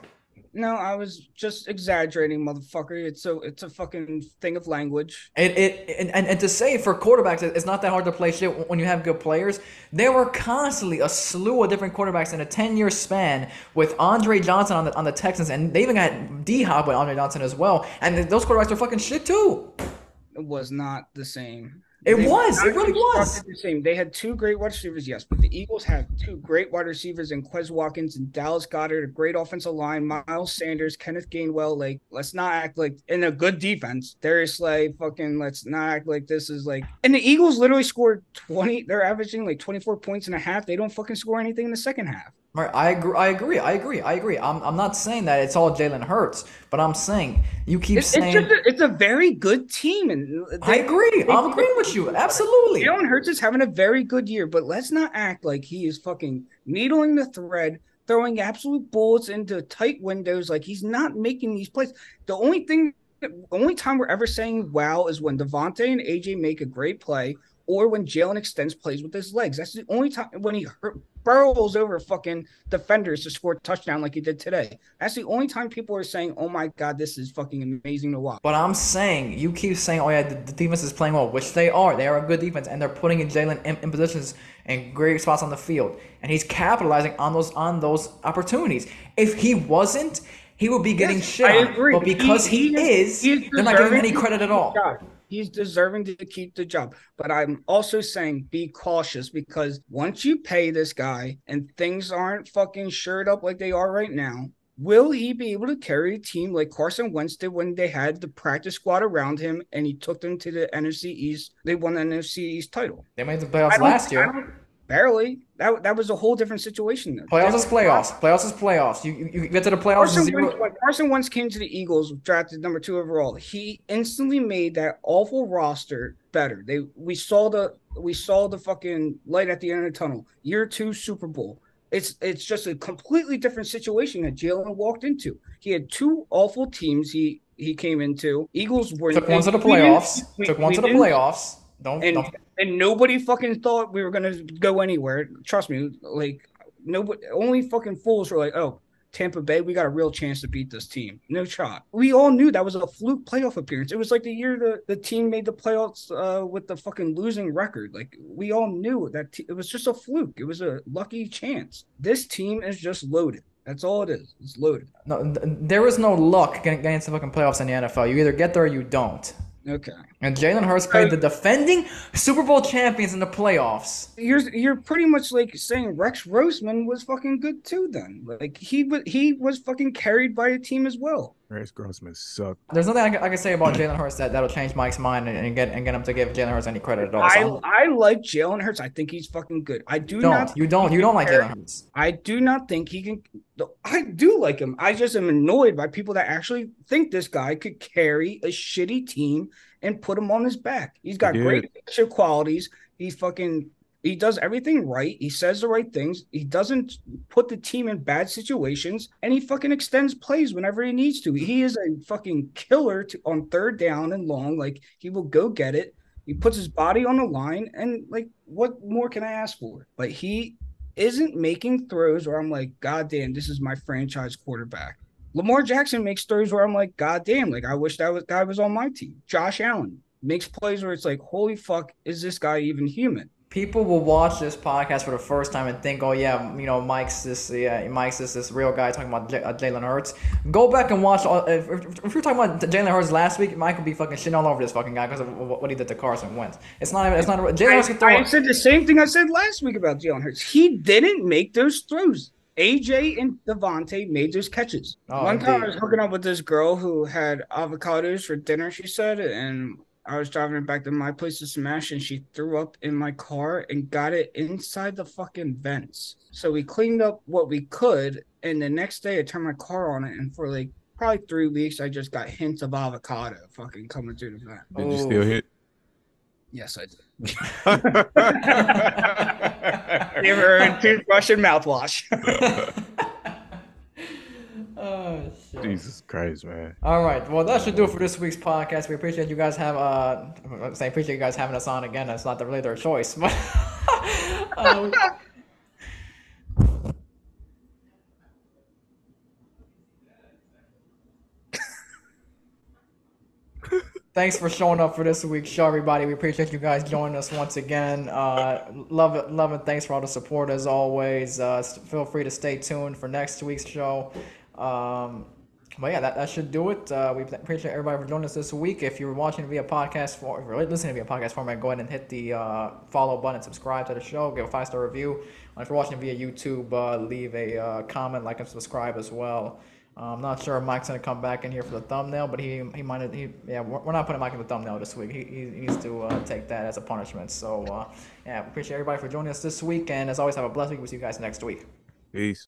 No, I was just exaggerating, motherfucker. It's a it's a fucking thing of language. It, it and, and, and to say for quarterbacks, it's not that hard to play shit when you have good players. There were constantly a slew of different quarterbacks in a ten year span with Andre Johnson on the on the Texans, and they even got D Hop with Andre Johnson as well. And those quarterbacks are fucking shit too. It was not the same. It They was. It really was. The same. They had two great wide receivers, yes, but the Eagles have two great wide receivers in Quez Watkins and Dallas Goedert, a great offensive line, Miles Sanders, Kenneth Gainwell. Like, let's not act like in a good defense. Darius Slay, fucking, let's not act like this is like. And the Eagles literally scored twenty. They're averaging like twenty four points and a half. They don't fucking score anything in the second half. Right, I agree. I agree. I agree. I agree. I'm, I'm not saying that it's all Jalen Hurts, but I'm saying you keep It's, it's saying. just a, it's a very good team, and I agree. I'm agreeing with you. Absolutely. Jalen Hurts is having a very good year, but let's not act like he is fucking needling the thread, throwing absolute bullets into tight windows. Like he's not making these plays. The only thing, the only time we're ever saying wow is when DeVonta and AJ make a great play, or when Jalen extends plays with his legs. That's the only time when he hurt, burrows over fucking defenders to score a touchdown like he did today. That's the only time people are saying, "Oh my god, this is fucking amazing to watch." But I'm saying you keep saying, "Oh yeah, the, the defense is playing well," which they are. They are a good defense, and they're putting in Jalen in, in positions and great spots on the field, and he's capitalizing on those on those opportunities. If he wasn't, he would be getting Yes, shit I on. agree. But because he, He- is, he is they're not giving him any credit at all. job. He's deserving to keep the job. But I'm also saying be cautious because once you pay this guy and things aren't fucking shored up like they are right now, will he be able to carry a team like Carson Wentz did when they had the practice squad around him and he took them to the NFC East? They won the NFC East title. They made the playoffs don't- last I year. Barely. That that was a whole different situation. There. Playoffs is playoffs. Playoffs is playoffs. You, you, you get to the playoffs. Carson zero- Wentz, when Carson Wentz came to the Eagles, drafted number two overall. He instantly made that awful roster better. They we saw the we saw the fucking light at the end of the tunnel. Year two Super Bowl. It's it's just a completely different situation that Jalen walked into. He had two awful teams. He he came into Eagles were took one to the playoffs. we- took one to the playoffs. Don't, and don't and nobody fucking thought we were gonna go anywhere. Trust me, like nobody, only fucking fools were like, "Oh, Tampa Bay, we got a real chance to beat this team." No shot. We all knew that was a fluke playoff appearance. It was like the year the, the team made the playoffs uh, with the fucking losing record. Like we all knew that it was just a fluke. It was a lucky chance. This team is just loaded. That's all it is. It's loaded. no, th- there is no luck to the fucking playoffs in the NFL. You either get there or you don't. Okay. And Jalen Hurts played the defending Super Bowl champions in the playoffs. You're you're pretty much like saying Rex Grossman was fucking good too. Then like he was he was fucking carried by a team as well. Rex Grossman sucked. There's nothing I can, I can say about Jalen Hurts that that'll change Mike's mind and, and get and get him to give Jalen Hurts any credit at all. I So I like Jalen Hurts. I think he's fucking good. I do don't not. you don't you don't like carry- Jalen Hurts. I do not think he can. I do like him. I just am annoyed by people that actually think this guy could carry a shitty team and put him on his back. He's got great leadership qualities. He fucking he does everything right. He says the right things. He doesn't put the team in bad situations, and he fucking extends plays whenever he needs to. He is a fucking killer to, on third down and long. Like he will go get it. He puts his body on the line, and like, what more can I ask for? But he isn't making throws where I'm like, God damn, this is my franchise quarterback. Lamar Jackson makes throws where I'm like, God damn, like I wish that was, guy was on my team. Josh Allen makes plays where it's like, holy fuck, is this guy even human? People will watch this podcast for the first time and think, "Oh yeah, you know, Mike's this, yeah, Mike's this this real guy talking about J- uh, Jalen Hurts." Go back and watch. All, if, if, if you're talking about Jalen Hurts last week, Mike would be fucking shitting all over this fucking guy because of what he did to Carson Wentz. It's not even. It's not. Jalen Hurts. I, I said the same thing I said last week about Jalen Hurts. He didn't make those throws. AJ and DeVonta made those catches. Oh, One time I was hooking up with this girl who had avocados for dinner, she said, and I was driving her back to my place to smash, and she threw up in my car and got it inside the fucking vents. So we cleaned up what we could, and the next day I turned my car on it, and for like probably three weeks, I just got hints of avocado fucking coming through the vent. Did you still oh. hit? Yes, I did. Give her a toothbrush and mouthwash. oh shit. Jesus Christ, man. All right. Well, that should do it for this week's podcast. We appreciate you guys have uh, I say appreciate you guys having us on again. It's not the really their choice, but um, thanks for showing up for this week's show, everybody. We appreciate you guys joining us once again. Uh, love it, love it. Thanks for all the support as always. Uh, feel free to stay tuned for next week's show. Um, but yeah, that, that should do it. Uh, we appreciate everybody for joining us this week. If you're watching via podcast form, if you're listening via podcast format, go ahead and hit the uh, follow button, subscribe to the show, give a five star review. If you're watching via YouTube, uh, leave a uh, comment, like, and subscribe as well. Uh, I'm not sure if Mike's gonna come back in here for the thumbnail, but he he might he yeah we're, not putting Mike in the thumbnail this week. He, he needs to uh, take that as a punishment. So uh, yeah, appreciate everybody for joining us this week, and as always, have a blessed week. We'll see you guys next week. Peace.